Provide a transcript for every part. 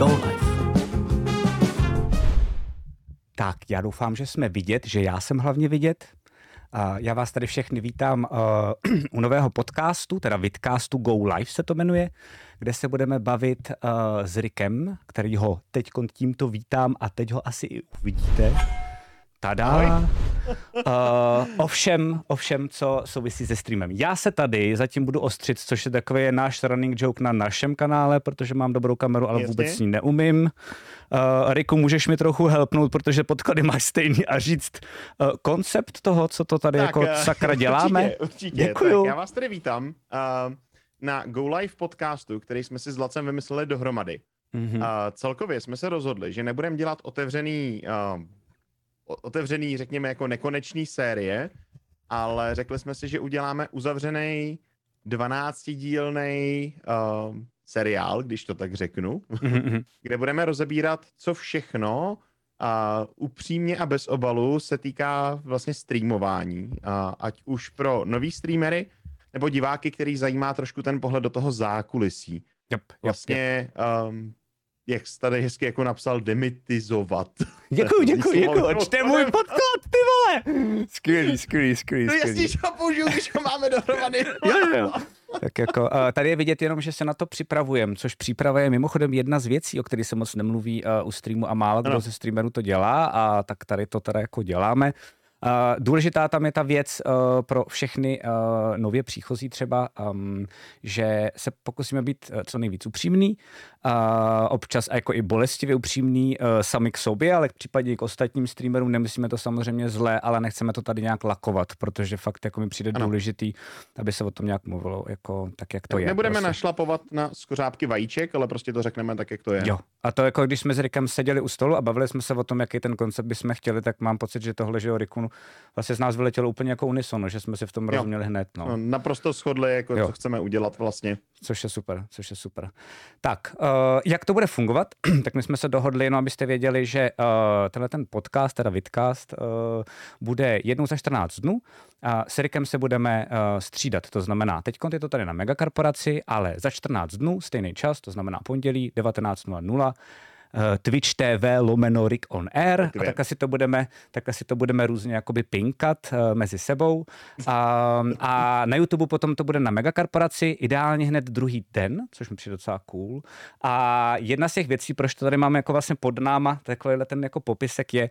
Go Life. Tak, já doufám, že jsme vidět, že já jsem hlavně vidět. Já vás tady všechny vítám uh, u nového podcastu, teda Vidcastu Go Live se to jmenuje, kde se budeme bavit uh, s Rikem, který ho teď tímto vítám a teď ho asi i uvidíte. Tada. Uh, ovšem, ovšem, co souvisí se streamem. Já se tady zatím budu ostřit, což je takový náš running joke na našem kanále, protože mám dobrou kameru, ale Jasně. vůbec s ní neumím. Uh, Riku, můžeš mi trochu helpnout, protože podklady máš stejný a říct uh, koncept toho, co to tady jako eh, sakra děláme. Určitě, určitě. Děkuju. Tak já vás tady vítám uh, na Go Live podcastu, který jsme si s Lacem vymysleli dohromady. Mhm. Uh, celkově jsme se rozhodli, že nebudeme dělat otevřený, uh, otevřený, řekněme, jako nekonečný série, ale řekli jsme si, že uděláme uzavřený 12-dílný uh, seriál, když to tak řeknu, Mhm, mhm. kde budeme rozebírat, co všechno a upřímně a bez obalu se týká vlastně streamování, a ať už pro nový streamery, nebo diváky, který zajímá trošku ten pohled do toho zákulisí. Jop, jop. Vlastně, um, jak jsi tady hezky jako napsal, demitizovat. Děkuji, děkuji, děkuji. Čte můj podklad, ty vole. Skvělý, skvělý, skvělý, skvělý. jasně, že ho použiju, když ho máme dohromady. Jo, jo, jo. Tak jako, tady je vidět jenom, že se na to připravujeme, což příprava je mimochodem jedna z věcí, o které se moc nemluví uh, u streamu a málo kdo Ano. ze streamerů to dělá a tak tady to teda jako děláme. Uh, důležitá tam je ta věc uh, pro všechny uh, nově příchozí třeba, um, že se pokusíme být co nejvíc upřímný, uh, občas jako i bolestivě upřímný uh, sami k sobě, ale k případě i k ostatním streamerům nemyslíme to samozřejmě zlé, ale nechceme to tady nějak lakovat, protože fakt jako mi přijde Ano. důležitý, aby se o tom nějak mluvilo jako tak, jak to je. Nebudeme prostě. našlapovat na skořápky vajíček, ale prostě to řekneme tak, jak to je. Jo. A to jako když jsme s Rikem seděli u stolu a bavili jsme se o tom, jaký ten koncept bychom chtěli, tak mám pocit, že tohle, že jo, Riku, vlastně z nás vyletělo úplně jako unisono, že jsme si v tom Jo. rozuměli hned. No. No, naprosto shodli, jako Jo. co chceme udělat vlastně. Což je super, což je super. Tak, uh, jak to bude fungovat? tak my jsme se dohodli, jenom abyste věděli, že uh, tenhle ten podcast, teda vidcast, uh, bude jednou za 14 dnů. A s Rikem se budeme uh, střídat, to znamená, teď je to tady na megakorporaci, ale za 14 dnů, stejný čas, to znamená pondělí 19.00, eh, Twitch TV lomeno Rick on Air a Dvě. takhle si to budeme, takhle si to budeme různě jakoby pinkat uh, mezi sebou a, a na YouTube potom to bude na megakorporaci, ideálně hned druhý den, což mi přijde docela cool. A jedna z těch věcí, proč to tady máme jako vlastně pod náma, takovýhle ten jako popisek je,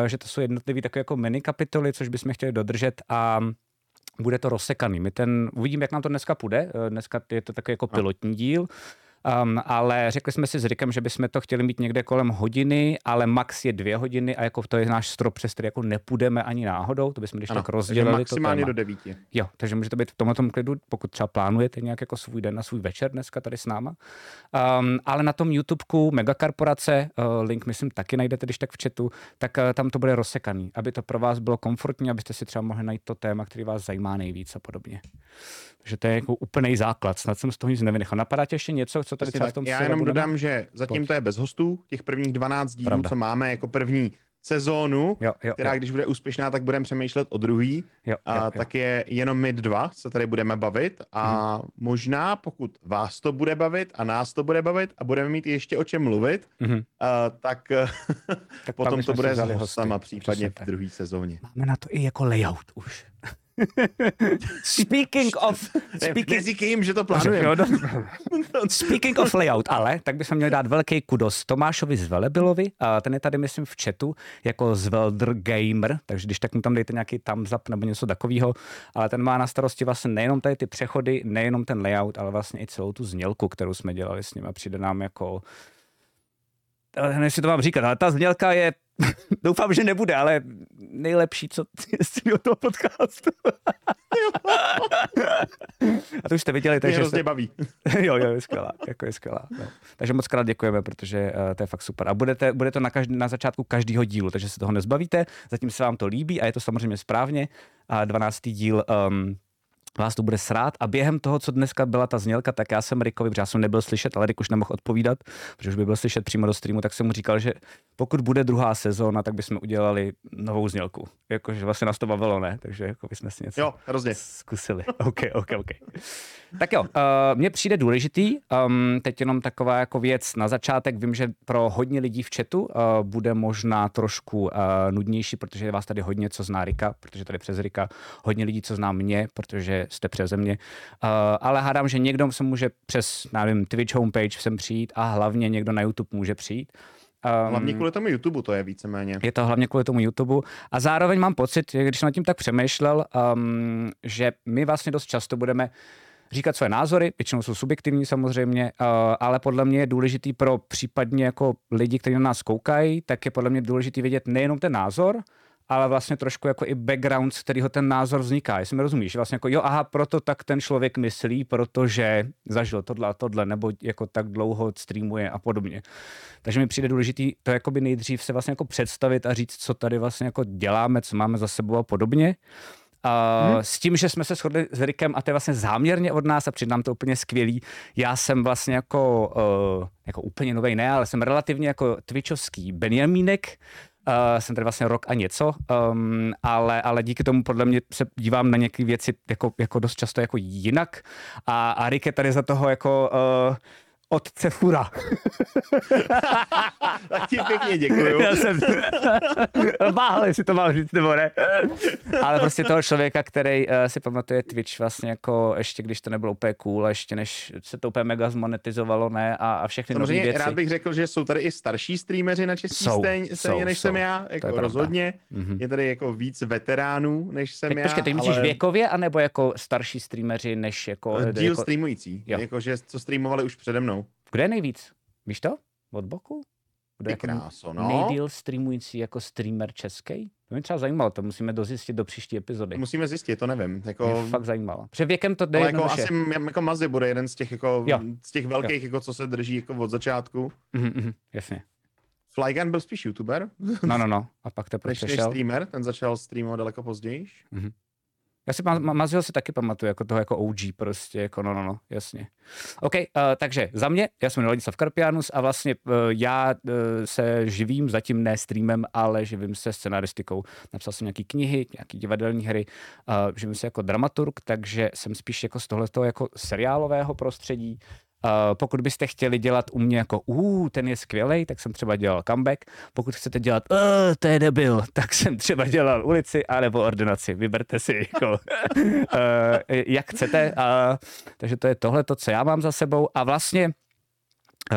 uh, že to jsou jednotlivý takové jako mini kapitoly, což bychom chtěli dodržet a bude to rozsekaný. My ten, uvidíme, jak nám to dneska půjde. Eh, Dneska je to takový jako pilotní díl. Um, ale řekli jsme si s Rikem, že bychom to chtěli mít někde kolem hodiny, ale max je dvě hodiny a jako to je náš strop, přes který jako nepůjdeme ani náhodou, to bychom když Ano, tak rozdělili to maximálně téma. do devíti. Jo, takže může to být v tomhle tom klidu, pokud třeba plánujete nějak jako svůj den na svůj večer dneska tady s náma. Um, ale na tom YouTubeku Megakorporace, uh, link myslím taky najdete, když tak v chatu, tak uh, tam to bude rozsekaný, aby to pro vás bylo komfortní, abyste si třeba mohli najít to téma, který vás zajímá nejvíc a podobně. Takže to je jako úplný základ, snad jsem z toho nic nevynechal. Napadá tě ještě něco, co tady Přesně třeba v tom Já jenom budeme? dodám, že zatím Pojď. to je bez hostů, těch prvních 12 dílů, Pravda. co máme jako první sezónu, Jo, jo, která jo, když bude úspěšná, tak budeme přemýšlet o druhý, jo, jo, a jo. tak je jenom my dva, se tady budeme bavit a Mhm. možná pokud vás to bude bavit a nás to bude bavit a budeme mít ještě o čem mluvit, Mhm. a, tak, Tak potom to bude s hosty. hostama případně Přesně v druhé sezóně. Máme na to i jako layout už. Speaking of... Speaking, Neříkej jim, že to plánujeme. Speaking of layout, ale, tak bychom měli dát velký kudos Tomášovi z Velebilovi, a ten je tady, myslím, v chatu, jako Zvelder Gamer, takže když tak mu tam dejte nějaký thumbs up nebo něco takového, ale ten má na starosti vlastně nejenom tady ty přechody, nejenom ten layout, ale vlastně i celou tu znělku, kterou jsme dělali s ním a přijde nám jako nevím, jestli to mám říkat, ale ta znělka je, doufám, že nebude, ale nejlepší, co jestli od toho podcastu. A to už jste viděli, Mě takže hrozně se, baví. jo, jo, je skvělá, jako je skvělá. No. Takže moc krát děkujeme, protože uh, to je fakt super. A budete, bude to na, každý, na začátku každého dílu, takže se toho nezbavíte, zatím se vám to líbí a je to samozřejmě správně. A 12. díl um, vás to bude srát a během toho, co dneska byla ta znělka, tak já jsem Rikovi, protože já jsem nebyl slyšet, ale Rik už nemohl odpovídat, protože už by byl slyšet přímo do streamu, tak jsem mu říkal, že pokud bude druhá sezóna, tak bychom udělali novou znělku. Jakože vlastně nás to bavilo, ne? Takže jako bychom si něco jo, hrozně. zkusili. OK, OK, OK. Tak jo, uh, mně přijde důležitý, um, teď jenom taková jako věc na začátek, vím, že pro hodně lidí v chatu uh, bude možná trošku uh, nudnější, protože je vás tady hodně, co zná Rika, protože tady přes Rika, hodně lidí, co zná mě, protože jste přeze mě, uh, ale hádám, že někdo se může přes, nevím, Twitch homepage sem přijít a hlavně někdo na YouTube může přijít. Um, hlavně kvůli tomu YouTube to je víceméně. Je to hlavně kvůli tomu YouTube. A zároveň mám pocit, když jsem nad tím tak přemýšlel, um, že my vlastně dost často budeme říkat své názory, většinou jsou subjektivní samozřejmě, uh, ale podle mě je důležitý pro případně jako lidi, kteří na nás koukají, tak je podle mě důležitý vědět nejenom ten názor, ale vlastně trošku jako i background, z kterého ten názor vzniká. Jestli mi rozumíš, vlastně jako jo, aha, proto tak ten člověk myslí, protože zažil tohle a tohle, nebo jako tak dlouho streamuje a podobně. Takže mi přijde důležitý to jakoby nejdřív se vlastně jako představit a říct, co tady vlastně jako děláme, co máme za sebou a podobně. Uh, hmm. S tím, že jsme se shodli s Rikem a to je vlastně záměrně od nás a přijde nám to úplně skvělý. Já jsem vlastně jako, uh, jako úplně nový ne, ale jsem relativně jako twitchovský Benjamínek, Uh, jsem tady vlastně rok a něco, um, ale, ale díky tomu podle mě se dívám na některé věci jako, jako dost často jako jinak. A, a Rick je tady za toho jako uh, otce fura. tak ti pěkně děkuju. Já jsem váhal, jestli to mám říct nebo ne. Ale prostě toho člověka, který uh, si pamatuje Twitch vlastně jako ještě, když to nebylo úplně cool, ještě než se to úplně mega zmonetizovalo, ne, a, a všechny nové věci. rád bych řekl, že jsou tady i starší streameři na český jsou, scéně, jsou, než jsou. jsem já, jako je rozhodně. Mm-hmm. Je tady jako víc veteránů, než jsem tak, já. Počkej, ty myslíš ale... věkově, anebo jako starší streameři, než jako... Díl jako... streamující, jo. jako že co streamovali už přede mnou. Kdo je nejvíc? Víš to? Od boku? Kdo je jako no. nejdíl streamující jako streamer český? To mě třeba zajímalo, to musíme dozjistit do příští epizody. Musíme zjistit, to nevím. Jako... Mě fakt zajímalo. Protože věkem to jde Ale jako asi jako Mazi bude jeden z těch, jako, jo. z těch velkých, jo. jako, co se drží jako od začátku. Mm-hmm, mm, jasně. Flygun byl spíš youtuber. No, no, no. A pak teprve přešel. streamer, ten začal streamovat daleko později. Mm-hmm. Já si Maziho si taky pamatuju, jako toho jako OG prostě, jako no, no, no, jasně. OK, uh, takže za mě, já jsem Ladislav Karpianus a vlastně uh, já uh, se živím zatím ne streamem, ale živím se scenaristikou. Napsal jsem nějaký knihy, nějaký divadelní hry, uh, živím se jako dramaturg, takže jsem spíš jako z tohoto jako seriálového prostředí, pokud byste chtěli dělat u mě jako uh, ten je skvělý, tak jsem třeba dělal comeback. Pokud chcete dělat uh, to je debil, tak jsem třeba dělal ulici anebo ordinaci. Vyberte si jako, uh, jak chcete. Uh, takže to je tohle, co já mám za sebou. A vlastně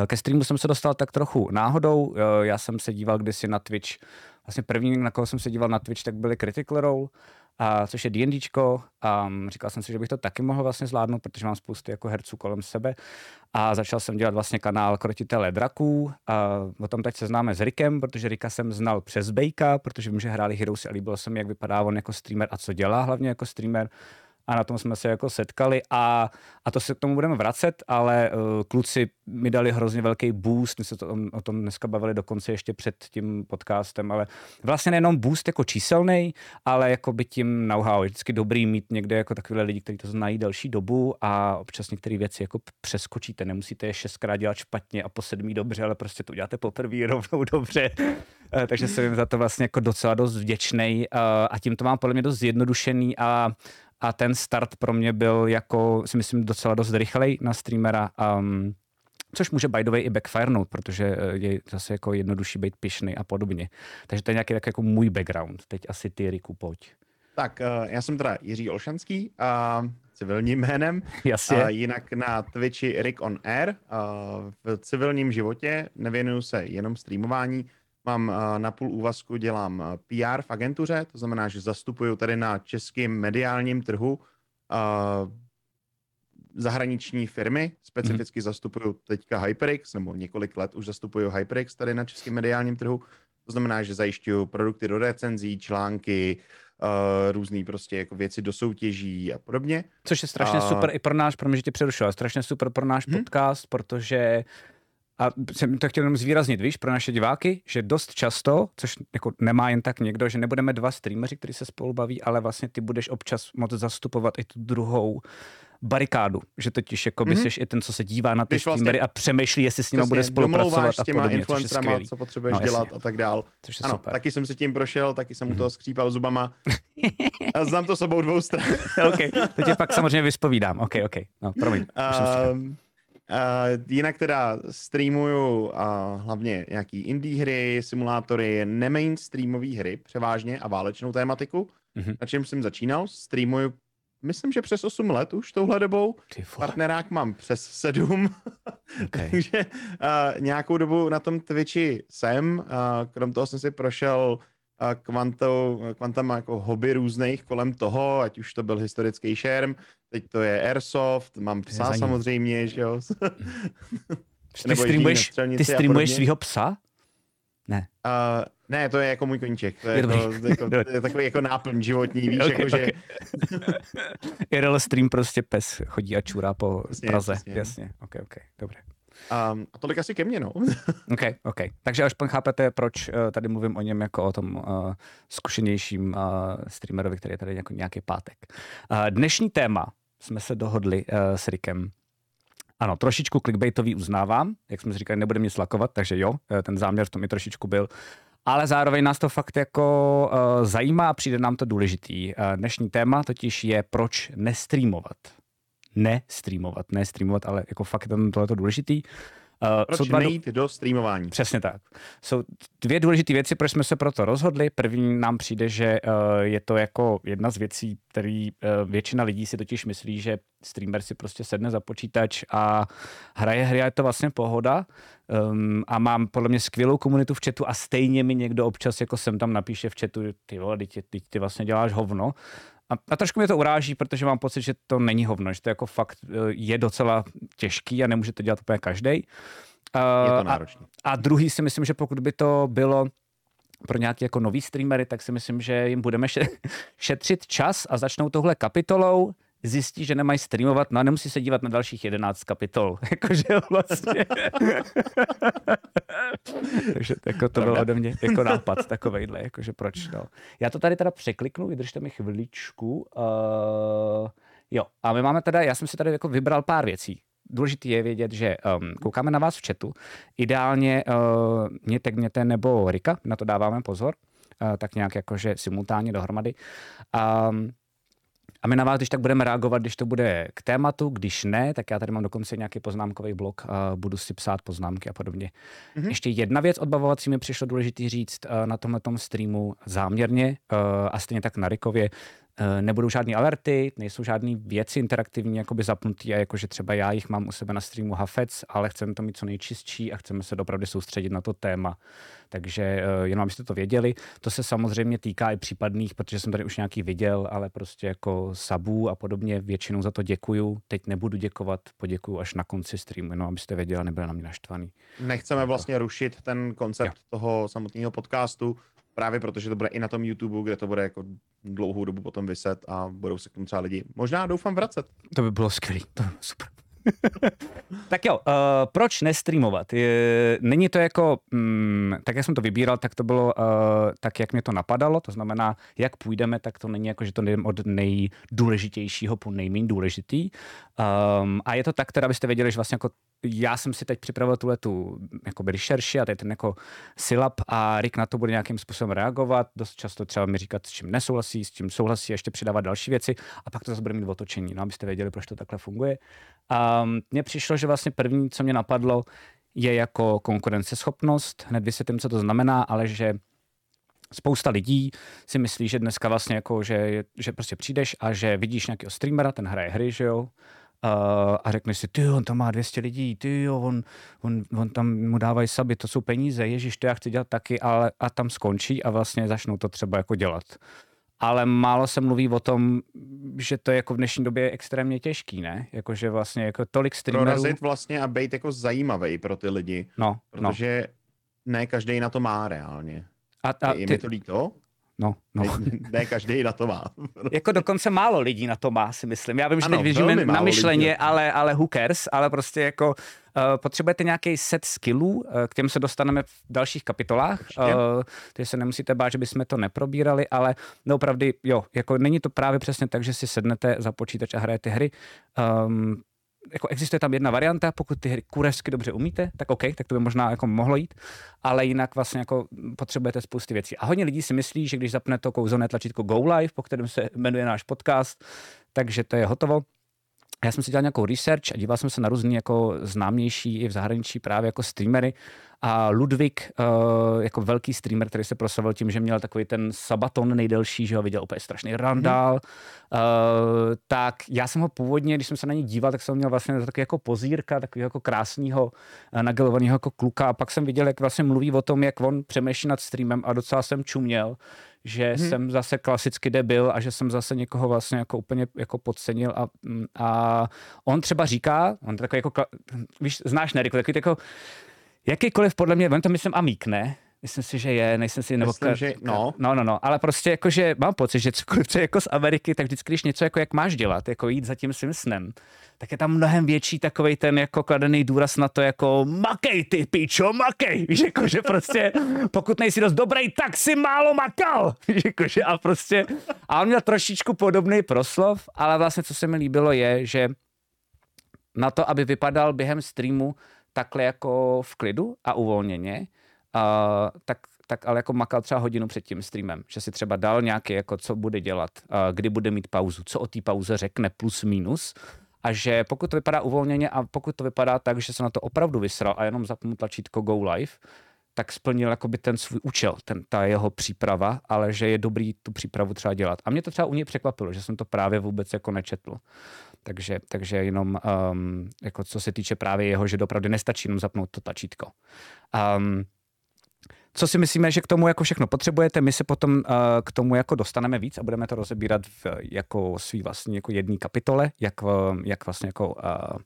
ke streamu jsem se dostal tak trochu náhodou. Já jsem se díval kdysi na Twitch. Vlastně první, na koho jsem se díval na Twitch, tak byly Critical Role a, což je D&Dčko. A říkal jsem si, že bych to taky mohl vlastně zvládnout, protože mám spousty jako herců kolem sebe. A začal jsem dělat vlastně kanál Krotitele draků. A o tom teď se známe s Rikem, protože Rika jsem znal přes Bejka, protože vím, že hráli Heroes a líbilo se mi, jak vypadá on jako streamer a co dělá hlavně jako streamer a na tom jsme se jako setkali a, a to se k tomu budeme vracet, ale uh, kluci mi dali hrozně velký boost, my se to, o tom dneska bavili dokonce ještě před tím podcastem, ale vlastně nejenom boost jako číselný, ale jako by tím know-how. Je vždycky dobrý mít někde jako takové lidi, kteří to znají delší dobu a občas některé věci jako přeskočíte, nemusíte je šestkrát dělat špatně a po sedmý dobře, ale prostě to uděláte poprvé rovnou dobře. Eh, takže jsem jim za to vlastně jako docela dost vděčný eh, a tím to mám podle mě dost zjednodušený a a ten start pro mě byl jako, si myslím, docela dost rychlej na streamera. Um, což může by the way i backfirenout, protože eh, je zase jako jednodušší být pišný a podobně. Takže to je nějaký tak jako můj background. Teď asi ty, Riku, pojď. Tak, uh, já jsem teda Jiří Olšanský, uh, civilním jménem. Jasně. Uh, jinak na Twitchi Rick on Air. Uh, v civilním životě nevěnuju se jenom streamování, Mám eh, na půl úvazku, dělám eh, PR v agentuře, to znamená, že zastupuju tady na českém mediálním trhu uh, zahraniční firmy, specificky mm-hmm. zastupuju teďka HyperX, nebo několik let už zastupuju HyperX tady na českém mediálním trhu. To znamená, že zajišťuju produkty do recenzí, články, uh, různé prostě jako věci do soutěží a podobně. Což je strašně uh, super i pro náš, pro mě, že tě přerušila, strašně super pro náš hmm? podcast, protože a jsem to chtěl jenom zvýraznit, víš, pro naše diváky, že dost často, což jako nemá jen tak někdo, že nebudeme dva streameři, kteří se spolu baví, ale vlastně ty budeš občas moc zastupovat i tu druhou barikádu, že totiž jako mm-hmm. i ten, co se dívá na ty Když vlastně streamery a přemýšlí, jestli s nimi bude spolupracovat s těma a podobně, influencerama, co potřebuješ no, dělat a tak dál. Ano, super. taky jsem se tím prošel, taky jsem mu mm-hmm. toho skřípal zubama. a znám to s obou dvou stran. OK, to tě pak samozřejmě vyspovídám. OK, OK, no, promiň. Uh, Uh, jinak teda streamuju uh, hlavně nějaký indie hry, simulátory, nemainstreamové hry převážně a válečnou tématiku, mm-hmm. na čem jsem začínal. Streamuju myslím, že přes 8 let už touhle dobou. Partnerák mám přes 7. Okay. Takže uh, nějakou dobu na tom Twitchi jsem. Uh, krom toho jsem si prošel kvantou, kvantama jako hobby různých kolem toho, ať už to byl historický šerm, teď to je Airsoft, mám psa samozřejmě, že jo. ty streamuješ, ty streamuješ svého psa? Ne. Uh, ne, to je jako můj koníček. To je, je, jako, jako, to je takový jako náplň životní, víš, okay, jako, okay. že... IRL stream prostě pes chodí a čurá po jasně, Praze. Jasně. jasně. Ok, ok, dobré. Um, a tolik asi ke mně, no. ok, ok. Takže až chápete, proč uh, tady mluvím o něm jako o tom uh, zkušenějším uh, streamerovi, který je tady jako nějaký pátek. Uh, dnešní téma jsme se dohodli uh, s Rikem, ano, trošičku clickbaitový uznávám, jak jsme si říkali, nebudeme nic lakovat, takže jo, ten záměr v tom i trošičku byl ale zároveň nás to fakt jako uh, zajímá a přijde nám to důležitý. Uh, dnešní téma totiž je, proč nestreamovat. Nestreamovat, ne streamovat, ale jako fakt je tohle důležitý. Uh, proč jsou dva nejít do streamování? Přesně tak. Jsou dvě důležité věci, proč jsme se proto rozhodli. První nám přijde, že uh, je to jako jedna z věcí, který uh, většina lidí si totiž myslí, že streamer si prostě sedne za počítač a hraje hry a je to vlastně pohoda. Um, a mám podle mě skvělou komunitu v chatu a stejně mi někdo občas jako sem tam napíše v chatu, ty vole, ty, ty, ty vlastně děláš hovno. A, a trošku mě to uráží, protože mám pocit, že to není hovno, že to jako fakt eh, je docela těžký a nemůže to dělat úplně každý. Uh, je to náročné. A, a druhý si myslím, že pokud by to bylo pro nějaké jako nový streamery, tak si myslím, že jim budeme šetřit čas a začnou tohle kapitolou zjistí, že nemají streamovat, no a nemusí se dívat na dalších 11 kapitol. Jakože vlastně. Takže jako to bylo ode mě jako nápad takovejhle, jakože proč, no. Já to tady teda překliknu, vydržte mi chviličku. Uh, jo, a my máme teda, já jsem si tady jako vybral pár věcí. Důležité je vědět, že um, koukáme na vás v chatu. Ideálně uh, mě tegněte nebo Rika, na to dáváme pozor, uh, tak nějak jakože simultánně dohromady. Um, a my na vás, když tak budeme reagovat, když to bude k tématu, když ne, tak já tady mám dokonce nějaký poznámkový blok a budu si psát poznámky a podobně. Mm-hmm. Ještě jedna věc odbavovací mi přišlo důležitý říct na tomhle streamu záměrně a stejně tak na Rikově. Eh, nebudou žádné alerty, nejsou žádné věci interaktivní jakoby zapnutý a jakože třeba já jich mám u sebe na streamu Hafec, ale chceme to mít co nejčistší a chceme se opravdu soustředit na to téma. Takže eh, jenom abyste to věděli, to se samozřejmě týká i případných, protože jsem tady už nějaký viděl, ale prostě jako sabů a podobně, většinou za to děkuju. Teď nebudu děkovat, poděkuju až na konci streamu, jenom abyste věděli, nebyli na mě naštvaný. Nechceme vlastně rušit ten koncept jo. toho samotného podcastu, právě protože to bude i na tom YouTube, kde to bude jako dlouhou dobu potom vyset a budou se k tomu třeba lidi možná doufám vracet. To by bylo skvělé, to by super. tak jo, uh, proč nestreamovat? Je, není to jako, mm, tak jak jsem to vybíral, tak to bylo uh, tak, jak mě to napadalo, to znamená, jak půjdeme, tak to není jako, že to nejdeme od nejdůležitějšího po nejméně důležitý. Um, a je to tak, teda, abyste věděli, že vlastně jako já jsem si teď připravil tuhle tu jakoby rešerši a tady ten jako silab a Rick na to bude nějakým způsobem reagovat. Dost často třeba mi říkat, s čím nesouhlasí, s čím souhlasí, ještě přidávat další věci a pak to zase bude mít otočení, no, abyste věděli, proč to takhle funguje. A mně přišlo, že vlastně první, co mě napadlo, je jako konkurenceschopnost. Hned vysvětlím, co to znamená, ale že spousta lidí si myslí, že dneska vlastně jako, že, že prostě přijdeš a že vidíš nějakého streamera, ten hraje hry, že jo, a řekneš si, ty on tam má 200 lidí, ty jo, on, on, on tam mu dávají saby, to jsou peníze, ježiš, to já chci dělat taky, ale a tam skončí a vlastně začnou to třeba jako dělat. Ale málo se mluví o tom, že to je jako v dnešní době extrémně těžký, ne? Jakože vlastně jako tolik streamerů... Prorazit vlastně a být jako zajímavý pro ty lidi. No, no. Protože no. ne každý na to má reálně. A, a je ty... mi to líto, No, no. Ne, ne každý na to má. jako dokonce málo lidí na to má, si myslím. Já vím, že Ano, teď velmi na myšleně, lidí. ale, ale cares, ale prostě jako uh, potřebujete nějaký set skillů, uh, k těm se dostaneme v dalších kapitolách, Určitě. uh, takže se nemusíte bát, že bychom to neprobírali, ale no opravdu, jo, jako není to právě přesně tak, že si sednete za počítač a hrajete hry. Um, jako existuje tam jedna varianta, pokud ty hry kurevsky dobře umíte, tak OK, tak to by možná jako mohlo jít, ale jinak vlastně jako potřebujete spousty věcí. A hodně lidí si myslí, že když zapne to kouzelné tlačítko Go Live, po kterém se jmenuje náš podcast, takže to je hotovo. Já jsem si dělal nějakou research a díval jsem se na různý jako známější i v zahraničí právě jako streamery. A Ludvík, uh, jako velký streamer, který se proslavil tím, že měl takový ten sabaton nejdelší, že ho viděl úplně strašný randál, uh, tak já jsem ho původně, když jsem se na něj díval, tak jsem ho měl vlastně takový jako pozírka, takový jako krásného, nagelovaného jako kluka. A pak jsem viděl, jak vlastně mluví o tom, jak on přemýšlí nad streamem a docela jsem čuměl, že hmm. jsem zase klasicky debil a že jsem zase někoho vlastně jako úplně jako podcenil a, a on třeba říká, on takový jako, víš, znáš Nerik, takový jako, jakýkoliv podle mě, on to myslím Amík, ne? Myslím si, že je, nejsem si, nebo Myslím, že, no. no, no, no, ale prostě jakože mám pocit, že cokoliv, co je jako z Ameriky, tak vždycky, když něco jako jak máš dělat, jako jít za tím svým snem, tak je tam mnohem větší takový ten jako kladený důraz na to jako makej ty pičo, makej, víš, jako, že prostě pokud nejsi dost dobrý, tak si málo makal, víš, jako, že a prostě a on měl trošičku podobný proslov, ale vlastně co se mi líbilo je, že na to, aby vypadal během streamu takhle jako v klidu a uvolněně, uh, tak, tak ale jako makal třeba hodinu před tím streamem, že si třeba dal nějaký, jako co bude dělat, uh, kdy bude mít pauzu, co o té pauze řekne plus minus a že pokud to vypadá uvolněně a pokud to vypadá tak, že se na to opravdu vysral a jenom zapnu tlačítko Go Live, tak splnil jakoby ten svůj účel, ten, ta jeho příprava, ale že je dobrý tu přípravu třeba dělat. A mě to třeba u něj překvapilo, že jsem to právě vůbec jako nečetl. Takže, takže jenom um, jako co se týče právě jeho, že opravdu nestačí jenom zapnout to tlačítko. Um, co si myslíme, že k tomu jako všechno potřebujete, my se potom uh, k tomu jako dostaneme víc a budeme to rozebírat v jako svý vlastní jako jedné kapitole, jak, uh, jak vlastně jako uh,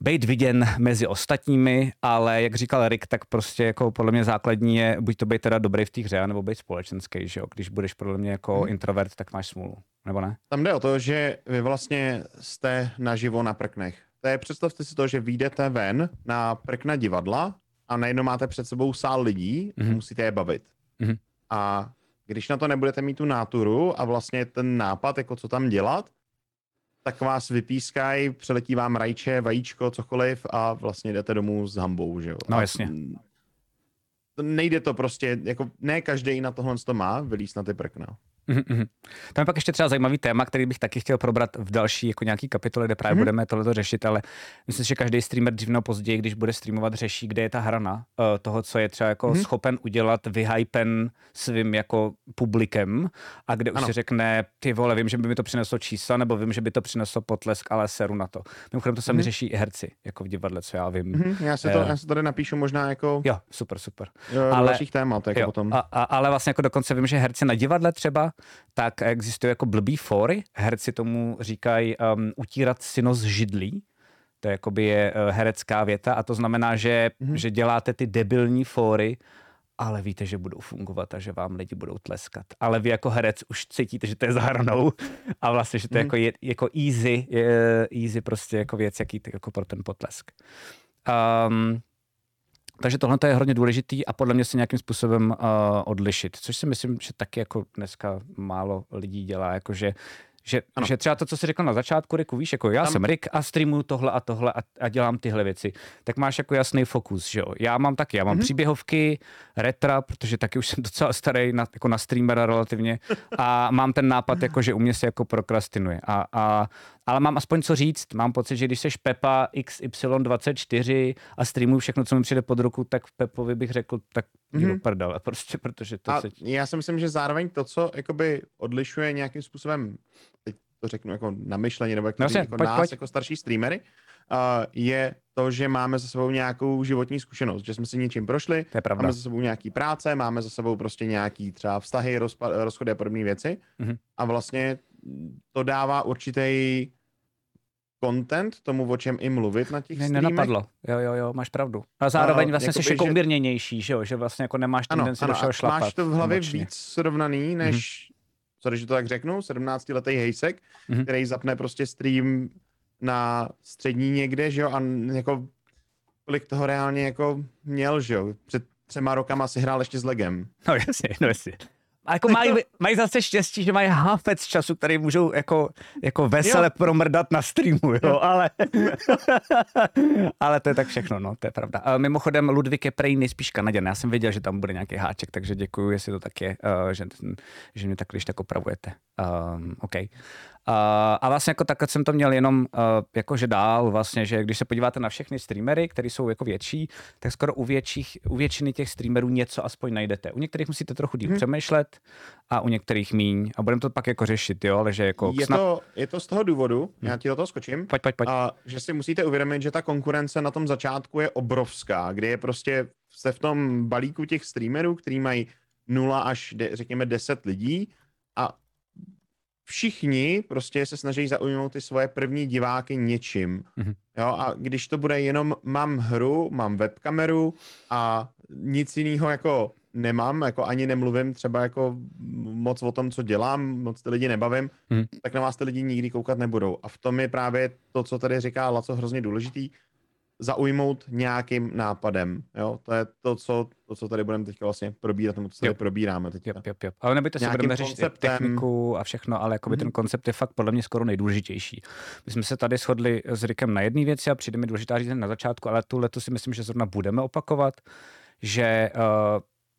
být viděn mezi ostatními, ale jak říkal Rick, tak prostě jako podle mě základní je buď to být teda dobrý v té hře, nebo být společenský, že jo? Když budeš podle mě jako hmm. introvert, tak máš smůlu, nebo ne? Tam jde o to, že vy vlastně jste naživo na prknech. To je, představte si to, že vyjdete ven na prkna divadla a najednou máte před sebou sál lidí a Mhm. musíte je bavit. Mhm. A když na to nebudete mít tu náturu a vlastně ten nápad, jako co tam dělat, tak vás vypískají, přeletí vám rajče, vajíčko, cokoliv a vlastně jdete domů s hambou, že jo. No A jasně. to nejde to prostě, jako ne každý na tohle to má, vylíst na ty prkna. Mhm, mhm. Tam je pak ještě třeba zajímavý téma, který bych taky chtěl probrat v další jako nějaký kapitole, kde právě Mhm. budeme tohleto řešit, ale myslím, si, že každý streamer dřív nebo později, když bude streamovat, řeší, kde je ta hrana uh, toho, co je třeba jako Mhm. schopen udělat vyhypen svým jako publikem a kde už Ano. si řekne, ty vole, vím, že by mi to přineslo čísla, nebo vím, že by to přineslo potlesk, ale seru na to. Mimochodem to sami Mhm. řeší i herci, jako v divadle, co já vím. Mhm, já, se to, Eh. já se tady napíšu možná jako Jo, super, super. jo, ale- dalších témat, jako Jo, potom. a, a, ale vlastně jako dokonce vím, že herci na divadle třeba, tak existují jako blbý fóry. Herci tomu říkají um, utírat syno z židlí. To jakoby je uh, herecká věta a to znamená, že, Mhm. mm-hmm. že děláte ty debilní fóry, ale víte, že budou fungovat a že vám lidi budou tleskat. Ale vy jako herec už cítíte, že to je za hranou a vlastně, že to je Mhm. jako, je, jako easy, je, easy prostě jako věc, jaký jako pro ten potlesk. Um, takže tohle je hodně důležitý a podle mě se nějakým způsobem uh, odlišit, což si myslím, že taky jako dneska málo lidí dělá, jakože že, Ano. že třeba to, co jsi řekl na začátku, Riku, víš, jako já Tam- jsem Rick a streamuju tohle a tohle a, a dělám tyhle věci, tak máš jako jasný fokus, že jo. Já mám taky, já mám Mhm. mm-hmm. příběhovky, retra, protože taky už jsem docela starý na, jako na streamera relativně a mám ten nápad, jako, že u mě se jako prokrastinuje. A, a, ale mám aspoň co říct, mám pocit, že když seš Pepa XY24 a streamuju všechno, co mi přijde pod ruku, tak Pepovi bych řekl, tak Mhm. do prdele, prostě, protože to A se... já si myslím, že zároveň to, co jakoby odlišuje nějakým způsobem, teď to řeknu jako namyšleně, nebo jak to No jasně, jako pojď, nás, pojď. jako starší streamery, uh, je to, že máme za sebou nějakou životní zkušenost, že jsme si něčím prošli, To je pravda. máme za sebou nějaký práce, máme za sebou prostě nějaký třeba vztahy, rozpa- rozchody a podobné věci Mhm. a vlastně to dává určitý content tomu, o čem i mluvit na těch Ne, streamech. nenapadlo. Jo, jo, jo, máš pravdu. A zároveň A, vlastně jsi jakoby, jako že- umírněnější, že jo? Že vlastně jako nemáš Ano, tendenci ano, do všeho šlapat. máš to v hlavě emočně. víc srovnaný, než, sorry, že to tak řeknu, 17-letý hejsek, Mhm. který zapne prostě stream na střední někde, že jo, a jako kolik toho reálně jako měl, že jo, před třema rokama si hrál ještě s Legem. No jasně, no jasně. A jako mají, mají zase štěstí, že mají háfec času, který můžou jako, jako vesele Jo. promrdat na streamu, jo, ale, ale to je tak všechno, no, to je pravda. A mimochodem Ludvík je prej nejspíš Kanaděn, já jsem věděl, že tam bude nějaký háček, takže děkuji, jestli to tak je, uh, že, že mě tak když tak opravujete. Um, OK. A vlastně jako takhle jsem to měl jenom uh, jakože dál vlastně, že když se podíváte na všechny streamery, které jsou jako větší, tak skoro u, větších, u většiny těch streamerů něco aspoň najdete. U některých musíte trochu díl Hmm. přemýšlet a u některých míň. A budeme to pak jako řešit, jo, ale že jako Je snad... to, je to z toho důvodu, já ti do toho skočím, Pojď, pojď, pojď. a že si musíte uvědomit, že ta konkurence na tom začátku je obrovská, kdy je prostě se v tom balíku těch streamerů, který mají 0 až de, řekněme 10 lidí a všichni prostě se snaží zaujmout ty svoje první diváky něčím. Mhm. Jo, a když to bude jenom mám hru, mám webkameru a nic jiného jako nemám, jako ani nemluvím třeba jako moc o tom, co dělám, moc ty lidi nebavím, Mhm. tak na vás ty lidi nikdy koukat nebudou. A v tom je právě to, co tady říká Laco, hrozně důležitý, zaujmout nějakým nápadem. Jo? To je to, co, to, co tady budeme teďka vlastně probírat, nebo co tady Jo. probíráme teďka. Yep, yep, yep. Ale nebojte se, Nějakým budeme řešit konceptem. techniku a všechno, ale jakoby Mhm. ten koncept je fakt podle mě skoro nejdůležitější. My jsme se tady shodli s Rikem na jedné věci a přijde mi důležitá říct na začátku, ale tu letu si myslím, že zrovna budeme opakovat, že uh,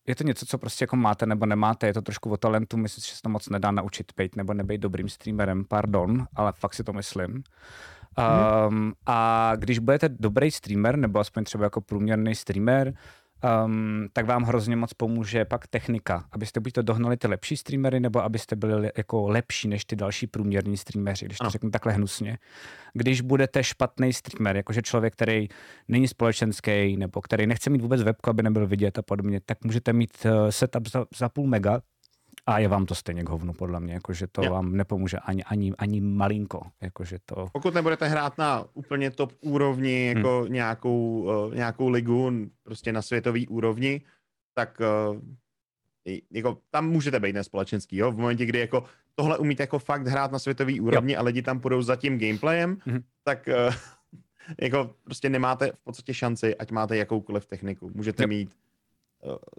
je to něco, co prostě jako máte nebo nemáte, je to trošku o talentu, myslím si, že se to moc nedá naučit být nebo nebejt dobrým streamerem, pardon, ale fakt si to myslím. Um, a když budete dobrý streamer, nebo aspoň třeba jako průměrný streamer, um, tak vám hrozně moc pomůže pak technika, abyste buď to dohnali ty lepší streamery, nebo abyste byli le- jako lepší než ty další průměrní streameři, když to Ano. řeknu takhle hnusně. Když budete špatný streamer, jakože člověk, který není společenský, nebo který nechce mít vůbec webku, aby nebyl vidět a podobně, tak můžete mít uh, setup za, za půl mega, a je vám to stejně k hovnu, podle mě, jakože to Jo. vám nepomůže ani, ani, ani malinko, jakože to... Pokud nebudete hrát na úplně top úrovni, jako hmm. nějakou, uh, nějakou ligu, prostě na světový úrovni, tak uh, jako, tam můžete být nespolečenský, jo? V momentě, kdy jako tohle umíte jako fakt hrát na světový úrovni a lidi tam půjdou za tím gameplayem, Mhm. tak uh, jako prostě nemáte v podstatě šanci, ať máte jakoukoliv techniku. Můžete Yep. mít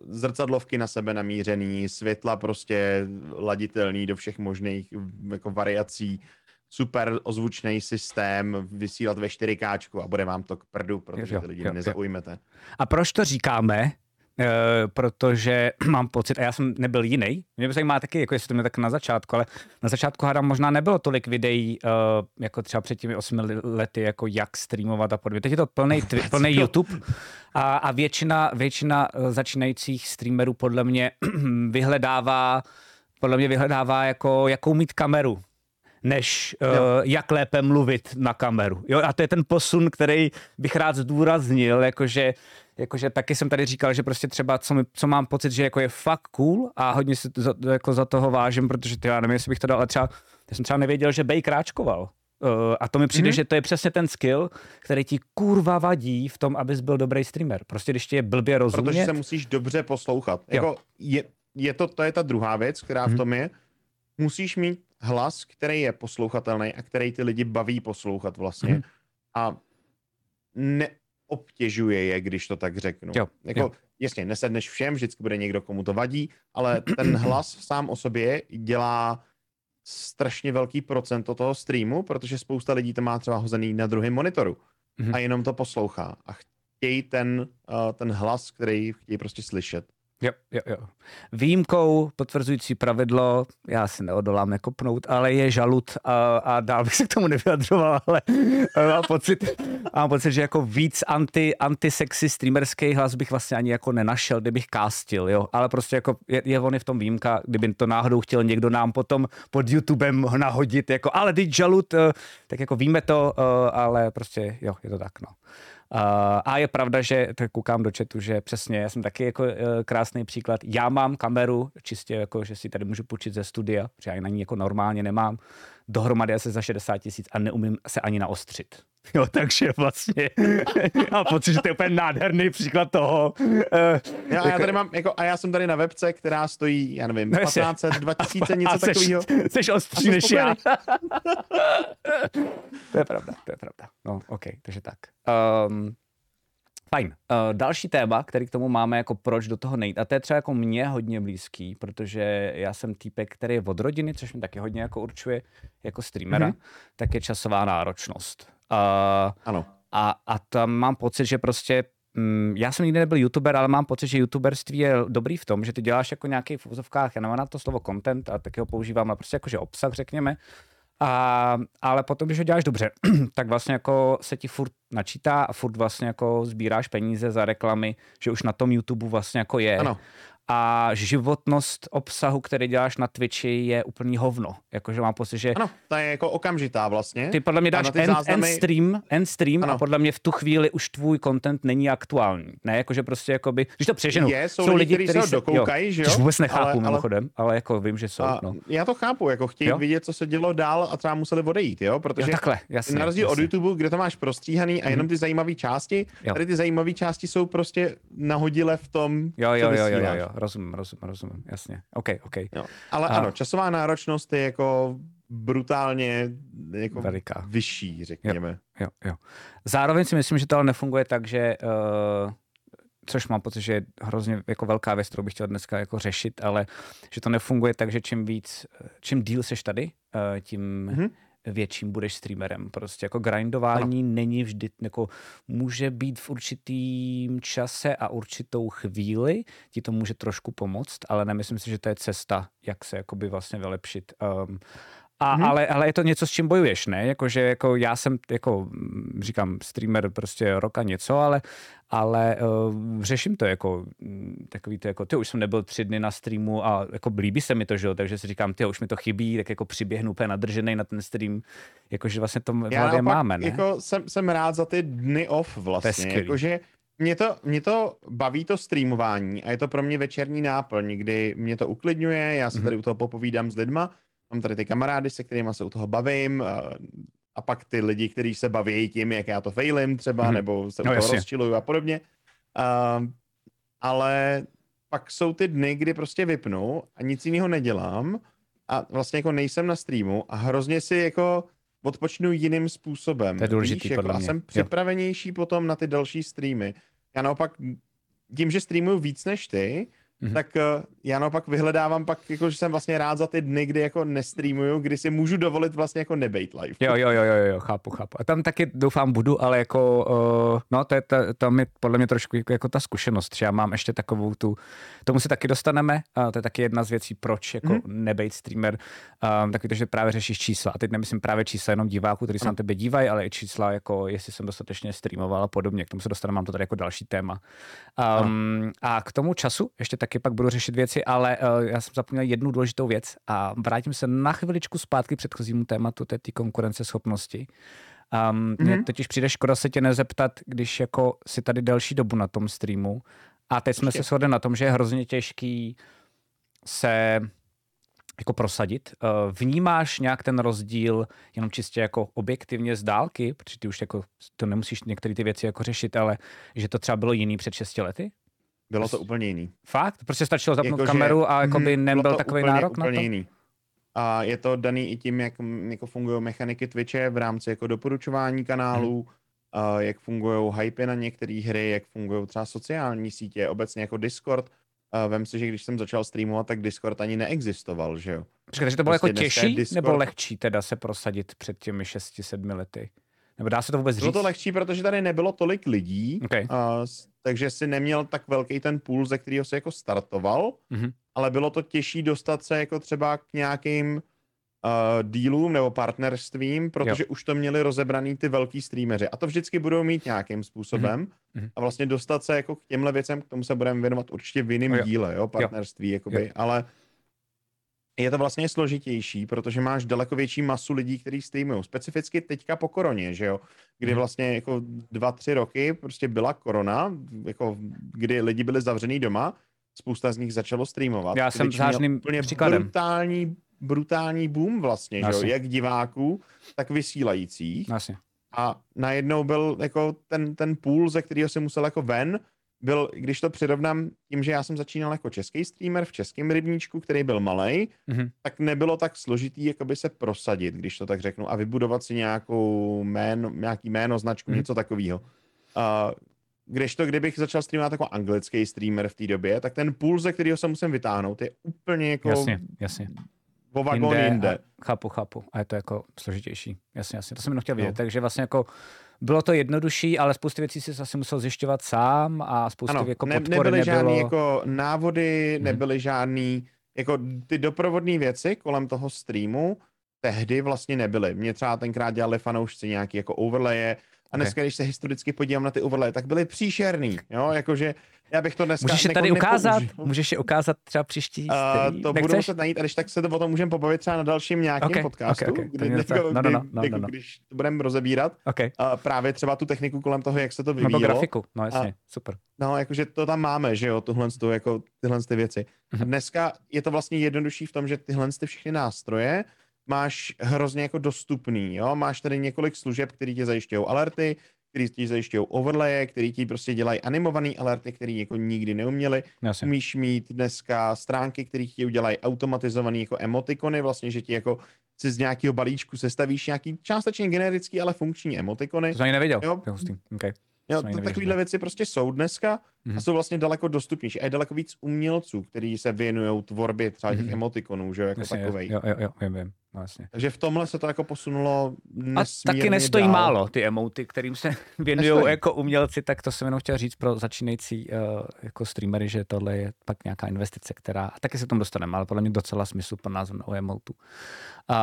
zrcadlovky na sebe namířený, světla prostě laditelný do všech možných jako variací, super ozvučný systém, vysílat ve 4K a bude vám to k prdu, protože Jo, ty lidi jo, jo. nezaujmete. A proč to říkáme? E, protože mám pocit, a já jsem nebyl jiný, mě by zajímá taky, jako jestli to mě tak na začátku, ale na začátku hádám možná nebylo tolik videí, e, jako třeba před těmi osmi lety, jako jak streamovat a podobně. Teď je to plný, twi- plný. YouTube a, a většina, většina eh, začínajících streamerů podle mě vyhledává, podle mě vyhledává jako, jakou mít kameru než uh, jak lépe mluvit na kameru. Jo, a to je ten posun, který bych rád zdůraznil, jakože, jakože taky jsem tady říkal, že prostě třeba, co, mi, co mám pocit, že jako je fakt cool a hodně si to, za, jako za toho vážím, protože ty, já nevím, jestli bych to dal, ale třeba, já jsem třeba nevěděl, že Bej kráčkoval. Uh, a to mi přijde, mm-hmm. že to je přesně ten skill, který ti kurva vadí v tom, abys byl dobrý streamer. Prostě když ti je blbě rozumět. Protože se musíš dobře poslouchat. Jako je, je to, to je ta druhá věc, která v Mhm. tom je. Musíš mít hlas, který je poslouchatelný a který ty lidi baví poslouchat vlastně. Mhm. A neobtěžuje je, když to tak řeknu. Jo, jako, jo. Jasně, nesedneš všem, vždycky bude někdo, komu to vadí, ale ten hlas sám o sobě dělá strašně velký procento toho streamu, protože spousta lidí to má třeba hozený na druhém monitoru Mhm. a jenom to poslouchá a chtějí ten, uh, ten hlas, který chtějí prostě slyšet. Jo, jo, jo. Výjimkou potvrzující pravidlo, já si neodolám nekopnout, ale je žalud a, a dál bych se k tomu nevyjadřoval, ale mám pocit, mám pocit, že jako víc anti, antisexy streamerský hlas bych vlastně ani jako nenašel, kdybych castil, jo. Ale prostě jako je, je on je v tom výjimka, kdyby to náhodou chtěl někdo nám potom pod YouTubem nahodit, jako ale teď žalud, eh, tak jako víme to, eh, ale prostě jo, je to tak, no. A je pravda, že tak koukám do chatu, že přesně, já jsem taky jako uh, krásný příklad. Já mám kameru, čistě jako, že si tady můžu půjčit ze studia, protože já na ní jako normálně nemám, dohromady asi za 60 tisíc a neumím se ani naostřit. Jo, takže vlastně mám pocit, že to je úplně nádherný příklad toho. Uh, jo, a já tady mám, jako, a já jsem tady na webce, která stojí, já nevím, 15, 2000, něco takového. Jsi ostří než já. to je pravda, to je pravda. No, OK, takže tak. Um, Fajn. Uh, další téma, který k tomu máme, jako proč do toho nejít, a to je třeba jako mě hodně blízký, protože já jsem týpek, který je od rodiny, což mi taky hodně jako určuje jako streamera, mm-hmm. tak je časová náročnost. Uh, ano. A, a tam mám pocit, že prostě mm, já jsem nikdy nebyl youtuber, ale mám pocit, že youtuberství je dobrý v tom, že ty děláš jako nějaký v úzovkách, já nemám na to slovo content a taky ho používám, ale prostě jakože obsah, řekněme, a, ale potom, když ho děláš dobře, tak vlastně jako se ti furt načítá a furt vlastně jako sbíráš peníze za reklamy, že už na tom YouTube vlastně jako je. Ano a životnost obsahu, který děláš na Twitchi, je úplný hovno. Jakože mám pocit, že... Ano, ta je jako okamžitá vlastně. Ty podle mě dáš end, záznamy... end, stream, end stream a podle mě v tu chvíli už tvůj content není aktuální. Ne, jakože prostě jakoby, když to přeženu. Je, jsou, jsou lidi, kteří se dokoukají, že jo? vůbec nechápu ale, mimochodem, ale jako vím, že jsou. A no. Já to chápu, jako chtějí jo? vidět, co se dělo dál a třeba museli odejít, jo? Protože jo, takhle, jasně, na rozdíl jasně. od YouTube, kde to máš prostříhaný a jenom mhm. ty zajímavé části, jo. tady ty zajímavé části jsou prostě nahodile v tom, jo, jo, jo, jo, jo, jo, rozumím, rozumím, rozumím jasně. OK, OK. Jo. Ale a... ano, časová náročnost je jako brutálně jako Veliká. vyšší, řekněme. Jo, jo, jo. Zároveň si myslím, že to ale nefunguje tak, že uh, což mám pocit, že je hrozně jako velká věc, kterou bych chtěl dneska jako řešit, ale že to nefunguje tak, že čím víc, čím díl seš tady, uh, tím mm-hmm větším budeš streamerem. Prostě jako grindování ano. není vždy, jako může být v určitým čase a určitou chvíli, ti to může trošku pomoct, ale nemyslím si, že to je cesta, jak se jakoby vlastně vylepšit. Um, a, hmm. ale, ale je to něco, s čím bojuješ, ne? Jakože jako já jsem, jako říkám, streamer prostě roka něco, ale, ale uh, řeším to jako mm, takový to jako, ty už jsem nebyl tři dny na streamu a jako líbí se mi to, že jo, takže si říkám, ty už mi to chybí, tak jako přiběhnu úplně nadržený na ten stream, jakože vlastně to v hlavě máme, ne? Jako jsem, jsem rád za ty dny off vlastně, jakože mě to, mě to baví to streamování a je to pro mě večerní náplň, kdy mě to uklidňuje, já se mhm. tady u toho popovídám s lidma, mám tady ty kamarády, se kterými se u toho bavím, a, a pak ty lidi, kteří se baví tím, jak já to failím třeba, mm-hmm. nebo se u no, toho rozčiluju a podobně. Uh, ale pak jsou ty dny, kdy prostě vypnu a nic jiného nedělám a vlastně jako nejsem na streamu a hrozně si jako odpočnu jiným způsobem. To je důležitý, Víš, jako, A jsem připravenější jo. potom na ty další streamy. Já naopak tím, že streamuju víc než ty, mm-hmm. tak uh, já naopak vyhledávám pak, jako, že jsem vlastně rád za ty dny, kdy jako nestreamuju, kdy si můžu dovolit vlastně jako nebejt live. Jo, jo, jo, jo, jo, chápu, chápu. A tam taky doufám budu, ale jako, uh, no to je, to, to mi podle mě trošku jako, jako ta zkušenost, že já mám ještě takovou tu, tomu se taky dostaneme, a to je taky jedna z věcí, proč jako mm-hmm. nebejt streamer, um, taky to, že právě řešíš čísla. A teď nemyslím právě čísla jenom diváků, kteří se na tebe dívají, ale i čísla, jako jestli jsem dostatečně streamoval a podobně. K tomu se dostaneme, mám to tady jako další téma. Um, a k tomu času ještě taky pak budu řešit věci, ale uh, já jsem zapomněl jednu důležitou věc a vrátím se na chviličku zpátky k předchozímu tématu, té konkurenceschopnosti. Um, mm-hmm. Teď už přijde škoda se tě nezeptat, když jako si tady delší dobu na tom streamu a teď jsme Ještě. se shodli na tom, že je hrozně těžký se jako prosadit. Uh, vnímáš nějak ten rozdíl jenom čistě jako objektivně z dálky, protože ty už jako to nemusíš některé ty věci jako řešit, ale že to třeba bylo jiný před 6 lety? Bylo to úplně jiný. Fakt? Prostě stačilo zapnout jako, kameru a jako by mhm, nebyl takový úplně, nárok úplně na to? jiný. A je to daný i tím, jak jako fungují mechaniky Twitche v rámci jako doporučování kanálů, hmm. a jak fungují hypy na některé hry, jak fungují třeba sociální sítě, obecně jako Discord. A vem si, že když jsem začal streamovat, tak Discord ani neexistoval, že jo? Počkej, takže to bylo prostě jako těžší Discord... nebo lehčí teda se prosadit před těmi 6-7 lety? Nebo dá se to vůbec říct? Bylo to lehčí, protože tady nebylo tolik lidí, okay. a, takže si neměl tak velký ten půl, ze kterého se jako startoval, mm-hmm. ale bylo to těžší dostat se jako třeba k nějakým uh, dílům nebo partnerstvím, protože jo. už to měli rozebraný ty velký streameři. A to vždycky budou mít nějakým způsobem. Mm-hmm. A vlastně dostat se jako k těmhle věcem, k tomu se budeme věnovat určitě v jiném díle, jo, partnerství, jo. jakoby, jo. ale je to vlastně složitější, protože máš daleko větší masu lidí, kteří streamují. Specificky teďka po koroně, že jo? Kdy Mhm. vlastně jako dva, tři roky prostě byla korona, jako kdy lidi byli zavřený doma, spousta z nich začalo streamovat. Já jsem zářným úplně příkladem. brutální, brutální boom vlastně, že jo? Jak diváků, tak vysílajících. Jasně. A najednou byl jako ten, ten půl, ze kterého jsem musel jako ven, byl, když to přirovnám tím, že já jsem začínal jako český streamer v českém rybníčku, který byl malý, Mhm. tak nebylo tak složitý jakoby se prosadit, když to tak řeknu, a vybudovat si nějakou jméno, nějaký jméno, značku, Mhm. něco takového. Uh, když to, kdybych začal streamovat jako anglický streamer v té době, tak ten půl, ze kterého se musím vytáhnout, je úplně jako Jasně, jasně. o vagon jinde. jinde. A, chápu, chápu. A je to jako složitější. Jasně, jasně. To jsem jenom chtěl vidět. No. Takže vlastně jako bylo to jednodušší, ale spoustu věcí si asi musel zjišťovat sám a spoustu Ano, jako ne, podpory nebyly nebylo. žádný jako návody, Mhm. nebyly žádný, jako ty doprovodné věci kolem toho streamu tehdy vlastně nebyly. Mě třeba tenkrát dělali fanoušci nějaký jako overlaye a dneska, když se historicky podívám na ty overlaye, tak byly příšerný, jo, jakože já bych to dneska Můžeš je tady ukázat? nepoužil. Můžeš je ukázat třeba příští Uh, to budu Nechceš? muset najít, a když tak se to o tom můžeme pobavit třeba na dalším nějakém Ok, podcastu, ok, ok. To kdy, docela- no, no, no, no, jako no, no. když to budeme rozebírat, OK. uh, právě třeba tu techniku kolem toho, jak se to Nebo vyvíjelo. grafiku, no jasně, super. No, jakože to tam máme, že jo, tuhle, tu, jako tyhle ty věci. A Mhm. dneska je to vlastně jednodušší v tom, že tyhle ty všechny nástroje máš hrozně jako dostupný, jo, máš tady několik služeb, které ti zajišťují alerty, který ti zajišťují overlaye, který ti prostě dělají animovaný alerty, který jako nikdy neuměli. Jasně. Umíš mít dneska stránky, které ti udělají automatizovaný jako emotikony, vlastně, že ti jako si z nějakého balíčku sestavíš nějaký částečně generický, ale funkční emotikony. To jsem ani nevěděl. Jo. Okay. Jo, to, takovéhle věci prostě jsou dneska Mhm. a jsou vlastně daleko dostupnější. A je daleko víc umělců, kteří se věnují tvorbě třeba těch Mhm. emotikonů, že jo, jako Jasně, takovej. jo, jo, jo, vím, vím. Jasně. Takže v tomhle se to jako posunulo A taky nestojí dál. málo ty emoty, kterým se věnují jako umělci, tak to jsem jenom chtěl říct pro začínající uh, jako streamery, že tohle je pak nějaká investice, která, a taky se k tomu dostaneme, ale podle mě docela smysl pro názor o emotu. Uh,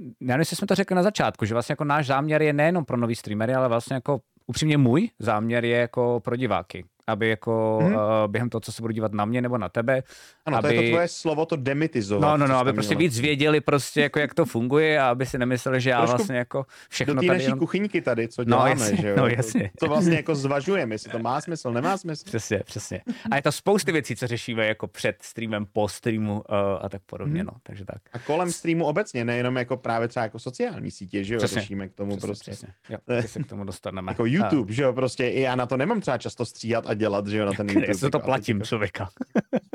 já nevím, jestli jsme to řekli na začátku, že vlastně jako náš záměr je nejenom pro nový streamery, ale vlastně jako upřímně můj záměr je jako pro diváky. Aby jako Mhm. uh, během toho, co se budou dívat na mě nebo na tebe, Ano, to aby- je to tvoje slovo, to demitizovat. No, no, no, aby prostě víc věděli prostě, jako jak to funguje a aby si nemysleli, že já Trošku vlastně jako Do všechno té tady naší jenom... kuchyňky tady, co No, děláme, jasně, že jo? no, To- jasně. Co vlastně jako zvažujeme, jestli to má smysl, nemá smysl. Přesně, přesně. A je to spousty věcí, co řešíme jako před streamem, po streamu uh, a tak podobně, Mhm. no, takže tak. A kolem streamu obecně, nejenom jako právě třeba jako sociální sítě, že jo, Přesně, řešíme k tomu Přesně, prostě. přesně. Jo, se k tomu dostaneme. Jako YouTube, že jo, prostě i já na to nemám třeba často stříhat a dělat, že jo, na ten YouTube. já se to platím jako- člověka.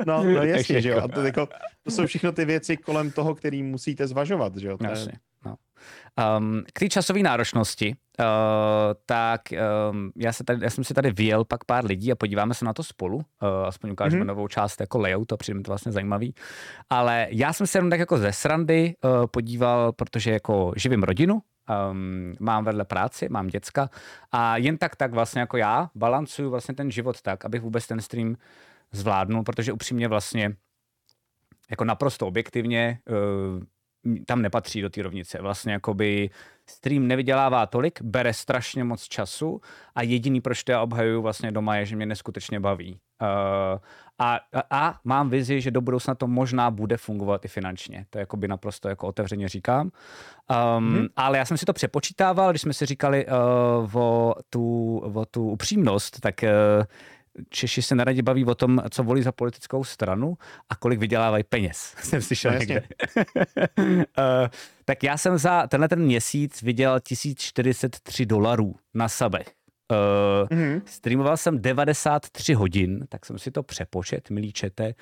No, no jasně, že jo. A to, jako, to jsou všechno ty věci kolem toho, který musíte zvažovat, že jo. To je- Jasně, no. Um, k té časové náročnosti, uh, tak um, já, se tady, já jsem si tady vyjel pak pár lidí a podíváme se na to spolu, uh, aspoň ukážeme Mhm. mm-hmm. novou část jako layout, a přijde mi to vlastně zajímavý. Ale já jsem se jenom tak jako ze srandy uh, podíval, protože jako živím rodinu, um, mám vedle práci, mám děcka a jen tak tak vlastně jako já balancuju vlastně ten život tak, abych vůbec ten stream zvládnul, protože upřímně vlastně jako naprosto objektivně uh, tam nepatří do té rovnice. Vlastně jakoby stream nevydělává tolik, bere strašně moc času a jediný, proč to já obhajuju vlastně doma, je, že mě neskutečně baví. Uh, a, a, a mám vizi, že do budoucna to možná bude fungovat i finančně. To jakoby naprosto jako otevřeně říkám. Um, hmm. Ale já jsem si to přepočítával, když jsme si říkali uh, o, tu, o tu upřímnost, tak uh, Češi se neradi baví o tom, co volí za politickou stranu a kolik vydělávají peněz. Jsem slyšel No, někde. uh, tak já jsem za tenhle ten měsíc vydělal 1043 dolarů na sabech. Uh, Mhm. Streamoval jsem 93 hodin, tak jsem si to přepočet, milí čete.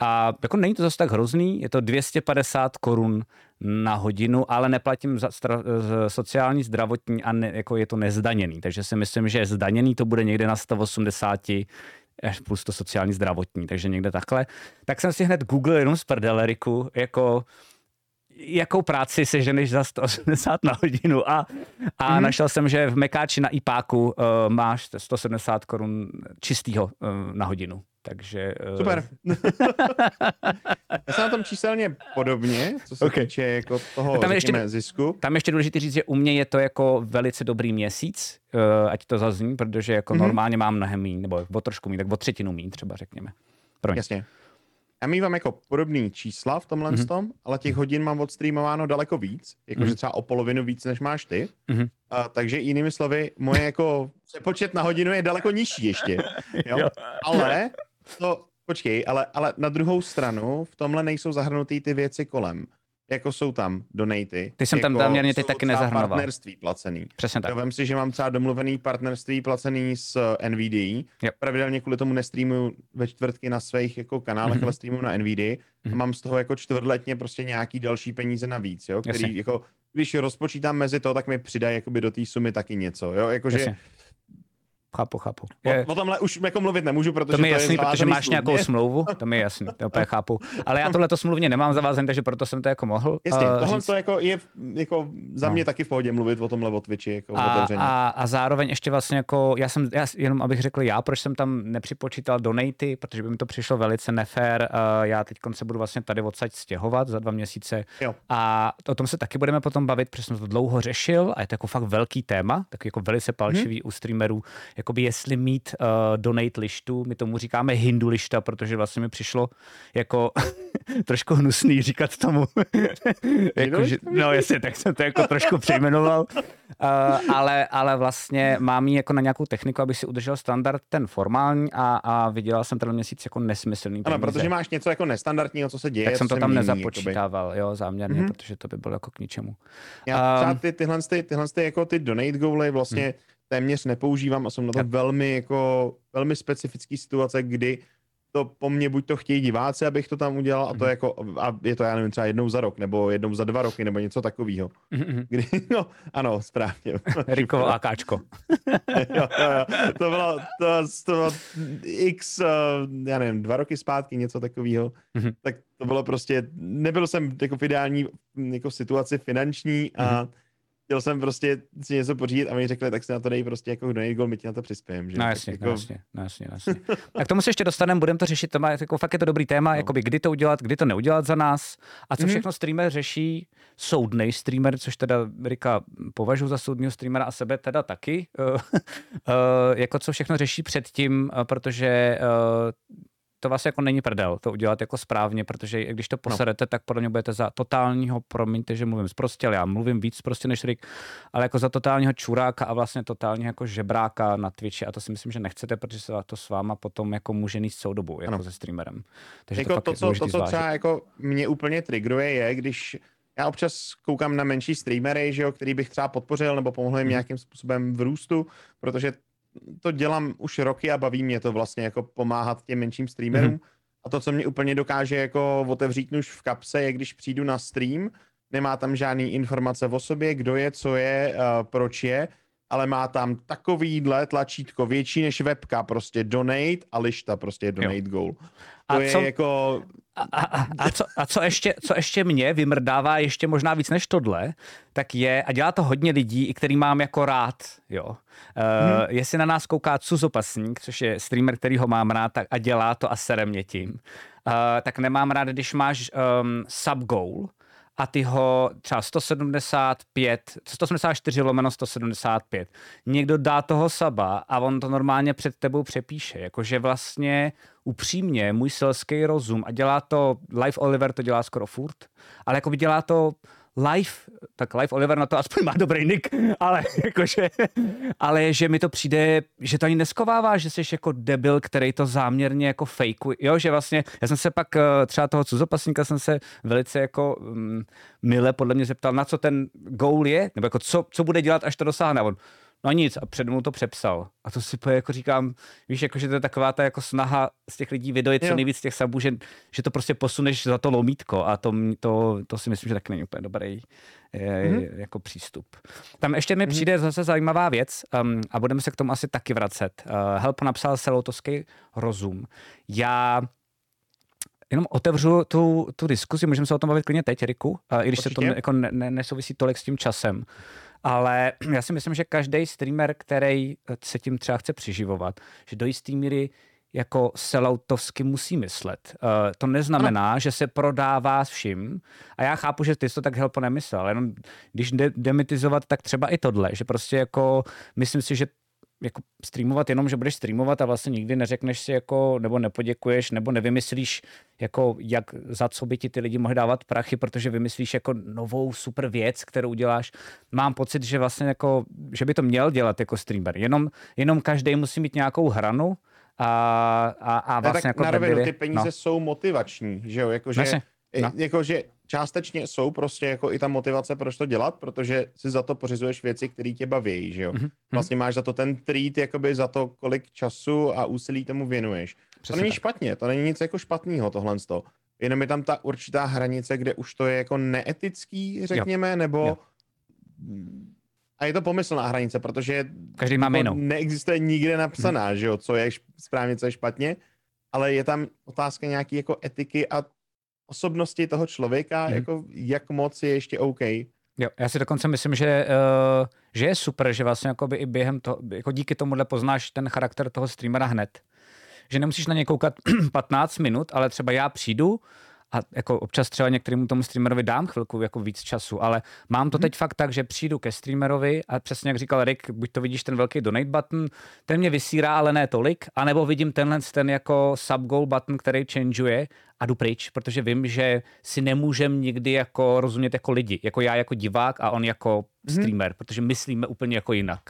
A jako není to zase tak hrozný, je to 250 korun na hodinu, ale neplatím za stra- sociální, zdravotní a ne, jako je to nezdaněný. Takže si myslím, že zdaněný to bude někde na 180 až plus to sociální zdravotní, takže někde takhle. Tak jsem si hned Google jenom z perdeleriku, jako jakou práci seženeš za 180 na hodinu a, a mm-hmm. našel jsem, že v Mekáči na IPáku uh, máš 170 korun čistýho uh, na hodinu. Takže... Uh, Super. Já jsem na tom číselně podobně, co se Ok. týče jako toho, Tam tam ještě- řekněme, zisku. Tam ještě důležité říct, že u mě je to jako velice dobrý měsíc, uh, ať to zazní, protože jako Mhm. mm-hmm. normálně mám mnohem míň, nebo o trošku míň, tak o třetinu míň třeba řekněme. Pro ně. Jasně. Já mývám jako podobný čísla v tomhle mm-hmm. tom, ale těch hodin mám odstreamováno daleko víc, jakože mm-hmm. třeba o polovinu víc, než máš ty. Mm-hmm. A, takže jinými slovy, moje jako přepočet na hodinu je daleko nižší ještě. Jo? jo. Ale to, počkej, ale, ale na druhou stranu v tomhle nejsou zahrnutý ty věci kolem jako jsou tam donaty. Ty jsem jako tam záměrně ty taky nezahrnoval. partnerství placený. Přesně tak. Vem si, že mám třeba domluvený partnerství placený s NVD. Yep. Pravidelně kvůli tomu nestreamuju ve čtvrtky na svých jako kanálech, mm-hmm. ale streamuju na NVD. Mm-hmm. A mhm. mám z toho jako čtvrtletně prostě nějaký další peníze navíc, jo, který Jasně. jako když rozpočítám mezi to, tak mi přidají jakoby do té sumy taky něco, jo, jakože Jasně chápu, chápu. Je... O, o tomhle už jako mluvit nemůžu, protože to mi je jasný, je protože máš smluvně. nějakou smlouvu, to mi je jasný, to úplně chápu. Ale já tohle to smluvně nemám zavázen, takže proto jsem to jako mohl. Jasně, uh, tohle říct... to jako je jako za mě no. taky v pohodě mluvit o tomhle o Twitchi, jako a, otevřeně. A, a, zároveň ještě vlastně jako, já jsem, já, jenom abych řekl já, proč jsem tam nepřipočítal donaty, protože by mi to přišlo velice nefér. Uh, já teď se budu vlastně tady odsaď stěhovat za dva měsíce. Jo. A o tom se taky budeme potom bavit, protože jsem to dlouho řešil a je to jako fakt velký téma, tak jako velice palčivý hmm. u streamerů, jakoby jestli mít uh, donate lištu, my tomu říkáme hindu lišta, protože vlastně mi přišlo jako trošku hnusný říkat tomu. jako, že, no jasně, tak jsem to jako trošku přejmenoval. Uh, ale, ale vlastně mám jí jako na nějakou techniku, aby si udržel standard ten formální a, a vydělal jsem ten měsíc jako nesmyslný Ano, protože máš něco jako nestandardního, co se děje. Tak jsem to tam mění, nezapočítával, jakoby. jo, záměrně, mm-hmm. protože to by bylo jako k ničemu. Já třeba ty, tyhle, ty, tyhle ty, jako ty donate goaly vlastně hmm téměř nepoužívám a jsou na to velmi jako velmi specifické situace, kdy to po mně buď to chtějí diváci, abych to tam udělal, a to je mhm. jako, a je to, já nevím, třeba jednou za rok, nebo jednou za dva roky, nebo něco takového. Mm-hmm. Kdy, no, ano, správně. Rikovo AKčko. jo, jo, jo. To bylo, to, to bylo x, uh, já nevím, dva roky zpátky, něco takového. Mm-hmm. Tak to bylo prostě, nebyl jsem jako v ideální jako situaci finanční a mm-hmm chtěl jsem prostě si něco pořídit a mi řekli, tak si na to dej prostě jako donate goal, my ti na to přispějeme. No jasně, jako... no jasně, no jasně, no jasně. a k tomu se ještě dostaneme, budeme to řešit, to má, jako fakt je to dobrý téma, no. jakoby kdy to udělat, kdy to neudělat za nás a co mm-hmm. všechno streamer řeší, soudný streamer, což teda Rika považuji za soudního streamera a sebe teda taky, uh, uh, jako co všechno řeší předtím, uh, protože to vlastně jako není prdel, to udělat jako správně, protože když to no. poserete, no. tak podle mě budete za totálního, promiňte, že mluvím zprostě, ale já mluvím víc prostě než Rick, ale jako za totálního čuráka a vlastně totálního jako žebráka na Twitchi a to si myslím, že nechcete, protože se to s váma potom jako může níst celou dobu, jako ano. se streamerem. Takže jako to, to, co, to, co třeba jako mě úplně triggeruje, je, když já občas koukám na menší streamery, že jo, který bych třeba podpořil nebo pomohl jim hmm. nějakým způsobem v růstu, protože to dělám už roky a baví mě to vlastně jako pomáhat těm menším streamerům. Mm-hmm. A to, co mě úplně dokáže jako otevřít nůž v kapse, je když přijdu na stream, nemá tam žádný informace o sobě, kdo je, co je, uh, proč je, ale má tam takovýhle tlačítko větší než webka, prostě donate a lišta, prostě donate jo. goal. To a je co, jako... A, a, a, co, a co, ještě, co ještě mě vymrdává ještě možná víc než tohle, tak je, a dělá to hodně lidí, i který mám jako rád, jo. Uh, hmm. Jestli na nás kouká Cuzopasník, což je streamer, který ho mám rád tak, a dělá to a sere mě tím, uh, tak nemám rád, když máš um, sub goal, a ty ho třeba 175, 184 lomeno 175. Někdo dá toho saba a on to normálně před tebou přepíše. Jakože vlastně upřímně můj selský rozum a dělá to, Life Oliver to dělá skoro furt, ale jako by dělá to Live, tak Live Oliver na to aspoň má dobrý nick, ale jakože, ale že mi to přijde, že to ani neskovává, že jsi jako debil, který to záměrně jako fejkuje, jo, že vlastně, já jsem se pak eh, třeba toho cuzopasníka jsem se velice jako um, mile podle mě zeptal, na co ten goal je, nebo jako co, co bude dělat, až to dosáhne. On, no nic, a před mnou to přepsal. A to si jako říkám, víš, jako, že to je taková ta jako snaha z těch lidí vydojit co nejvíc těch sabů, že, že to prostě posuneš za to lomítko a to, to, to si myslím, že taky není úplně dobrý mm-hmm. jako přístup. Tam ještě mi mm-hmm. přijde zase zajímavá věc um, a budeme se k tomu asi taky vracet. Uh, Help napsal Selotovský rozum. Já jenom otevřu tu, tu diskuzi, můžeme se o tom bavit klidně teď, Riku, uh, i když Určitě. se to jako ne, ne, nesouvisí tolik s tím časem. Ale já si myslím, že každý streamer, který se tím třeba chce přiživovat, že do jistý míry jako selloutovsky musí myslet. Uh, to neznamená, ano. že se prodává s vším. A já chápu, že ty jsi to tak helpo nemyslel. Jenom když de- demitizovat, tak třeba i tohle, že prostě jako myslím si, že jako streamovat jenom, že budeš streamovat a vlastně nikdy neřekneš si jako, nebo nepoděkuješ, nebo nevymyslíš jako jak, za co by ti ty lidi mohli dávat prachy, protože vymyslíš jako novou super věc, kterou děláš. Mám pocit, že vlastně jako, že by to měl dělat jako streamer. Jenom, jenom každý musí mít nějakou hranu, a, a, a vlastně tak jako na rovinu, ty peníze no. jsou motivační, že jo, jakože, i- no. Částečně jsou prostě jako i ta motivace, proč to dělat, protože si za to pořizuješ věci, které tě baví, že jo. Mhm, Vlastně máš za to ten treat, jakoby za to, kolik času a úsilí tomu věnuješ. to Přesně není tak. špatně, to není nic jako špatného tohle z toho. Jenom je tam ta určitá hranice, kde už to je jako neetický, řekněme, nebo Jo. a je to pomyslná hranice, protože Každý jinou. Mhm. neexistuje nikde napsaná, že jo, co je správně, co je špatně, ale je tam otázka nějaký jako etiky a osobnosti toho člověka, Mhm. jako jak moc je ještě OK. Jo, já si dokonce myslím, že, uh, že je super, že vlastně jakoby i během toho, jako díky tomuhle poznáš ten charakter toho streamera hned. Že nemusíš na něj koukat 15 minut, ale třeba já přijdu a jako občas třeba některému tomu streamerovi dám chvilku jako víc času, ale mám to teď fakt tak, že přijdu ke streamerovi a přesně jak říkal Rick, buď to vidíš ten velký donate button, ten mě vysírá, ale ne tolik, anebo vidím tenhle ten jako sub goal button, který changeuje a jdu pryč, protože vím, že si nemůžem nikdy jako rozumět jako lidi, jako já jako divák a on jako streamer, protože myslíme úplně jako jinak.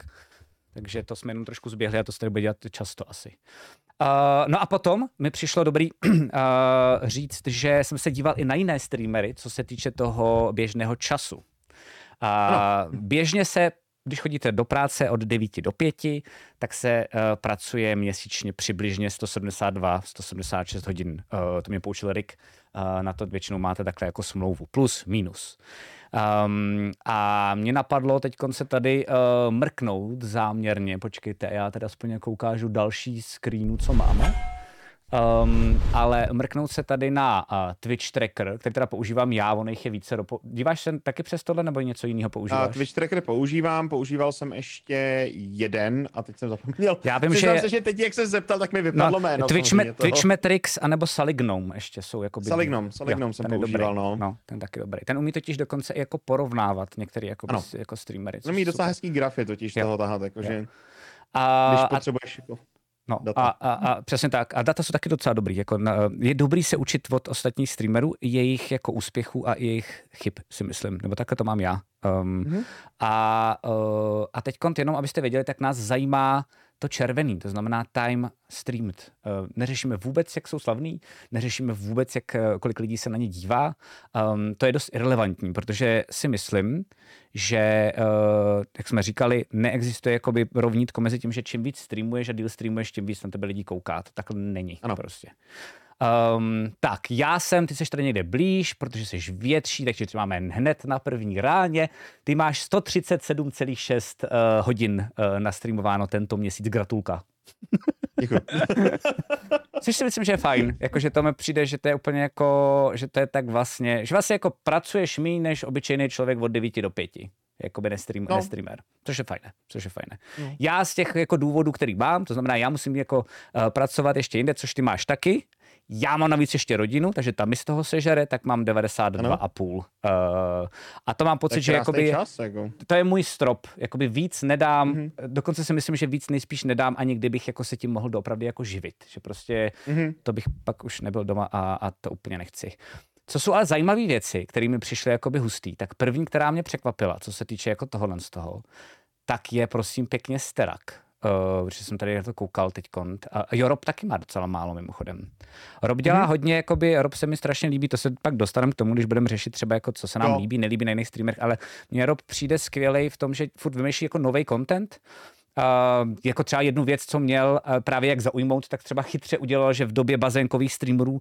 Takže to jsme jenom trošku zběhli a to se bude dělat často asi. Uh, no a potom mi přišlo dobrý uh, říct, že jsem se díval i na jiné streamery, co se týče toho běžného času. Uh, běžně se, když chodíte do práce od 9 do 5, tak se uh, pracuje měsíčně přibližně 172, 176 hodin. Uh, to mě poučil Rick. Uh, na to většinou máte takhle jako smlouvu. Plus, minus. Um, a mě napadlo teď se tady uh, mrknout záměrně, počkejte, já teda aspoň jako ukážu další screenu, co máme. Um, ale mrknout se tady na uh, Twitch Tracker, který teda používám já, on jich je více. Po... Díváš se taky přes tohle nebo něco jiného A používáš? Twitch Tracker používám, používal jsem ještě jeden a teď jsem zapomněl. Já vím, Přiznám že- se, že teď, jak se zeptal, tak mi vypadlo jméno. No, Twitch, samozřejmě me, toho. Twitch Metrics anebo Salignome ještě jsou. Jako Salignom, Salignom jsem ten je používal, dobrý. no. no. ten taky dobrý. Ten umí totiž dokonce i jako porovnávat některý jako, Ano. jako streamery. No mít docela hezký grafy totiž Jo. toho tahat, jakože A, když a potřebuješ jako... No, data. a, a, a, přesně tak. A data jsou taky docela dobrý. Jako, na, je dobrý se učit od ostatních streamerů, jejich jako úspěchů a jejich chyb, si myslím. Nebo takhle to mám já. Um, Mhm. A, uh, a teď jenom, abyste věděli, tak nás zajímá to červený, to znamená time streamed. Uh, neřešíme vůbec, jak jsou slavný, neřešíme vůbec, jak, eh, kolik lidí se na ně dívá. Um, to je dost irrelevantní, protože si myslím, že, uh, jak jsme říkali, neexistuje jakoby rovnítko mezi tím, že čím víc streamuješ a díl streamuješ, tím víc na tebe lidí kouká. To takhle není Ano. prostě. Um, tak, já jsem, ty jsi tady někde blíž, protože jsi větší, takže tě máme hned na první ráně. Ty máš 137,6 uh, hodin uh, nastreamováno tento měsíc. Gratulka. Děkuji. Což si myslím, že je fajn. Jakože to mi přijde, že to je úplně jako, že to je tak vlastně, že vlastně jako pracuješ méně než obyčejný člověk od 9 do 5. Jakoby nestream, no. No. nestreamer. Což je fajné, což je fajné. No. Já z těch jako důvodů, který mám, to znamená, já musím jako uh, pracovat ještě jinde, což ty máš taky. Já mám navíc ještě rodinu, takže tam mi z toho sežere, tak mám 92,5. Uh, a to mám pocit, Tak že jakoby, čas, jako. to je můj strop. Jakoby víc nedám, Mhm. mm-hmm. dokonce si myslím, že víc nejspíš nedám, ani kdybych jako se tím mohl doopravdy jako živit. Že prostě Mhm. to bych pak už nebyl doma a, a to úplně nechci. Co jsou ale zajímavé věci, které mi přišly jakoby hustý, tak první, která mě překvapila, co se týče jako tohohle z toho, tak je prosím pěkně Sterak. Uh, protože jsem tady na to koukal teď kont. A jo, Rob taky má docela málo mimochodem. Rob dělá mm-hmm. hodně, jakoby, Rob se mi strašně líbí, to se pak dostaneme k tomu, když budeme řešit třeba jako co se nám Jo. líbí, nelíbí na jiných streamerech, ale mně Rob přijde skvělej v tom, že furt vymýšlí jako nový content, jako třeba jednu věc, co měl uh, právě jak zaujmout, tak třeba chytře udělal, že v době bazénkových streamerů uh,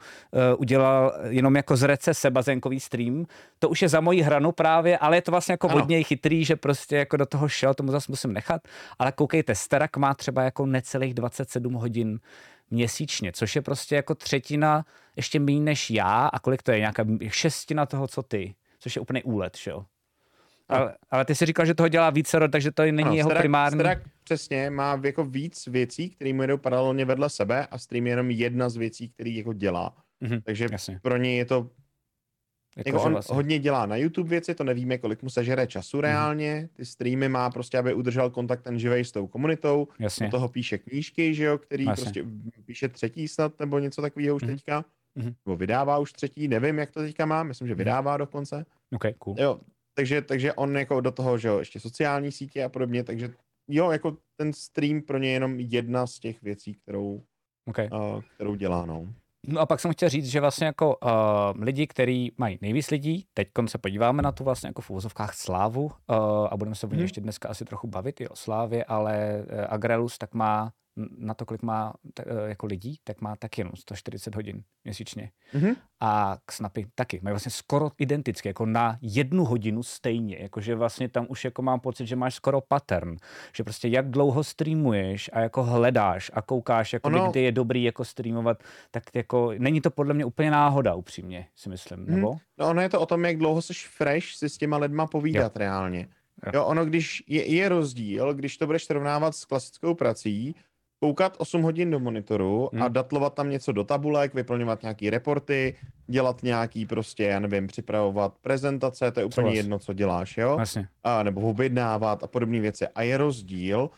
udělal jenom jako z recese bazénkový stream. To už je za moji hranu právě, ale je to vlastně jako Ano. od něj chytrý, že prostě jako do toho šel, tomu zase musím nechat. Ale koukejte, Starak má třeba jako necelých 27 hodin měsíčně, což je prostě jako třetina ještě méně než já a kolik to je, nějaká šestina toho, co ty, což je úplný úlet, že jo? Ale, ale ty si říkal, že toho dělá více, takže to není Ano, jeho Starak- primární... Starak přesně má jako víc věcí, které mu jedou paralelně vedle sebe a stream je jenom jedna z věcí, který jako dělá. Mhm, Takže jasně. pro něj je to Jako, jako on vlastně... hodně dělá na YouTube věci, to nevíme, kolik mu sežere času mhm. reálně. Ty streamy má prostě, aby udržel kontakt ten živej s tou komunitou. Jasně. Do toho píše knížky, že jo, který Jasně. prostě píše třetí snad, nebo něco takového už mm-hmm. teďka. Mm-hmm. Nebo vydává už třetí, nevím, jak to teďka má, myslím, že vydává mm-hmm. dokonce. OK, cool. Jo, takže, takže on jako do toho, že jo, ještě sociální sítě a podobně, takže jo, jako ten stream pro ně je jenom jedna z těch věcí, kterou, okay. uh, kterou dělá, no. No a pak jsem chtěl říct, že vlastně jako uh, lidi, kteří mají nejvíc lidí, teď se podíváme na tu vlastně jako v úvozovkách slávu uh, a budeme se o hmm. ještě dneska asi trochu bavit i o slávě, ale uh, Agrelus tak má na to, kolik má t- eh, jako lidí, tak má taky jenom 140 hodin měsíčně. Mm-hmm. A k Snapy taky. Mají vlastně skoro identické, jako na jednu hodinu stejně. Jakože vlastně tam už jako mám pocit, že máš skoro pattern. Že prostě jak dlouho streamuješ a jako hledáš a koukáš, jako ono... kdy je dobrý jako streamovat, tak jako není to podle mě úplně náhoda, upřímně si myslím, mm. nebo? No ono je to o tom, jak dlouho jsi fresh si s těma lidma povídat jo. reálně. Jo. jo, ono když je, je rozdíl, když to budeš srovnávat s klasickou prací, koukat 8 hodin do monitoru hmm. a datlovat tam něco do tabulek, vyplňovat nějaký reporty, dělat nějaký prostě, já nevím, připravovat prezentace, to je úplně co jedno, co děláš, jo? Vlastně. A, nebo objednávat a podobné věci. A je rozdíl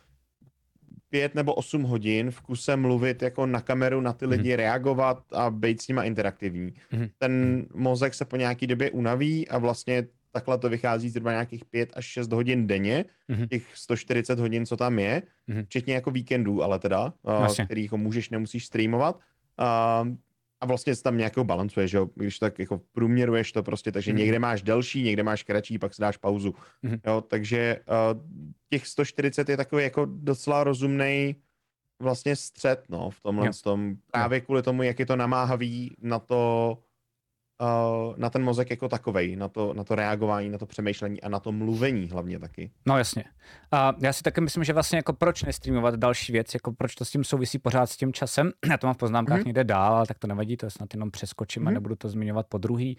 pět nebo osm hodin v kuse mluvit jako na kameru na ty hmm. lidi, hmm. reagovat a být s nima interaktivní. Hmm. Ten mozek se po nějaký době unaví a vlastně takhle to vychází zhruba nějakých 5 až 6 hodin denně, mm-hmm. těch 140 hodin, co tam je, mm-hmm. včetně jako víkendů, ale teda, uh, který jako můžeš, nemusíš streamovat. Uh, a vlastně se tam nějakou balancuje, že jo, když tak jako průměruješ to prostě, takže mm-hmm. někde máš delší, někde máš kratší, pak si dáš pauzu. Mm-hmm. Jo, takže uh, těch 140 je takový jako docela rozumný vlastně střed, no, v tomhle tom, právě kvůli tomu, jak je to namáhavý na to, na ten mozek jako takovej, na to, na to reagování, na to přemýšlení a na to mluvení hlavně taky. No jasně. A já si taky myslím, že vlastně jako proč nestreamovat další věc, jako proč to s tím souvisí pořád s tím časem. Já to mám v poznámkách mm-hmm. někde dál, ale tak to nevadí, to snad jenom přeskočím mm-hmm. a mhm. nebudu to zmiňovat po druhý.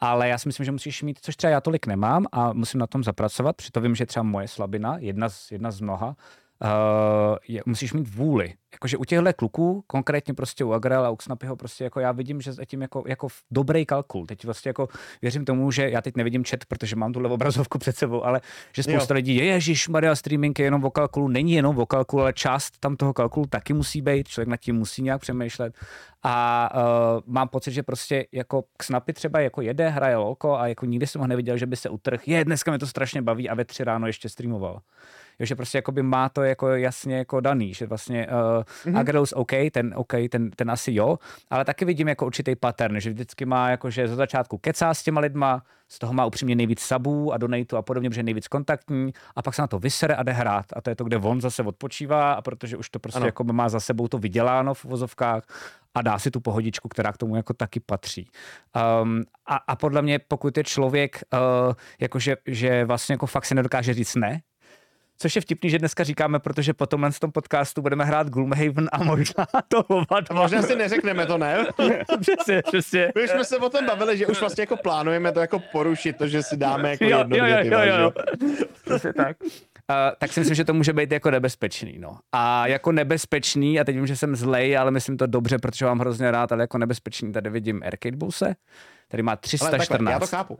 Ale já si myslím, že musíš mít, což třeba já tolik nemám a musím na tom zapracovat, přitom vím, že třeba moje slabina, jedna z, jedna z mnoha, uh, je, musíš mít vůli. Jakože u těchto kluků, konkrétně prostě u Agrela, u Snapyho, prostě jako já vidím, že zatím jako, jako dobrý kalkul. Teď vlastně jako věřím tomu, že já teď nevidím chat, protože mám tuhle obrazovku před sebou, ale že spousta jo. lidí je, ježiš, Maria streaming je jenom o kalkulu, není jenom o kalkulu, ale část tam toho kalkulu taky musí být, člověk nad tím musí nějak přemýšlet. A uh, mám pocit, že prostě jako k Snapy třeba jako jede, hraje loko a jako nikdy jsem ho neviděl, že by se utrh. Je, dneska mě to strašně baví a ve tři ráno ještě streamoval jo, že prostě jakoby má to jako jasně jako daný, že vlastně uh, mm-hmm. Agrelus OK, ten OK, ten, ten asi jo, ale taky vidím jako určitý pattern, že vždycky má jako, že za začátku kecá s těma lidma, z toho má upřímně nejvíc sabů a donatů a podobně, protože je nejvíc kontaktní a pak se na to vysere a jde hrát a to je to, kde on zase odpočívá a protože už to prostě jako má za sebou to vyděláno v vozovkách a dá si tu pohodičku, která k tomu jako taky patří. Um, a, a podle mě, pokud je člověk, uh, jakože, že vlastně jako fakt se nedokáže říct ne, Což je vtipný, že dneska říkáme, protože po tomhle tom podcastu budeme hrát Gloomhaven a možná to oba dva. Možná si neřekneme to, ne? přesně, přesně. My už jsme se o tom bavili, že už vlastně jako plánujeme to jako porušit, to, že si dáme jako jo, jedno jo, jo, jo, jo. Přesně tak. Uh, tak si myslím, že to může být jako nebezpečný. No. A jako nebezpečný, a teď vím, že jsem zlej, ale myslím to dobře, protože mám hrozně rád, ale jako nebezpečný tady vidím Arcade Buse, který má 314. Ale takhle, já to chápu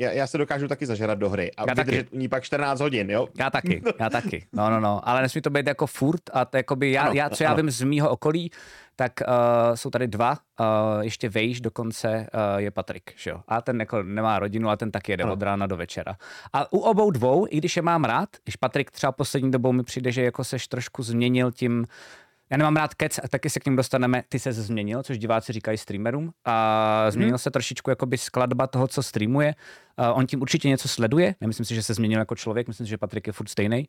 já, já se dokážu taky zažerat do hry a já vydržet taky. u ní pak 14 hodin, jo? Já taky, já taky, no, no, no, ale nesmí to být jako furt a to jakoby já, ano, já co ano. já vím z mýho okolí, tak uh, jsou tady dva, uh, ještě vejš dokonce uh, je Patrik, že jo? A ten jako nemá rodinu a ten taky jede ano. od rána do večera. A u obou dvou, i když je mám rád, když Patrik třeba poslední dobou mi přijde, že jako seš trošku změnil tím, já nemám rád kec a taky se k ním dostaneme. Ty se změnil, což diváci říkají streamerům. A změnil hmm. se trošičku jakoby skladba toho, co streamuje. Uh, on tím určitě něco sleduje. Nemyslím si, že se změnil jako člověk, myslím si, že Patrik je furt stejný.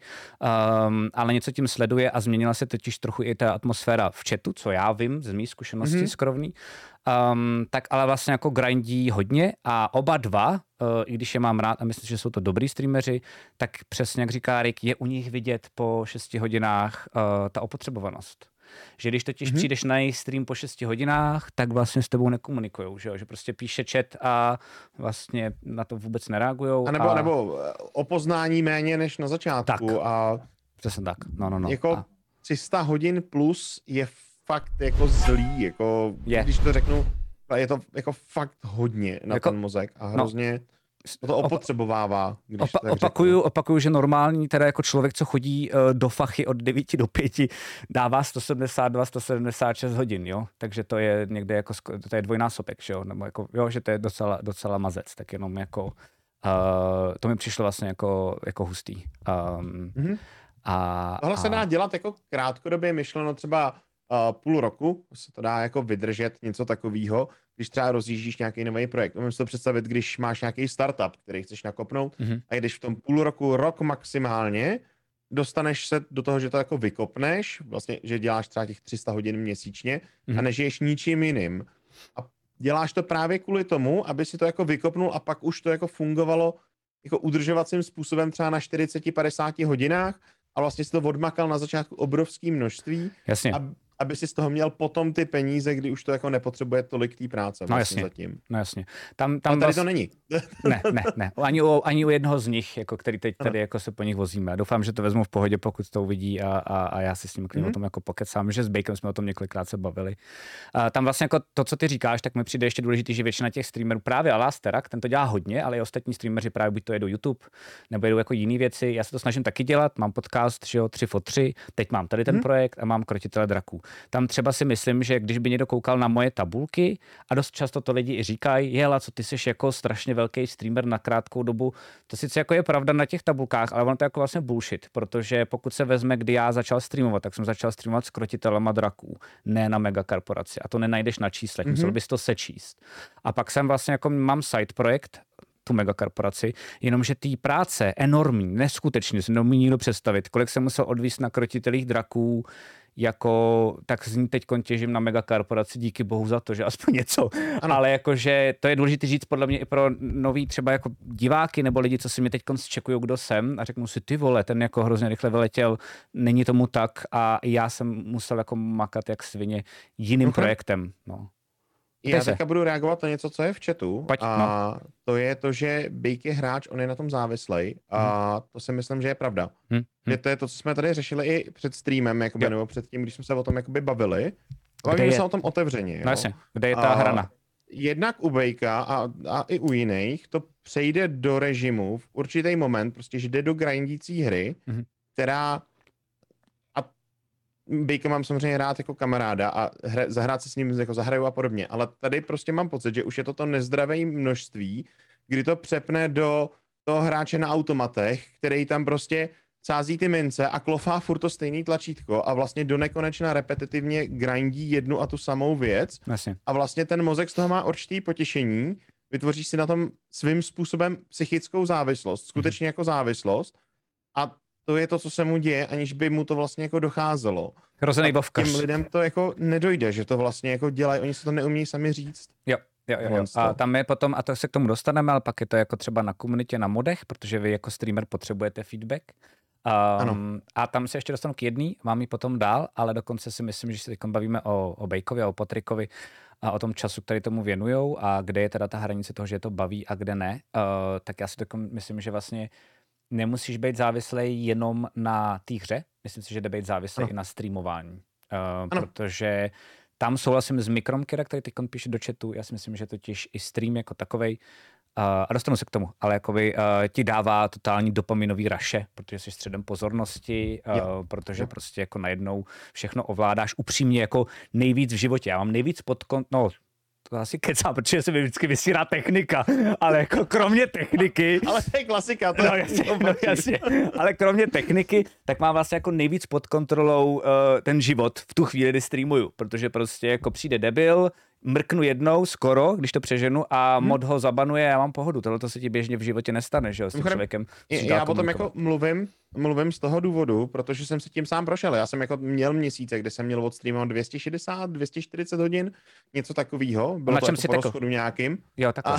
Um, ale něco tím sleduje a změnila se totiž trochu i ta atmosféra v chatu, co já vím z mých zkušeností hmm. skrovný. Um, tak ale vlastně jako grindí hodně a oba dva, uh, i když je mám rád a myslím, že jsou to dobrý streameři, tak přesně jak říká Rick, je u nich vidět po 6 hodinách uh, ta opotřebovanost. Že když totiž mm-hmm. přijdeš na jejich stream po 6 hodinách, tak vlastně s tebou nekomunikují, že, že prostě píše chat a vlastně na to vůbec nereagují. A nebo, a... nebo eh, opoznání méně než na začátku. Tak. A Přesně tak, no, no, no. Jako a... 300 hodin plus je fakt jako zlý, jako je. když to řeknu je to jako fakt hodně na Jako- ten mozek a hrozně no, to opotřebovává, když Opa- opakuju, řeknu. opakuju, že normální, teda jako člověk, co chodí uh, do fachy od 9 do 5, dává 172, 176 hodin, jo? Takže to je někde jako, to je dvojnásobek, že jo? Nebo jako, jo, že to je docela, docela mazec, tak jenom jako, uh, to mi přišlo vlastně jako, jako hustý. Um, Mhm. a, Tohle se a, dá dělat jako krátkodobě myšleno třeba uh, půl roku, se to dá jako vydržet něco takového, když třeba rozjíždíš nějaký nový projekt. Umím si to představit, když máš nějaký startup, který chceš nakopnout Mhm. a když v tom půl roku, rok maximálně, dostaneš se do toho, že to jako vykopneš, vlastně, že děláš třeba těch 300 hodin měsíčně a Mhm. nežiješ ničím jiným. A děláš to právě kvůli tomu, aby si to jako vykopnul a pak už to jako fungovalo jako udržovacím způsobem třeba na 40-50 hodinách a vlastně si to odmakal na začátku obrovské množství, jasně. ab, aby si z toho měl potom ty peníze, kdy už to jako nepotřebuje tolik té práce No vlastně jasně. zatím. No jasně. Tam, tam tady vlast- to není. Ne, ne, ne. Ani u, ani u jednoho z nich, jako který teď tady jako se po nich vozíme. Doufám, že to vezmu v pohodě, pokud to uvidí a, a, a já si s ním klidně Mhm. o tom jako pokecám, že s Bakem jsme o tom několikrát se bavili. A tam vlastně jako to, co ty říkáš, tak mi přijde ještě důležitý, že většina těch streamerů, právě Alasterak, ten to dělá hodně, ale i ostatní streameři právě buď to jedou YouTube, nebo jedou jako jiné věci. Já se to snažím taky dělat, mám podcast, že jo, 3 for 3, teď mám tady ten Mhm. projekt a mám krotitele draků. Tam třeba si myslím, že když by někdo koukal na moje tabulky, a dost často to lidi i říkají, jela, co ty jsi jako strašně velký streamer na krátkou dobu. To sice jako je pravda na těch tabulkách, ale ono to je jako vlastně bullshit, protože pokud se vezme, kdy já začal streamovat, tak jsem začal streamovat s krotitelema draků, ne na megakorporaci. A to nenajdeš na číslech, mm-hmm. musel Mhm. bys to sečíst. A pak jsem vlastně jako mám side projekt, tu megakorporaci, jenomže té práce enormní, neskutečně, si neumí nikdo představit, kolik jsem musel odvíst na krotitelích draků, jako, tak z ní teď těžím na megakorporaci, díky bohu za to, že aspoň něco. Ano. Ale jakože to je důležité říct podle mě i pro nový třeba jako diváky nebo lidi, co si mě teď čekují, kdo jsem a řeknu si, ty vole, ten jako hrozně rychle vyletěl, není tomu tak a já jsem musel jako makat jak svině jiným Mhm. projektem. No. Já se. teďka budu reagovat na něco, co je v chatu. Pojď, no. a to je to, že Bake je hráč, on je na tom závislej. A to si myslím, že je pravda. Hm, Že to je to, co jsme tady řešili i před streamem, jakoby, Jo. nebo před tím, když jsme se o tom jakoby bavili. Bavíme je? se o tom otevřeně. Jo? no jasně, kde je ta A hrana? Jednak u Bejka a, a i u jiných to přejde do režimu v určitý moment, prostě, že jde do grindící hry, Mhm. která Bejka mám samozřejmě rád jako kamaráda a hra, zahrát se s ním jako zahraju a podobně, ale tady prostě mám pocit, že už je to to nezdravé množství, kdy to přepne do toho hráče na automatech, který tam prostě sází ty mince a klofá furt to stejný tlačítko a vlastně do nekonečna repetitivně grindí jednu a tu samou věc Jasně. a vlastně ten mozek z toho má určitý potěšení, vytvoří si na tom svým způsobem psychickou závislost, skutečně jako závislost a to je to, co se mu děje, aniž by mu to vlastně jako docházelo. Hrozený A bovkař. těm lidem to jako nedojde, že to vlastně jako dělají, oni se to neumí sami říct. Jo, jo, jo, jo. A tam je potom, a to se k tomu dostaneme, ale pak je to jako třeba na komunitě na modech, protože vy jako streamer potřebujete feedback. Um, Ano. A tam se ještě dostanu k jedný, mám ji potom dál, ale dokonce si myslím, že se teď bavíme o, o Bejkovi a o Patrikovi a o tom času, který tomu věnujou a kde je teda ta hranice toho, že je to baví a kde ne. Uh, tak já si myslím, že vlastně nemusíš být závislý jenom na té hře, myslím si, že jde být závislý Ano. i na streamování. Uh, Ano. protože tam souhlasím s Mikromkera, který teď píše do chatu. Já si myslím, že totiž i stream jako takovej, uh, a dostanu se k tomu, ale jakoby uh, ti dává totální dopaminový raše, protože jsi středem pozornosti, uh, Jo. protože Jo. prostě jako najednou všechno ovládáš upřímně jako nejvíc v životě. Já mám nejvíc pod kon- no, to asi kecá, protože se mi vždycky vysírá technika, ale jako kromě techniky, Ale to je klasika. To No jasně, no jasně. Ale kromě techniky, tak mám vlastně jako nejvíc pod kontrolou uh, ten život v tu chvíli, kdy streamuju, protože prostě jako přijde debil, mrknu jednou skoro, když to přeženu a hmm. mod ho zabanuje a já mám pohodu. Tohle to se ti běžně v životě nestane, že jo, s tím člověkem. Se Já potom jako mluvím, mluvím z toho důvodu, protože jsem si tím sám prošel. Já jsem jako měl měsíce, kde jsem měl odstreamovat 260, 240 hodin, něco takového. Bylo na to čem jako si nějakým. Jo. A,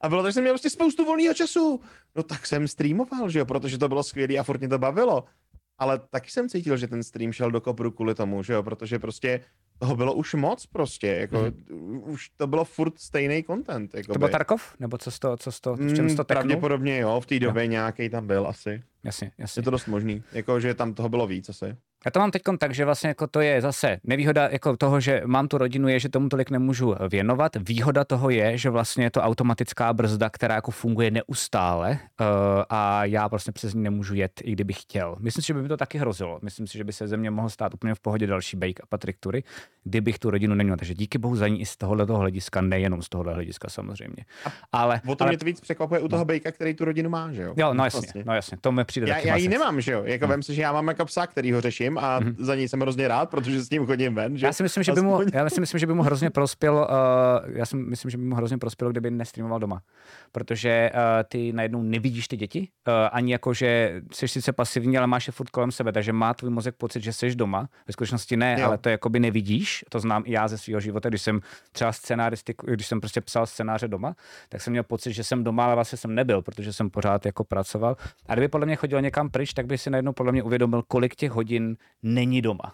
a bylo to, že jsem měl prostě spoustu volného času. No tak jsem streamoval, že jo, protože to bylo skvělé a furt mě to bavilo. Ale taky jsem cítil, že ten stream šel do kopru kvůli tomu, že jo, protože prostě toho bylo už moc prostě, jako mm. už to bylo furt stejný content. Jako Mhm. To byl Tarkov? Nebo co jsi to, co jsi to, v čem jsi Mm, to teknul? pravděpodobně jo, v té době nějaký tam byl asi. Jasně, Je jasně. to dost možný, jako že tam toho bylo víc asi. Já to mám teď tak, že vlastně jako to je zase nevýhoda jako toho, že mám tu rodinu, je, že tomu tolik nemůžu věnovat. Výhoda toho je, že vlastně je to automatická brzda, která jako funguje neustále uh, a já prostě přes ní nemůžu jet, i kdybych chtěl. Myslím si, že by mi to taky hrozilo. Myslím si, že by se ze mě mohl stát úplně v pohodě další Bake a Patrick Tury, kdybych tu rodinu neměl. Takže díky bohu za ní i z tohohle hlediska, nejenom z tohohle hlediska samozřejmě. Ale, o to ale... mě to víc překvapuje u toho no. Bakea, který tu rodinu má, že jo? Jo, no jasně, vlastně. no jasně, to mi přijde Já, já ji nemám, že jo? Jako hmm. vem si, že já mám jako psa, který ho řeším a hmm. za něj jsem hrozně rád, protože s ním chodím ven. Že? Já si myslím, že by mu, já si myslím, že by mu hrozně prospělo, uh, já si myslím, že by mu hrozně prospělo, kdyby nestreamoval doma. Protože uh, ty najednou nevidíš ty děti, uh, ani jako, že jsi sice pasivní, ale máš je furt kolem sebe, takže má tvůj mozek pocit, že jsi doma. Ve skutečnosti ne, jo. ale to jakoby nevidíš. To znám i já ze svého života, když jsem třeba scenáristik, když jsem prostě psal scénáře doma, tak jsem měl pocit, že jsem doma, ale vlastně jsem nebyl, protože jsem pořád jako pracoval. A kdyby podle mě chodil někam pryč, tak by si najednou podle mě uvědomil, kolik těch hodin není doma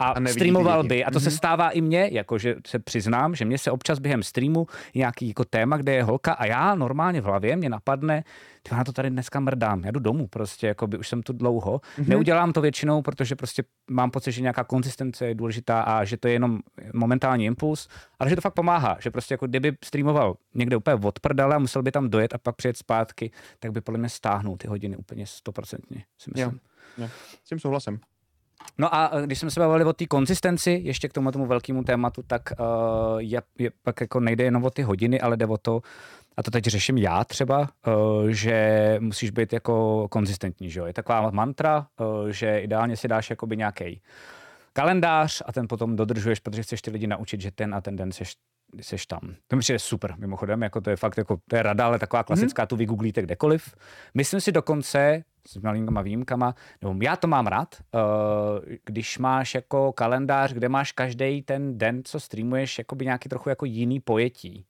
a, a streamoval by. A to mm-hmm. se mhm. stává i mně, jakože se přiznám, že mě se občas během streamu nějaký jako téma, kde je holka a já normálně v hlavě mě napadne, ty na to tady dneska mrdám, já jdu domů prostě, jako by už jsem tu dlouho. Mm-hmm. Neudělám to většinou, protože prostě mám pocit, že nějaká konzistence je důležitá a že to je jenom momentální impuls, ale že to fakt pomáhá, že prostě jako kdyby streamoval někde úplně od prdele a musel by tam dojet a pak přijet zpátky, tak by podle mě stáhnul ty hodiny úplně stoprocentně, si myslím. Jo, jo. S tím souhlasem. No a když jsme se bavili o té konzistenci, ještě k tomu tomu velkému tématu, tak uh, je, je, pak jako nejde jenom o ty hodiny, ale jde o to, a to teď řeším já třeba, uh, že musíš být jako konzistentní, že jo? Je taková mantra, uh, že ideálně si dáš jakoby nějaký kalendář a ten potom dodržuješ, protože chceš ty lidi naučit, že ten a ten den seš, seš tam. To mi přijde super, mimochodem, jako to je fakt, jako, to je rada, ale taková klasická, mm-hmm. tu vygooglíte kdekoliv. Myslím si dokonce, s malinkama výjimkama, nebo já to mám rád, uh, když máš jako kalendář, kde máš každý ten den, co streamuješ, jako by nějaký trochu jako jiný pojetí.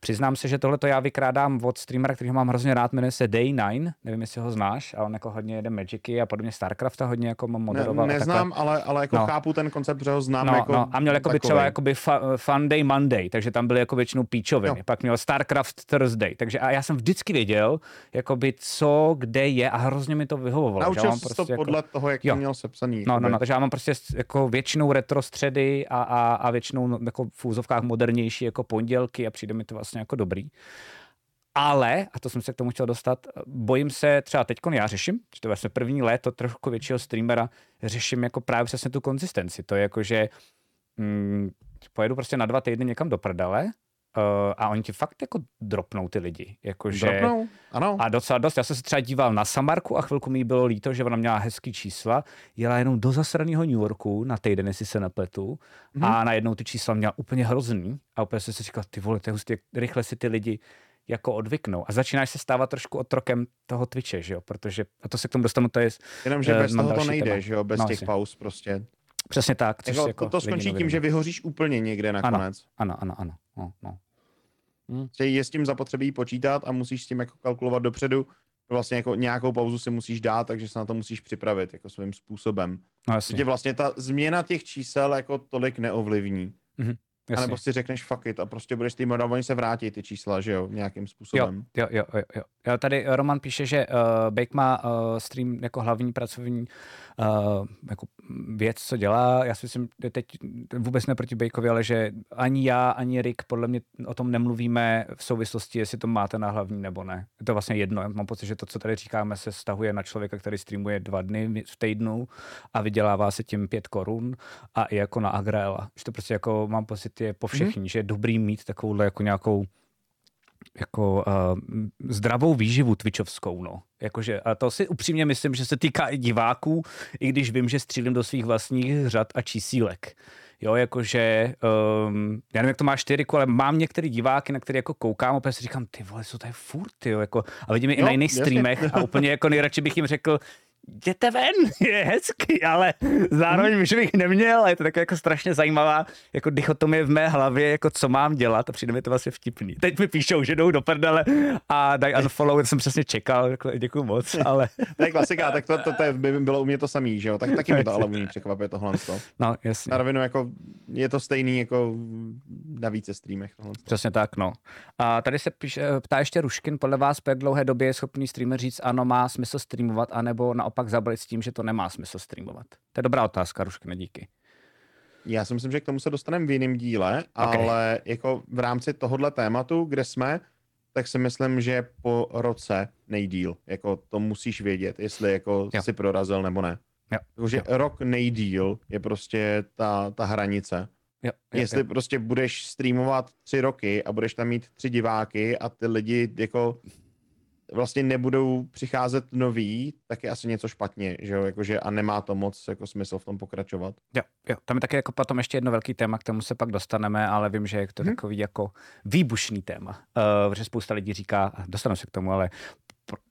Přiznám se, že tohle to já vykrádám od streamera, který mám hrozně rád, jmenuje se Day9, nevím, jestli ho znáš, a on jako hodně jede Magicy a podobně Starcrafta hodně jako moderoval. Ne, neznám, ale, ale jako no. chápu ten koncept, že ho znám no, jako no. A měl jako by třeba jakoby Fun Day Monday, takže tam byly jako většinou píčoviny. Jo. Pak měl Starcraft Thursday, takže a já jsem vždycky věděl, jakoby co, kde je a hrozně mi to vyhovovalo. Naučil jsi prostě to jako... podle toho, jak jo. měl sepsaný. No, no, no, takže já mám prostě jako většinou retro středy a, a, a většinou jako v úzovkách modernější jako pondělky a přijde mi to vlastně jako dobrý. Ale, a to jsem se k tomu chtěl dostat, bojím se třeba teď, já řeším, že to je vlastně první léto trochu většího streamera, řeším jako právě přesně tu konzistenci. To je jako, že mm, pojedu prostě na dva týdny někam do prdele Uh, a oni ti fakt jako dropnou ty lidi. Jako, že, dropnou, ano. A docela dost. Já jsem se třeba díval na Samarku a chvilku mi bylo líto, že ona měla hezký čísla. Jela jenom do zasraného New Yorku na týden, jestli se nepletu. Mm-hmm. A najednou ty čísla měla úplně hrozný. A úplně jsem si říkal, ty vole, to je hustý, jak rychle si ty lidi jako odvyknou. A začínáš se stávat trošku otrokem toho Twitche, že jo? Protože, a to se k tomu dostanu, to je... Jenom, že uh, bez toho to nejde, téma. že jo? Bez no, těch pauz prostě. Přesně tak. Jako, jako to, skončí tím, že vyhoříš úplně někde nakonec. Ano, ano, ano. ano, ano. Hmm. Je s tím zapotřebí počítat a musíš s tím jako kalkulovat dopředu. Vlastně jako nějakou pauzu si musíš dát, takže se na to musíš připravit jako svým způsobem. No, jasně. Tě vlastně ta změna těch čísel jako tolik neovlivní. Mm-hmm. Jasně. A nebo si řekneš fuck it a prostě budeš tým a oni se vrátí ty čísla, že jo, nějakým způsobem. Jo, jo, jo, jo. jo. Tady Roman píše, že uh, Bake má uh, stream jako hlavní pracovní uh, jako věc, co dělá. Já si myslím, že teď vůbec ne proti Bakeovi, ale že ani já, ani Rick podle mě o tom nemluvíme v souvislosti, jestli to máte na hlavní nebo ne. Je to vlastně jedno. Mám pocit, že to, co tady říkáme, se stahuje na člověka, který streamuje dva dny v týdnu a vydělává se tím pět korun a i jako na Agrela. Že to prostě jako mám pocit je po mm-hmm. že je dobrý mít takovouhle jako nějakou jako uh, zdravou výživu twitchovskou, no. Jakože, a to si upřímně myslím, že se týká i diváků, i když vím, že střílím do svých vlastních řad a čísílek. Jo, jakože, um, já nevím, jak to máš ty, ale mám některé diváky, na které jako koukám, opět si říkám, ty vole, jsou tady furt, jo, jako, a vidím je i na jiných streamech a úplně jako nejradši bych jim řekl, jděte ven, je hezky, ale zároveň už bych neměl, je to tak jako strašně zajímavá jako dichotomie v mé hlavě, jako co mám dělat a přijde mi to vlastně vtipný. Teď mi píšou, že jdou do prdele a dají unfollow, to jsem přesně čekal, děkuji moc, ale... to je klasika, tak to, to, to, by bylo u mě to samý, že jo, tak taky mi to ale umí překvapuje tohle. No, jasně. Na rovinu jako je to stejný jako na více streamech. Tohle. Přesně tak, no. A tady se píše, ptá ještě Ruškin, podle vás po jak dlouhé době je schopný streamer říct, ano, má smysl streamovat, anebo na naopak zabalit s tím, že to nemá smysl streamovat? To je dobrá otázka, Ruškne, díky. Já si myslím, že k tomu se dostaneme v jiném díle, okay. ale jako v rámci tohohle tématu, kde jsme, tak si myslím, že po roce nejdíl. Jako to musíš vědět, jestli jako jo. si prorazil nebo ne. Jo. Takže jo. rok nejdíl je prostě ta, ta hranice. Jo, jo, jestli jo. prostě budeš streamovat tři roky a budeš tam mít tři diváky a ty lidi jako vlastně nebudou přicházet noví, tak je asi něco špatně, že jo, jakože a nemá to moc jako smysl v tom pokračovat. Jo, jo, tam je taky jako potom ještě jedno velký téma, k tomu se pak dostaneme, ale vím, že je to hmm. takový jako výbušný téma, uh, protože spousta lidí říká, dostanu se k tomu, ale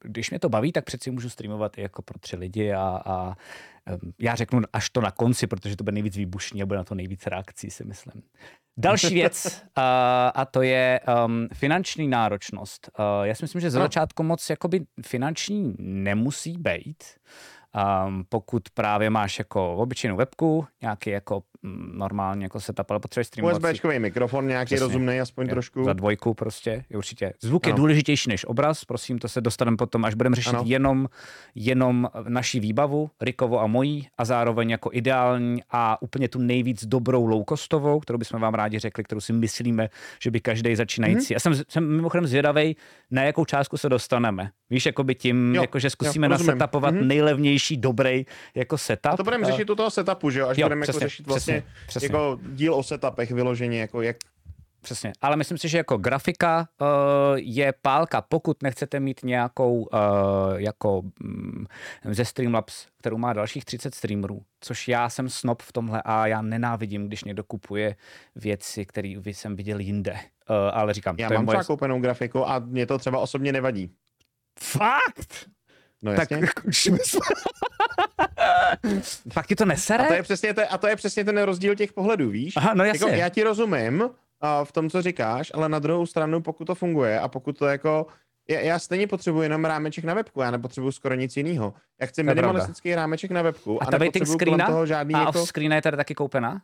když mě to baví, tak přeci můžu streamovat i jako pro tři lidi a, a já řeknu až to na konci, protože to bude nejvíc výbušný a bude na to nejvíc reakcí, si myslím. Další věc, uh, a to je um, finanční náročnost. Uh, já si myslím, že za no. začátku moc jakoby finanční nemusí být. Um, pokud právě máš jako obyčejnou webku, nějaký jako normálně jako setup, ale potřebuješ streamovat. USBčkový mikrofon, nějaký Přesně. rozumný, aspoň je, trošku. Za dvojku prostě, je určitě. Zvuk ano. je důležitější než obraz, prosím, to se dostaneme potom, až budeme řešit jenom, jenom naší výbavu, Rikovo a mojí, a zároveň jako ideální a úplně tu nejvíc dobrou low-costovou, kterou bychom vám rádi řekli, kterou si myslíme, že by každý začínající. Mm-hmm. Já jsem, jsem mimochodem zvědavý, na jakou částku se dostaneme. Víš, jako by tím, jo, jako že zkusíme jo, nasetapovat mm-hmm. nejlevnější, dobrý jako setup. A to budeme řešit u toho setupu, že jo? Až jo, budeme jako řešit vlastně přesně, přesně. jako díl o setupech vyloženě, jako jak Přesně, ale myslím si, že jako grafika uh, je pálka, pokud nechcete mít nějakou uh, jako um, ze Streamlabs, kterou má dalších 30 streamerů, což já jsem snob v tomhle a já nenávidím, když někdo kupuje věci, které jsem viděl jinde. Uh, ale říkám, já to mám je moje... koupenou grafiku a mě to třeba osobně nevadí. Fakt? No jasně. Tak Fakt ti to nesere? A to je přesně, to, a to je přesně ten rozdíl těch pohledů, víš? Aha, no jasně. Jako, já ti rozumím uh, v tom, co říkáš, ale na druhou stranu, pokud to funguje a pokud to jako já, já stejně potřebuji jenom rámeček na webku, já nepotřebuji skoro nic jiného. Já chci minimalistický rámeček na webku a, a nepotřebuji kolem toho žádný a jako... off-screen je tady taky koupená?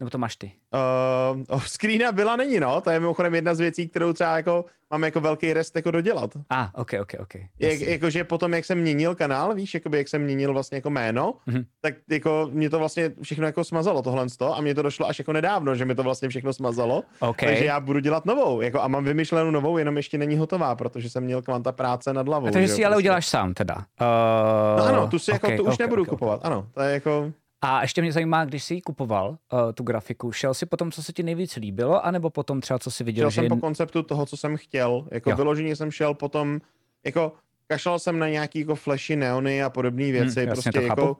Nebo to máš ty? Uh, off-screena byla není, no. To je mimochodem jedna z věcí, kterou třeba jako mám jako velký rest jako dodělat. A, ah, ok, ok, ok. Jak, jakože potom, jak jsem měnil kanál, víš, jakoby jak jsem měnil vlastně jako jméno, mm-hmm. tak jako mě to vlastně všechno jako smazalo tohle a mě to došlo až jako nedávno, že mi to vlastně všechno smazalo. Okay. Takže já budu dělat novou, jako a mám vymyšlenou novou, jenom ještě není hotová, protože jsem měl kvanta práce nad hlavou. A takže si ale prostě. uděláš sám teda. Uh, no ano, tu si okay, jako, tu už okay, nebudu okay, kupovat, okay. ano, to je jako... A ještě mě zajímá, když jsi ji kupoval, uh, tu grafiku, šel jsi potom, co se ti nejvíc líbilo, anebo potom třeba, co jsi viděl? Šel že... jsem po konceptu toho, co jsem chtěl. Jako jo. vyloženě jsem šel potom, jako kašlal jsem na nějaký jako flashy, neony a podobné hmm, věci. Hmm, prostě jako,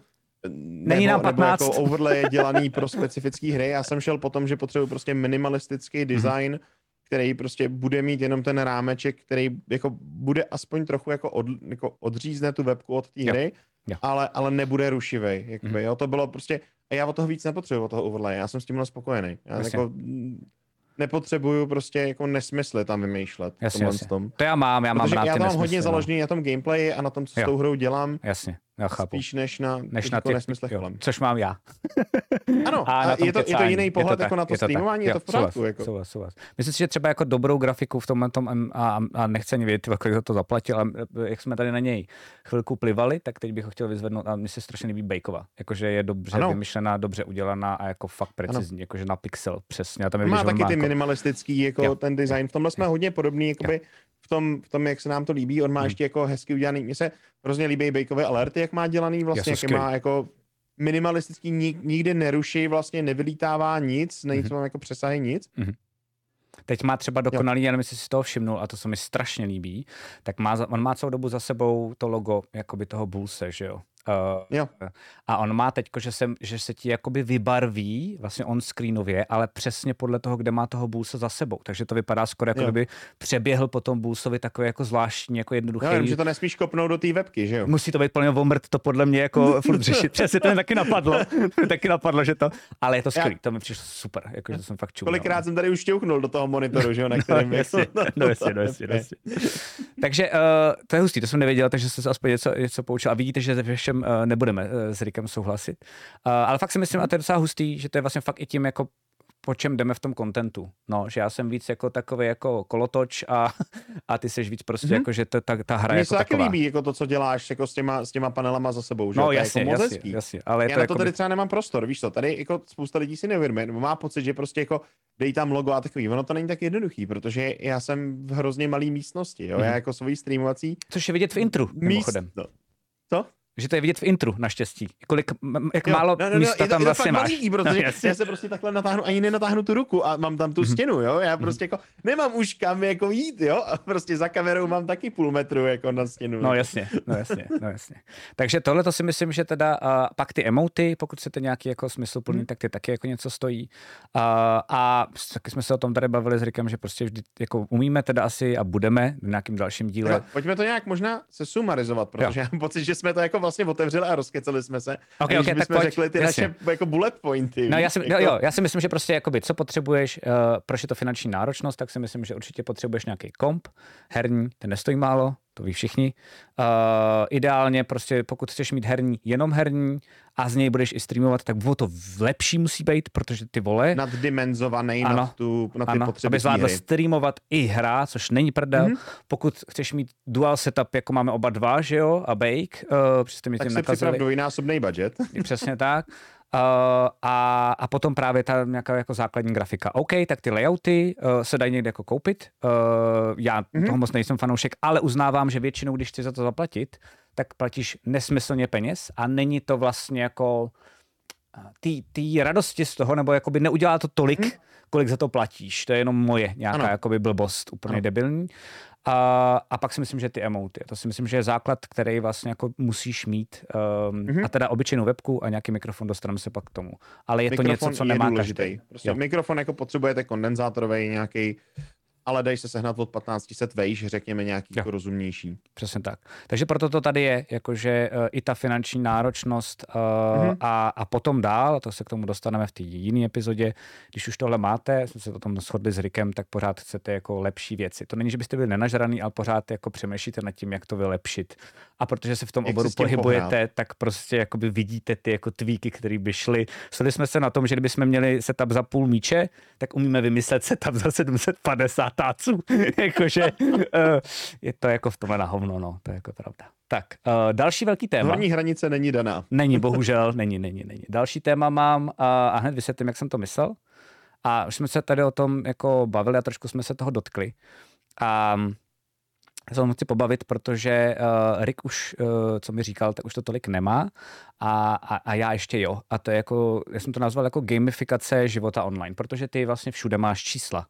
Není nám 15. Nebo jako overlay dělaný pro specifické hry. Já jsem šel potom, že potřebuji prostě minimalistický mhm. design, hmm. který prostě bude mít jenom ten rámeček, který jako bude aspoň trochu jako, od, jako odřízne tu webku od té hry. Jo. Ale, ale nebude rušivý. Jakoby, mm. jo, to bylo prostě, a já o toho víc nepotřebuji, o toho overlay, já jsem s tím spokojený. Já jako, nepotřebuju prostě jako nesmysly tam vymýšlet. Jasně, jasně. Tom. To já mám, já mám rád já mám hodně no. založený na tom gameplay a na tom, co jo. s tou hrou dělám. Jasně. Já chápu. Spíš než na, než na těch, jo, což mám já. ano, a, a je, to, je to jiný pohled je to jako na to, to streamování, je to v pořádku. Souhlas, jako. souhlas, souhlas. Myslím si, že třeba jako dobrou grafiku v tomhle tom, a, a nechci ani vědět, kolik za to zaplatil, ale jak jsme tady na něj chvilku plivali, tak teď bych ho chtěl vyzvednout a mi se strašně líbí Bejkova. Jakože je dobře ano. vymyšlená, dobře udělaná a jako fakt precizní, jakože na pixel přesně. A tam je má taky ty jako... minimalistický, jako ten design. V tomhle jsme hodně podobný, jakoby v tom, v tom, jak se nám to líbí. On má hmm. ještě jako hezky udělaný. Mně se hrozně líbí bejkové alerty, jak má dělaný vlastně, jak má jako minimalistický, nikdy neruší, vlastně nevylítává nic, není hmm. jako přesahy nic. Hmm. Teď má třeba dokonalý, jo. nevím, jestli si toho všimnul, a to se mi strašně líbí, tak má, on má celou dobu za sebou to logo jakoby toho Bulse, že jo? Uh, jo. A on má teď, že se, že se ti jakoby vybarví vlastně on screenově, ale přesně podle toho, kde má toho bulse za sebou. Takže to vypadá skoro jako kdyby přeběhl po tom bulsovi takový jako zvláštní, jako jednoduchý. Jo, že to nesmíš kopnout do té webky, že jo? Musí to být plně vomrt, to podle mě jako furt řešit. Přesně to mi taky napadlo. taky napadlo, že to, ale je to skvělý, to mi přišlo super, jako, že to jsem fakt čuměl. Kolikrát no. jsem tady už šťouchnul do toho monitoru, že jo, na kterém no, jasně, no, jasně, no, jasně, no, jasně. Takže uh, to je hustý, to jsem nevěděl, takže jsem se aspoň něco, něco poučil. A vidíte, že ve všem uh, nebudeme uh, s Rikem souhlasit. Uh, ale fakt si myslím, a to je docela hustý, že to je vlastně fakt i tím jako po čem jdeme v tom kontentu. No, že já jsem víc jako takový jako kolotoč a, a ty seš víc prostě mm-hmm. jako, že to, ta, ta hra Mně jako se taky líbí jako to, co děláš jako s těma, s těma panelama za sebou, že No? To je jasně, jako jasně, jasně, ale je Já to na jako to tady třeba nemám prostor, víš co, tady jako spousta lidí si neuvědomuje, má pocit, že prostě jako dej tam logo a takový, ono to není tak jednoduchý, protože já jsem v hrozně malý místnosti, jo, Mhm. já jako svojí streamovací Což je vidět v intru, mimochodem. místo. Co? Že to je vidět v intru, naštěstí. Kolik, jak Jo, málo no, no, no, místa je to, tam je to vlastně fakt máš. malý, protože No, jasně. já se prostě takhle natáhnu, ani nenatáhnu tu ruku a mám tam tu stěnu, jo, já prostě jako nemám už kam jako jít, jo, a prostě za kamerou mám taky půl metru jako na stěnu. No jasně, no jasně, no jasně. Takže tohle to si myslím, že teda uh, pak ty emoty, pokud chcete nějaký jako smysluplný, Hmm. tak ty taky jako něco stojí. Uh, a taky jsme se o tom tady bavili s Rikem, že prostě vždy jako umíme teda asi a budeme v nějakým dalším díle. Jo, pojďme to nějak možná se sumarizovat, protože já mám pocit, že jsme to jako vlastně otevřeli a rozkecali jsme se. Ok, aniž ok, tak pojď, řekli ty jasně. naše jako bullet pointy. No, já si, jako, jo, jo, já si myslím, že prostě jakoby, co potřebuješ, uh, proč je to finanční náročnost, tak si myslím, že určitě potřebuješ nějaký komp, herní, ten nestojí málo, to ví všichni. Uh, ideálně prostě pokud chceš mít herní, jenom herní a z něj budeš i streamovat, tak o to lepší musí být, protože ty vole, Naddimenzovaný Ano, na, tu, na ty ano, potřeby aby zvládl hry. streamovat i hra, což není prdel. Mhm. Mm-hmm. Pokud chceš mít dual setup, jako máme oba dva, že jo, a Bake, uh, přesto mi Tak tím si připrav nakazili. dvojnásobný budget. Přesně tak. Uh, a, a potom právě ta nějaká jako základní grafika. OK, tak ty layouty uh, se dají někde jako koupit. Uh, já Mhm. mm-hmm. toho moc nejsem fanoušek, ale uznávám, že většinou, když chci za to zaplatit, tak platíš nesmyslně peněz a není to vlastně jako té radosti z toho, nebo jakoby neudělá to tolik, Mhm. mm. kolik za to platíš. To je jenom moje nějaká Ano. jakoby blbost, úplně Ano. ano. debilní. A, a pak si myslím, že ty emoty. To si myslím, že je základ, který vlastně jako musíš mít. Um, Mhm. mm-hmm. A teda obyčejnou webku a nějaký mikrofon, dostaneme se pak k tomu. Ale je to Mikrofon něco, co je nemá důležitý. každý. Prostě Jo. mikrofon jako potřebujete kondenzátorový nějaký, ale dají se sehnat od 1500 vejš, řekněme nějaký Jo. jako rozumnější. Přesně tak. Takže proto to tady je, jakože uh, i ta finanční náročnost uh, mm-hmm. a, a potom dál, a to se k tomu dostaneme v té jiné epizodě, když už tohle máte, jsme se o tom shodli s Rikem, tak pořád chcete jako lepší věci. To není, že byste byli nenažraný, ale pořád jako přemýšlíte nad tím, jak to vylepšit. A protože se v tom Jak oboru pohybujete, pohrát. tak prostě jakoby vidíte ty jako tvíky, které by šly. Shodli jsme se na tom, že kdybychom měli setup za půl míče, tak umíme vymyslet setup za 750 táců. Jakože uh, je to jako v tomhle na hovno, no, to je jako pravda. Tak, uh, další velký téma. Horní hranice není daná. Není, bohužel, není, není, není. Další téma mám a, a hned vysvětlím, jak jsem to myslel. A už jsme se tady o tom jako bavili a trošku jsme se toho dotkli. A já se o tom chci pobavit, protože uh, Rick už, uh, co mi říkal, tak už to tolik nemá a, a, a já ještě jo. A to je jako, já jsem to nazval jako gamifikace života online, protože ty vlastně všude máš čísla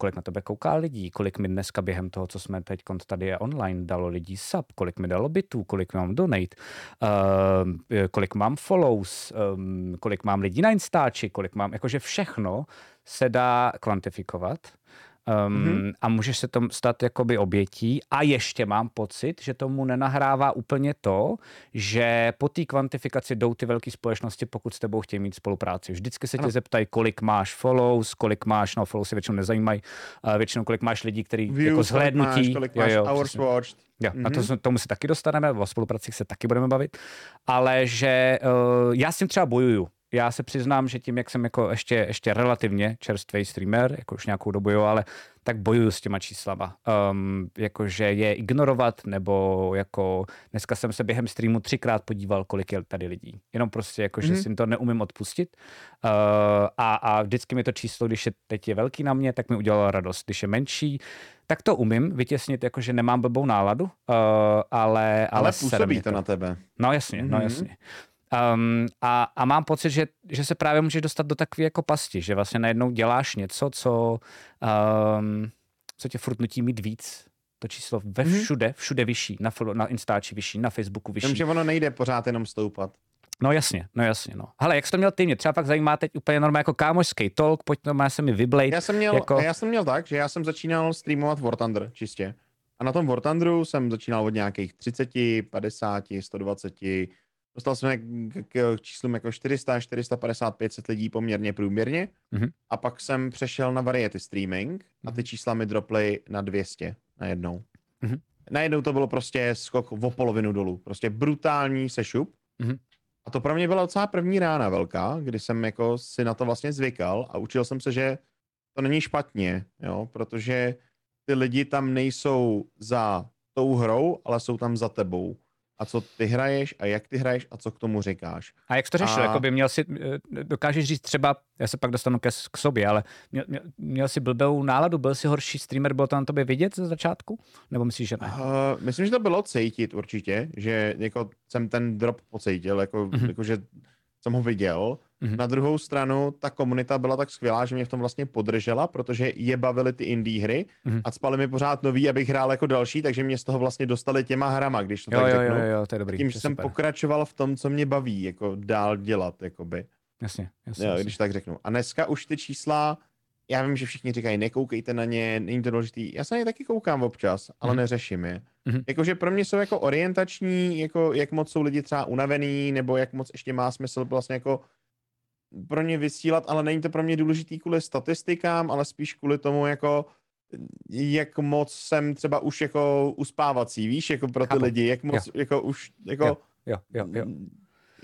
kolik na tebe kouká lidí, kolik mi dneska během toho, co jsme teď tady je online, dalo lidí sub, kolik mi dalo bitů, kolik mám donate, uh, kolik mám follows, um, kolik mám lidí na Instači, kolik mám, jakože všechno se dá kvantifikovat. Um, Mhm. mm-hmm. A můžeš se tom stát jakoby obětí a ještě mám pocit, že tomu nenahrává úplně to, že po té kvantifikaci jdou ty velké společnosti, pokud s tebou chtějí mít spolupráci. Vždycky se tě Ano. zeptají, kolik máš follows, kolik máš, no follows se většinou nezajímají, uh, většinou kolik máš lidí, který Views, jako kolik zhlédnutí. máš, kolik máš hours přesně. watched. Jo, mm-hmm. a to, Mhm. tomu se taky dostaneme, o spolupracích se taky budeme bavit, ale že uh, já s tím třeba bojuju. Já se přiznám, že tím, jak jsem jako ještě, ještě relativně čerstvý streamer, jako už nějakou dobu, jo, ale tak bojuju s těma číslama. Um, jakože je ignorovat, nebo jako dneska jsem se během streamu třikrát podíval, kolik je tady lidí. Jenom prostě jako, že Mhm. si to neumím odpustit. Uh, a, a vždycky mi to číslo, když je teď je velký na mě, tak mi udělalo radost. Když je menší, tak to umím vytěsnit, jako že nemám blbou náladu, uh, ale, ale, Ale působí to na tebe. No jasně, no Mhm. jasně. Um, a, a mám pocit, že, že se právě můžeš dostat do takové jako pasti, že vlastně najednou děláš něco, co, um, co tě furt nutí mít víc. To číslo ve Mhm. všude, všude vyšší, na, na Instači vyšší, na Facebooku vyšší. Jenomže ono nejde pořád jenom stoupat. No jasně, no jasně, no. Hele, jak jsi to měl ty? Mě třeba fakt zajímá teď úplně normálně jako kámošský talk, pojď normálně se mi vyblejt. Já jsem, měl, jako... já jsem měl tak, že já jsem začínal streamovat War Thunder čistě. A na tom War Thunderu jsem začínal od nějakých 30, 50, 120. Dostal jsem k, k, k číslům jako 400, 450, 500 lidí poměrně průměrně. Mhm. A pak jsem přešel na variety streaming a ty čísla mi droply na 200 najednou. Mhm. Najednou to bylo prostě skok o polovinu dolů. Prostě brutální sešup. Mhm. A A to pro mě byla docela první rána velká, kdy jsem jako si na to vlastně zvykal a učil jsem se, že to není špatně, jo, protože ty lidi tam nejsou za tou hrou, ale jsou tam za tebou a co ty hraješ a jak ty hraješ a co k tomu říkáš. A jak jsi to řešil? A... Jakoby měl si, eh, dokážeš říct třeba, já se pak dostanu ke, k sobě, ale měl, měl, měl jsi blbou náladu, byl jsi horší streamer, bylo to na tobě vidět ze začátku? Nebo myslíš, že ne? Uh, myslím, že to bylo cítit určitě, že jako jsem ten drop pocítil, jako, uh-huh. jako že jsem ho viděl. Mm-hmm. Na druhou stranu, ta komunita byla tak skvělá, že mě v tom vlastně podržela, protože je bavily ty indie hry mm-hmm. a spali mi pořád nový, abych hrál jako další, takže mě z toho vlastně dostali těma hrama, když to jo, tak jo, řeknu. Jo, jo, to je dobrý. Tím, že jsem pokračoval v tom, co mě baví, jako dál dělat, jakoby. Jasně, jasně. Jo, jasně. když tak řeknu. A dneska už ty čísla, já vím, že všichni říkají, nekoukejte na ně, není to důležitý. Já se na ně taky koukám občas, ale mm-hmm. neřeším je. Mm-hmm. Jakože pro mě jsou jako orientační, jako jak moc jsou lidi třeba unavený, nebo jak moc ještě má smysl vlastně jako pro ně vysílat, ale není to pro mě důležitý kvůli statistikám, ale spíš kvůli tomu jako jak moc jsem třeba už jako uspávací, víš, jako pro ty Chápu. lidi, jak moc jo. jako už jako jo. Jo, jo, jo.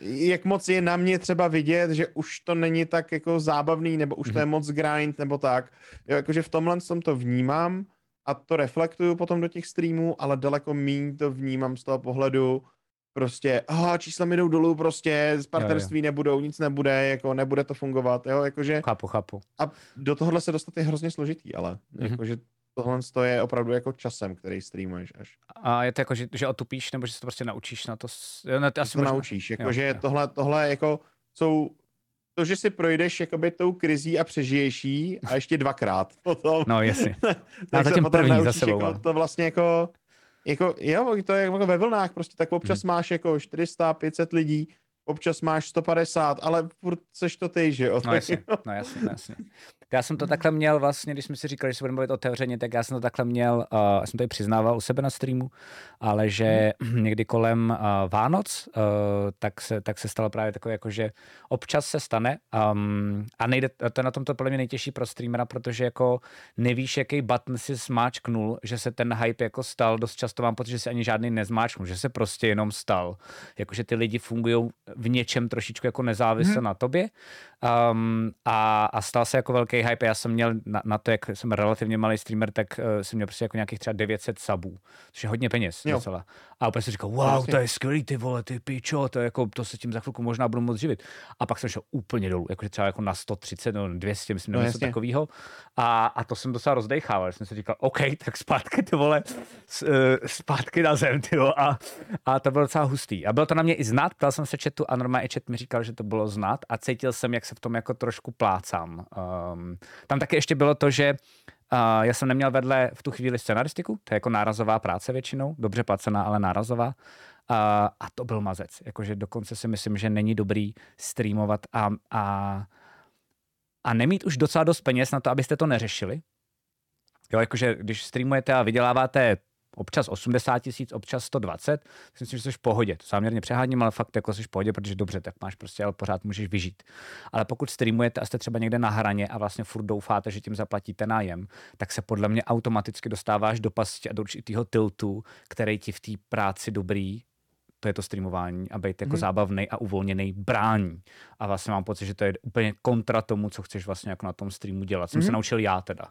Jak moc je na mě třeba vidět, že už to není tak jako zábavný, nebo už to je mhm. moc grind, nebo tak. Jo, jakože v tomhle tom to vnímám a to reflektuju potom do těch streamů, ale daleko méně to vnímám z toho pohledu, prostě, aha, čísla mi jdou dolů, prostě z partnerství jo, jo. nebudou, nic nebude, jako nebude to fungovat, jo, jakože. Chápu, chápu. A do tohohle se dostat je hrozně složitý, ale mm-hmm. jakože tohle je opravdu jako časem, který streamuješ až. A je to jako, že, že otupíš, nebo že se to prostě naučíš na to? Jo, ne, to asi to možná... naučíš, jakože tohle, tohle jako jsou to, že si projdeš jakoby tou krizí a přežiješ jí a ještě dvakrát potom. No jasně. tak a se potom naučíš za sebou, jako, to vlastně jako jako, jo, to je jako ve vlnách, prostě tak občas hmm. máš jako 400, 500 lidí, občas máš 150, ale furt seš to ty, že jo? No jasně, no jasně, no jasně. Já jsem to takhle měl vlastně, když jsme si říkali, že se budeme mluvit otevřeně, tak já jsem to takhle měl, uh, já jsem to i přiznával u sebe na streamu, ale že hmm. někdy kolem uh, Vánoc, uh, tak, se, tak se stalo právě takové, jako že občas se stane um, a nejde, to je na tomto podle mě nejtěžší pro streamera, protože jako nevíš, jaký button si zmáčknul, že se ten hype jako stal, dost často mám pocit, že si ani žádný nezmáčknul, že se prostě jenom stal. Jakože ty lidi fungují v něčem trošičku jako nezávisle hmm. na tobě um, a, a stal se jako velký velký hype. Já jsem měl na, na to, jak jsem relativně malý streamer, tak uh, jsem měl prostě jako nějakých třeba 900 subů, což je hodně peněz jo. docela. A úplně jsem říkal, wow, vlastně. to je skvělý, ty vole, ty pičo, to, je jako, to se tím za chvilku možná budu moc živit. A pak jsem šel úplně dolů, jakože třeba jako na 130 nebo 200, myslím, no, něco takového. A, a to jsem docela rozdechával, jsem si říkal, OK, tak zpátky, ty vole, uh, zpátky na zem, ty vole. A, a to bylo docela hustý. A bylo to na mě i znát, ptal jsem se chatu a normálně chat mi říkal, že to bylo znát a cítil jsem, jak se v tom jako trošku plácám. Um, tam taky ještě bylo to, že Uh, já jsem neměl vedle v tu chvíli scenaristiku, to je jako nárazová práce většinou, dobře placená, ale nárazová. Uh, a to byl mazec. Jakože dokonce si myslím, že není dobrý streamovat a, a, a nemít už docela dost peněz na to, abyste to neřešili. Jo, jakože když streamujete a vyděláváte občas 80 tisíc, občas 120, myslím, že jsi v pohodě. To záměrně přeháním, ale fakt jako jsi v pohodě, protože dobře, tak máš prostě, ale pořád můžeš vyžít. Ale pokud streamujete a jste třeba někde na hraně a vlastně furt doufáte, že tím zaplatíte nájem, tak se podle mě automaticky dostáváš do pasti a do určitého tiltu, který ti v té práci dobrý to je to streamování a být jako hmm. zábavný a uvolněný brání. A vlastně mám pocit, že to je úplně kontra tomu, co chceš vlastně jako na tom streamu dělat. Jsem hmm. se naučil já teda.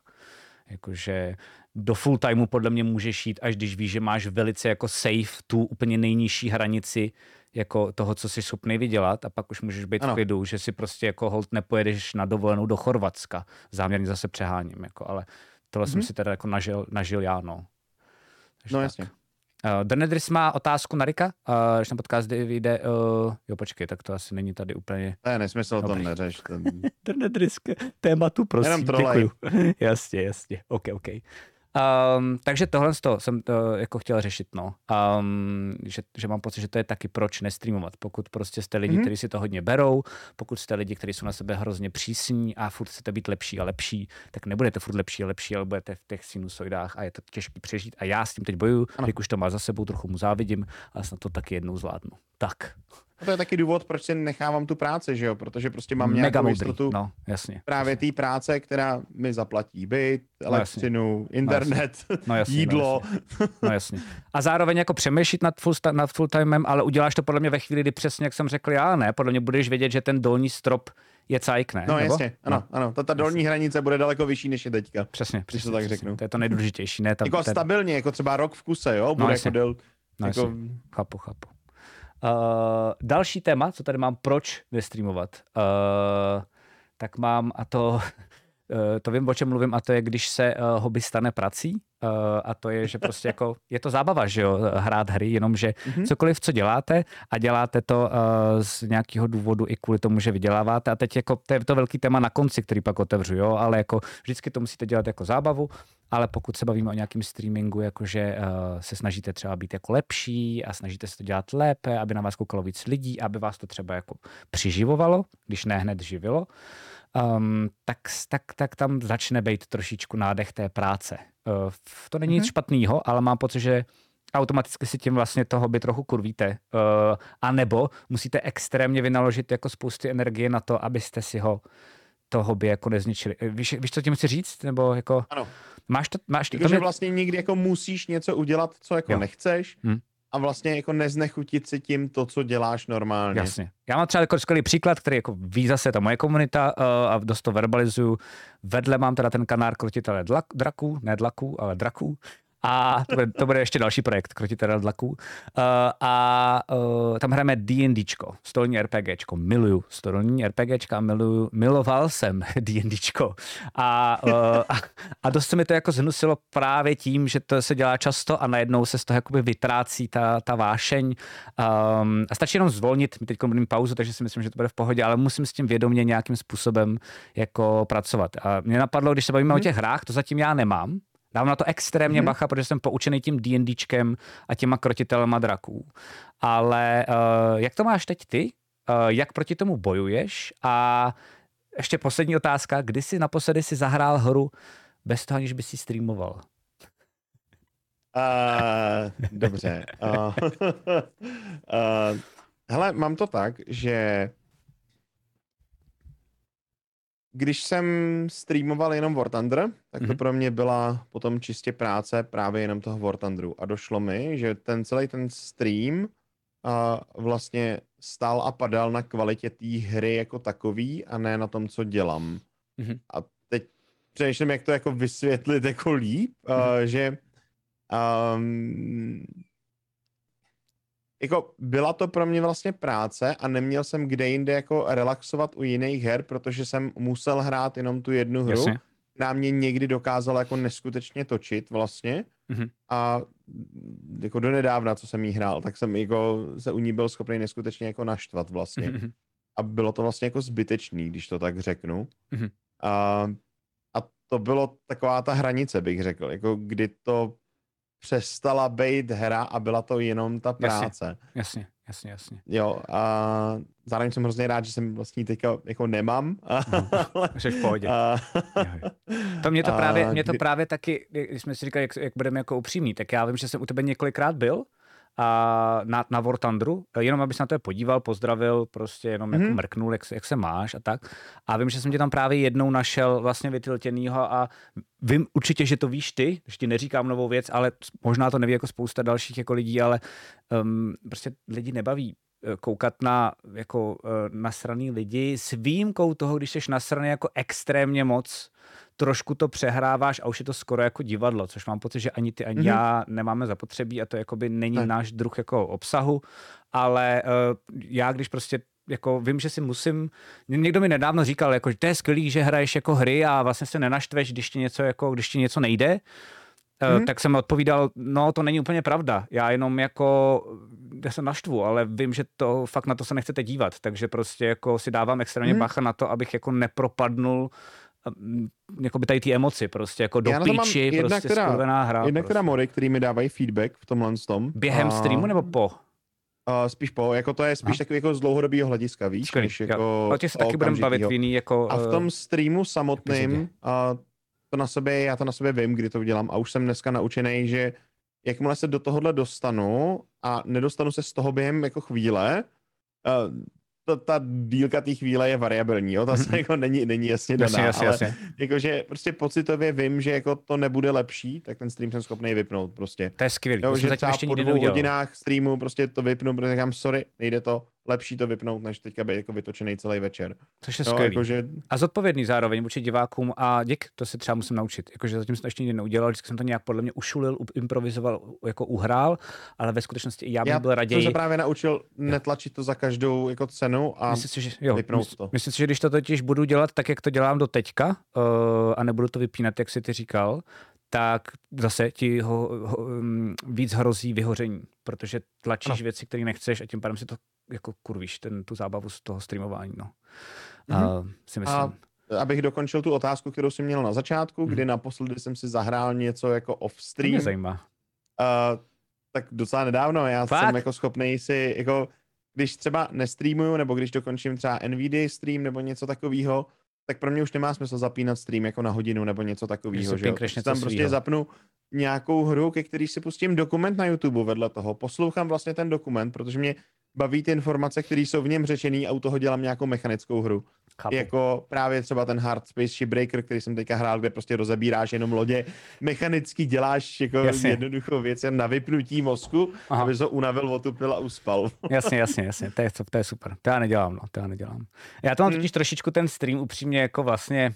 Jakože do full timeu podle mě můžeš jít, až když víš, že máš velice jako safe tu úplně nejnižší hranici jako toho, co jsi schopný vydělat a pak už můžeš být ano. v klidu, že si prostě jako hold nepojedeš na dovolenou do Chorvatska. Záměrně zase přeháním, jako, ale tohle mm-hmm. jsem mhm. si teda jako nažil, nažil já, no. Takže no tak. jasně. Uh, Denedris má otázku na Rika, uh, když na podcast vyjde, uh, jo počkej, tak to asi není tady úplně... Je nesmysl, to neřeš. Ten... Denedris, tématu, prosím, děkuju. jasně, jasně, ok, ok. Um, takže tohle to jsem to jako chtěl řešit, no. Um, že, že mám pocit, že to je taky proč nestreamovat. Pokud prostě jste lidi, mm-hmm. kteří si to hodně berou, pokud jste lidi, kteří jsou na sebe hrozně přísní a furt chcete být lepší a lepší, tak nebudete furt lepší a lepší, ale budete v těch sinusoidách a je to těžké přežít. A já s tím teď bojuju, když už to má za sebou, trochu mu závidím, ale snad to taky jednou zvládnu. Tak. A to je taky důvod, proč si nechávám tu práci, že jo? Protože prostě mám Mega nějakou jistotu no, jasně. právě té práce, která mi zaplatí byt, elektřinu, internet, No jasně, jídlo. No jasně. no jasně. A zároveň jako přemýšlet nad, full, nad full timem, ale uděláš to podle mě ve chvíli, kdy přesně, jak jsem řekl já, ne? Podle mě budeš vědět, že ten dolní strop je cajk, ne? No Nebo? jasně, ano, ano. Ta, ta dolní hranice bude daleko vyšší, než je teďka. Přesně, přesně. to tak přesně. řeknu. To je to nejdůležitější, ne? Ta, Jako ten, stabilně, jako třeba rok v kuse, jo? Bude jasně. jako del, no, jako, jasně. Chápu, chápu. Uh, další téma, co tady mám, proč nestreamovat, uh, tak mám, a to, to vím, o čem mluvím, a to je, když se uh, hobby stane prací, uh, a to je, že prostě jako, je to zábava, že jo, hrát hry, jenomže Mhm. cokoliv, co děláte a děláte to uh, z nějakého důvodu i kvůli tomu, že vyděláváte a teď jako, to je to velký téma na konci, který pak otevřu, jo, ale jako vždycky to musíte dělat jako zábavu, ale pokud se bavíme o nějakém streamingu, jakože uh, se snažíte třeba být jako lepší a snažíte se to dělat lépe, aby na vás koukalo víc lidí, aby vás to třeba jako přiživovalo, když ne hned živilo, um, tak, tak, tak tam začne být trošičku nádech té práce. Uh, to není mm-hmm. nic špatného, ale mám pocit, že automaticky si tím vlastně toho by trochu kurvíte. Uh, a nebo musíte extrémně vynaložit jako spousty energie na to, abyste si ho to hobby jako nezničili. Eh, Víš, víš co tím chci říct? Nebo jako... Ano. Máš to, máš to, Jako, to že mě- vlastně někdy jako musíš něco udělat, co jako Jo. nechceš Hm. A vlastně jako neznechutit si tím to, co děláš normálně. Jasně. Já mám třeba jako skvělý příklad, který jako ví zase ta moje komunita uh, a dost to verbalizuju. Vedle mám teda ten kanál Krotitele draků, ne dlaků, ale draků. A to bude, to bude ještě další projekt, Krotitele dlaků. Uh, a uh, tam hrajeme D&Dčko, stolní RPGčko. Miluju stolní RPGčka, miluju, miloval jsem D&Dčko. A, uh, a, a dost se mi to jako zhnusilo právě tím, že to se dělá často a najednou se z toho jakoby vytrácí ta, ta vášeň. Um, a stačí jenom zvolnit, my teď budeme pauzu, takže si myslím, že to bude v pohodě, ale musím s tím vědomě nějakým způsobem jako pracovat. A mě napadlo, když se bavíme hmm. o těch hrách, to zatím já nemám, Dávám na to extrémně Mhm. bacha, protože jsem poučený tím D&Dčkem a těma krotitelema draků. Ale uh, jak to máš teď ty? Uh, jak proti tomu bojuješ? A ještě poslední otázka. Kdy jsi naposledy si zahrál hru bez toho, aniž by si streamoval? Uh, dobře. Uh, uh, hele, mám to tak, že když jsem streamoval jenom War Thunder, tak to Mhm. pro mě byla potom čistě práce právě jenom toho War Thunderu. A došlo mi, že ten celý ten stream uh, vlastně stál a padal na kvalitě té hry jako takový a ne na tom, co dělám. Mhm. A teď přemýšlím, jak to jako vysvětlit jako líp, uh, Mhm. že um, jako byla to pro mě vlastně práce a neměl jsem kde jinde jako relaxovat u jiných her, protože jsem musel hrát jenom tu jednu hru, Jasně. která mě někdy dokázala jako neskutečně točit vlastně Mhm. a jako do nedávna, co jsem jí hrál, tak jsem jako se u ní byl schopný neskutečně jako naštvat vlastně Mhm. a bylo to vlastně jako zbytečný, když to tak řeknu. Mhm. A, a to bylo taková ta hranice, bych řekl, jako kdy to přestala být hra a byla to jenom ta Jasně. práce. Jasně, jasně, jasně. Jo, a zároveň jsem hrozně rád, že jsem vlastně teďka jako nemám. ale- Jsi v pohodě. a. To mě to právě, mě to právě taky, když jsme si říkali, jak, jak budeme jako upřímní, tak já vím, že jsem u tebe několikrát byl a na, na War Thunderu, jenom abys na to podíval, pozdravil, prostě jenom jako Mhm. mrknul, jak, se- jak se máš a tak. A vím, že jsem tě tam právě jednou našel vlastně vytiltěnýho a vím určitě, že to víš ty, že ti neříkám novou věc, ale možná to neví jako spousta dalších jako lidí, ale um, prostě lidi nebaví eh, koukat na jako uh, nasraný lidi s výjimkou toho, když jsi nasraný jako extrémně moc, trošku to přehráváš a už je to skoro jako divadlo, což mám pocit, že ani ty, ani Mhm. já nemáme zapotřebí a to jakoby není Ne. náš druh jako obsahu, ale uh, já když prostě jako vím, že si musím, někdo mi nedávno říkal, jako, že to je skvělý, že hraješ jako hry a vlastně se nenaštveš, když ti něco, jako, když ti něco nejde, Mhm. mm. tak jsem odpovídal, no to není úplně pravda, já jenom jako, já se naštvu, ale vím, že to fakt na to se nechcete dívat, takže prostě jako si dávám extrémně Mhm. bacha na to, abych jako nepropadnul mm, jako by tady ty emoci, prostě jako do Já píči, jednak prostě teda- skurvená hra. Jednak prostě. teda mody, který mi dávají feedback v tomhle tom. Během a, streamu nebo po? A spíš po, jako to je spíš takový jako z dlouhodobého hlediska, víš, Skvělý, než jo. jako O těch se taky budeme bavit v jiný jako... A v eh, tom streamu epizodě. samotným, a to na sobě, já to na sobě vím, kdy to udělám a už jsem dneska naučený, že jakmile se do tohohle dostanu a nedostanu se z toho během jako chvíle, uh, to, ta dílka té chvíle je variabilní, jo? ta se mhm. jako není, není jasně daná, jasně, jasně, ale jasně. jakože prostě pocitově vím, že jako to nebude lepší, tak ten stream jsem schopný vypnout prostě. To je skvělý. Jo, že třeba po dvou hodinách streamu prostě to vypnu, protože říkám, sorry, nejde to, lepší to vypnout, než teďka být jako vytočený celý večer. Což je no, skvělý. Jakože... A zodpovědný zároveň vůči divákům a dík, to se třeba musím naučit. Jakože zatím jsem to ještě nikdy neudělal, vždycky jsem to nějak podle mě ušulil, improvizoval, jako uhrál, ale ve skutečnosti i já bych já byl raději. Já jsem se právě naučil netlačit to za každou jako cenu a myslím si, že, jo, vypnout mysl, to. Myslím si, že když to totiž budu dělat tak, jak to dělám do teďka uh, a nebudu to vypínat, jak si ty říkal, tak zase ti ho, ho, um, víc hrozí vyhoření, protože tlačíš no. věci, které nechceš a tím pádem si to jako kurvíš, ten, tu zábavu z toho streamování. No. Mm-hmm. A, si myslím. A abych dokončil tu otázku, kterou jsem měl na začátku, mm. kdy naposledy jsem si zahrál něco jako off-stream. To mě zajímá. Uh, tak docela nedávno, já Fakt? jsem jako schopný si, jako, když třeba nestreamuju, nebo když dokončím třeba NVD stream nebo něco takového, tak pro mě už nemá smysl zapínat stream jako na hodinu nebo něco takového. Že tam prostě svýho. zapnu nějakou hru, ke který si pustím dokument na YouTube vedle toho. Poslouchám vlastně ten dokument, protože mě baví ty informace, které jsou v něm řečený a u toho dělám nějakou mechanickou hru. Chápu. Jako právě třeba ten Hard Space Shipbreaker, který jsem teďka hrál, kde prostě rozebíráš jenom lodě, mechanicky děláš jako jasně. jednoduchou věc jen na vypnutí mozku, Aha. aby ho unavil, otupil a uspal. Jasně, jasně, jasně, to je, to je super. To já nedělám, no, to já nedělám. Já to mám hmm. totiž trošičku ten stream upřímně jako vlastně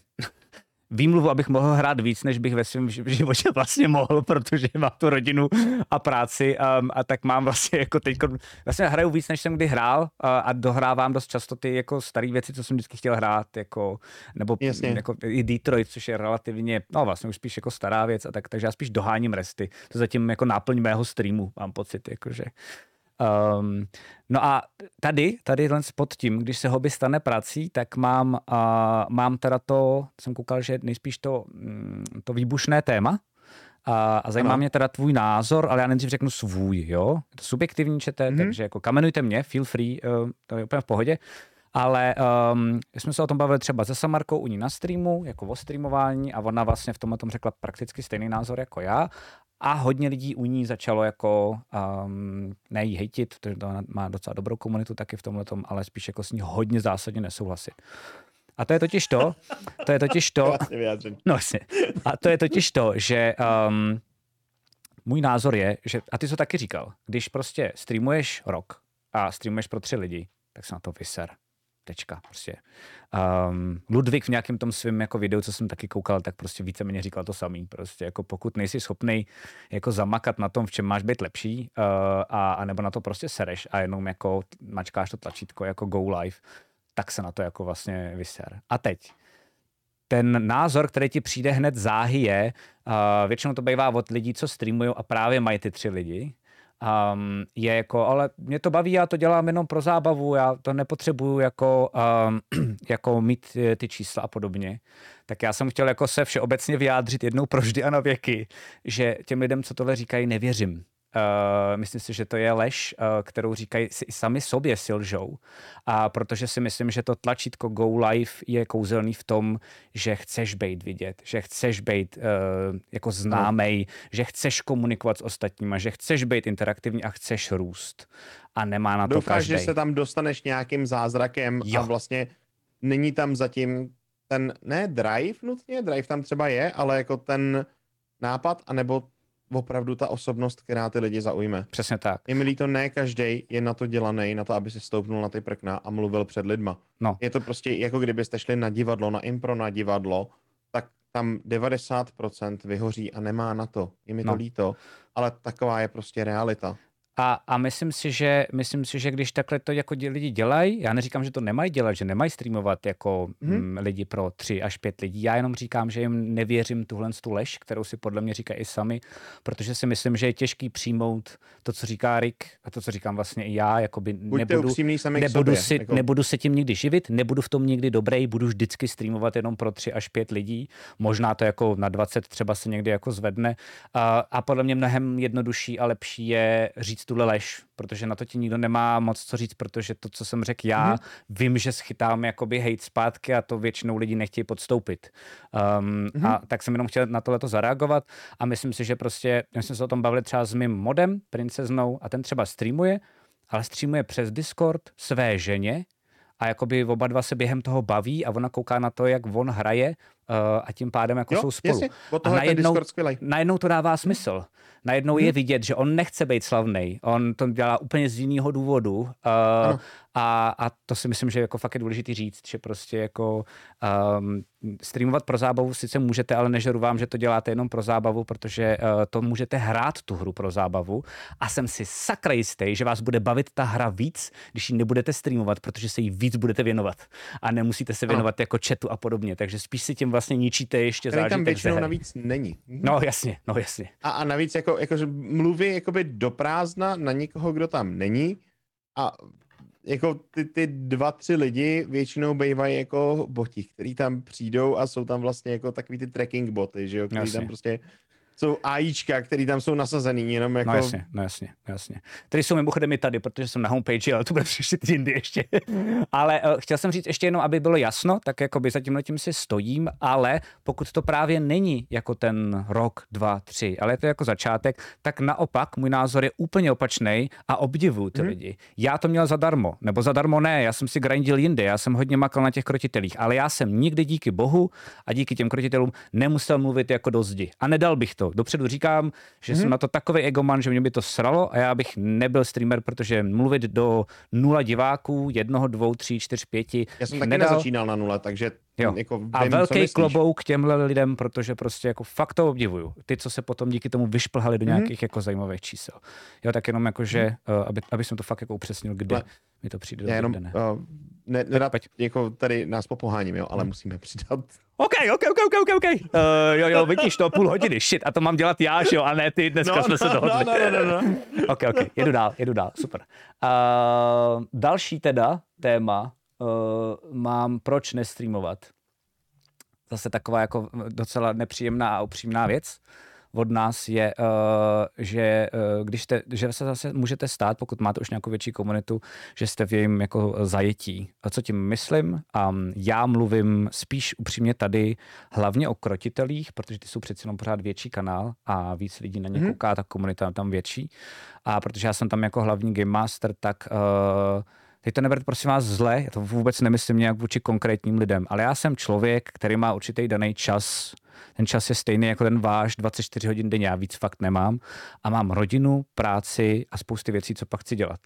výmluvu, abych mohl hrát víc, než bych ve svém životě vlastně mohl, protože mám tu rodinu a práci um, a tak mám vlastně jako teď, vlastně hraju víc, než jsem kdy hrál a, a dohrávám dost často ty jako staré věci, co jsem vždycky chtěl hrát, jako, nebo Jasně. jako i Detroit, což je relativně, no vlastně už spíš jako stará věc a tak, takže já spíš doháním resty. To zatím jako náplň mého streamu, mám pocit, jakože. Um, no a tady, tady jen pod tím, když se hobby stane prací, tak mám, uh, mám teda to, jsem koukal, že nejspíš to, um, to výbušné téma, a, a zajímá ano. mě teda tvůj názor, ale já nejdřív řeknu svůj, jo? Je to subjektivní čete, mm-hmm. takže jako kamenujte mě, feel free, uh, to je úplně v pohodě. Ale um, jsme se o tom bavili třeba se Samarkou u ní na streamu, jako o streamování a ona vlastně v tomhle tom řekla prakticky stejný názor jako já a hodně lidí u ní začalo jako um, ne jí hejtit, protože to má docela dobrou komunitu taky v tomhle ale spíš jako s ní hodně zásadně nesouhlasit. A to je totiž to, to je totiž to, no a to je totiž to, že um, můj názor je, že, a ty jsi to taky říkal, když prostě streamuješ rok a streamuješ pro tři lidi, tak se na to vyser. Tečka. Prostě. Um, Ludvík v nějakém tom svém jako videu, co jsem taky koukal, tak prostě víceméně říkal to samý. Prostě jako pokud nejsi schopný jako zamakat na tom, v čem máš být lepší, uh, a, a nebo na to prostě sereš a jenom jako mačkáš to tlačítko jako go live, tak se na to jako vlastně vyser. A teď, ten názor, který ti přijde hned záhy je, uh, většinou to bývá od lidí, co streamují a právě mají ty tři lidi, um, je jako, ale mě to baví, já to dělám jenom pro zábavu, já to nepotřebuju jako, um, jako mít eh, ty čísla a podobně. Tak já jsem chtěl jako se všeobecně vyjádřit jednou proždy a na věky, že těm lidem, co tohle říkají, nevěřím. Uh, myslím si, že to je lež, uh, kterou říkají si i sami sobě si lžou. A protože si myslím, že to tlačítko Go Live je kouzelný v tom, že chceš být vidět, že chceš být uh, jako známej, no. že chceš komunikovat s ostatníma, že chceš být interaktivní a chceš růst. A nemá na to Doufáš, každý. že se tam dostaneš nějakým zázrakem jo. a vlastně není tam zatím ten, ne drive nutně, drive tam třeba je, ale jako ten nápad, anebo opravdu ta osobnost, která ty lidi zaujme. Přesně tak. Je milý to ne každý je na to dělaný, na to, aby si stoupnul na ty prkna a mluvil před lidma. No. Je to prostě jako kdybyste šli na divadlo, na impro na divadlo, tak tam 90% vyhoří a nemá na to. Je mi to no. líto, ale taková je prostě realita. A, a myslím, si, že, myslím si, že když takhle to jako lidi dělají, já neříkám, že to nemají dělat, že nemají streamovat jako hmm. lidi pro tři až pět lidí, já jenom říkám, že jim nevěřím tuhle tu lež, kterou si podle mě říkají i sami, protože si myslím, že je těžký přijmout to, co říká Rick a to, co říkám vlastně i já, jakoby nebudu, nebudu, si, jako... nebudu se tím nikdy živit, nebudu v tom nikdy dobrý, budu vždycky streamovat jenom pro tři až pět lidí, možná to jako na 20 třeba se někdy jako zvedne. A, a podle mě mnohem jednodušší a lepší je říct tuhle lež, protože na to ti nikdo nemá moc co říct, protože to, co jsem řekl já, mm-hmm. vím, že schytám jakoby hate zpátky a to většinou lidi nechtějí podstoupit. Um, mm-hmm. A tak jsem jenom chtěl na tohleto zareagovat a myslím si, že prostě, já jsem se o tom bavil třeba s mým modem, princeznou, a ten třeba streamuje ale streamuje přes Discord své ženě a jakoby oba dva se během toho baví a ona kouká na to, jak on hraje uh, a tím pádem jako Jo, jsou spolu. jasně, a najednou, najednou to dává smysl. Najednou Mhm. je vidět, že on nechce být slavný. On to dělá úplně z jiného důvodu. Uh, Ano. a, a to si myslím, že jako fakt je důležitý říct, že prostě jako um, streamovat pro zábavu sice můžete, ale nežeru vám, že to děláte jenom pro zábavu, protože uh, to můžete hrát tu hru pro zábavu a jsem si sakra jistý, že vás bude bavit ta hra víc, když ji nebudete streamovat, protože se jí víc budete věnovat a nemusíte se Ano. věnovat jako chatu a podobně, takže spíš si tím vlastně ničíte ještě Který tam zážitek ze většinou navíc není. No jasně, no jasně. A, a navíc jako, jakože mluví jakoby do prázdna na někoho, kdo tam není a jako ty, ty dva, tři lidi většinou bývají jako boti, který tam přijdou a jsou tam vlastně jako takový ty tracking boty, že jo, který Jasně. tam prostě jsou AIčka, který tam jsou nasazený jenom jako... No jasně, no jasně, no jasně. Tady jsou mimochodem i tady, protože jsem na homepage, ale to bude příště jindy ještě. ale uh, chtěl jsem říct ještě jenom, aby bylo jasno, tak jako by za tímhle tím si stojím, ale pokud to právě není jako ten rok, dva, tři, ale je to jako začátek, tak naopak můj názor je úplně opačný a obdivuju ty Mhm. lidi. Já to měl zadarmo, nebo zadarmo ne, já jsem si grindil jinde, já jsem hodně makal na těch krotitelích, ale já jsem nikdy díky bohu a díky těm krotitelům nemusel mluvit jako do zdi. A nedal bych to. Dopředu říkám, že Mhm. jsem na to takový egoman, že mě by to sralo a já bych nebyl streamer, protože mluvit do nula diváků, jednoho, dvou, tří, čtyř, pěti, Já jsem taky nedal. nezačínal na nule, takže Jo. jako vím, A velký myslíš. klobouk těmhle lidem, protože prostě jako fakt to obdivuju. Ty, co se potom díky tomu vyšplhali do Mhm. nějakých jako zajímavých čísel. Jo, tak jenom jako, že, uh, aby, aby jsem to fakt jako upřesnil, kdy Ale mi to přijde Já do jenom ne. uh, ne, nedat, pojď. jako tady nás popoháním, jo, ale musíme přidat. OK, OK, OK, OK, OK, OK. Uh, jo, jo, vidíš to, půl hodiny, shit, a to mám dělat já, že jo, a ne ty, dneska jsme se dohodli. no, no, no, no. OK, OK, jedu dál, jedu dál, super. Uh, další teda téma uh, mám, proč nestreamovat. Zase taková jako docela nepříjemná a upřímná věc od nás je, uh, že, uh, když te, že se zase můžete stát, pokud máte už nějakou větší komunitu, že jste v jejím jako zajetí. A co tím myslím? Um, já mluvím spíš upřímně tady hlavně o krotitelích, protože ty jsou přeci jenom pořád větší kanál a víc lidí na ně Mhm. kouká, ta komunita je tam větší. A protože já jsem tam jako hlavní game master, tak uh, Teď to neberte prosím vás zle, já to vůbec nemyslím nějak vůči konkrétním lidem, ale já jsem člověk, který má určitý daný čas. Ten čas je stejný jako ten váš, 24 hodin denně, já víc fakt nemám. A mám rodinu, práci a spousty věcí, co pak chci dělat.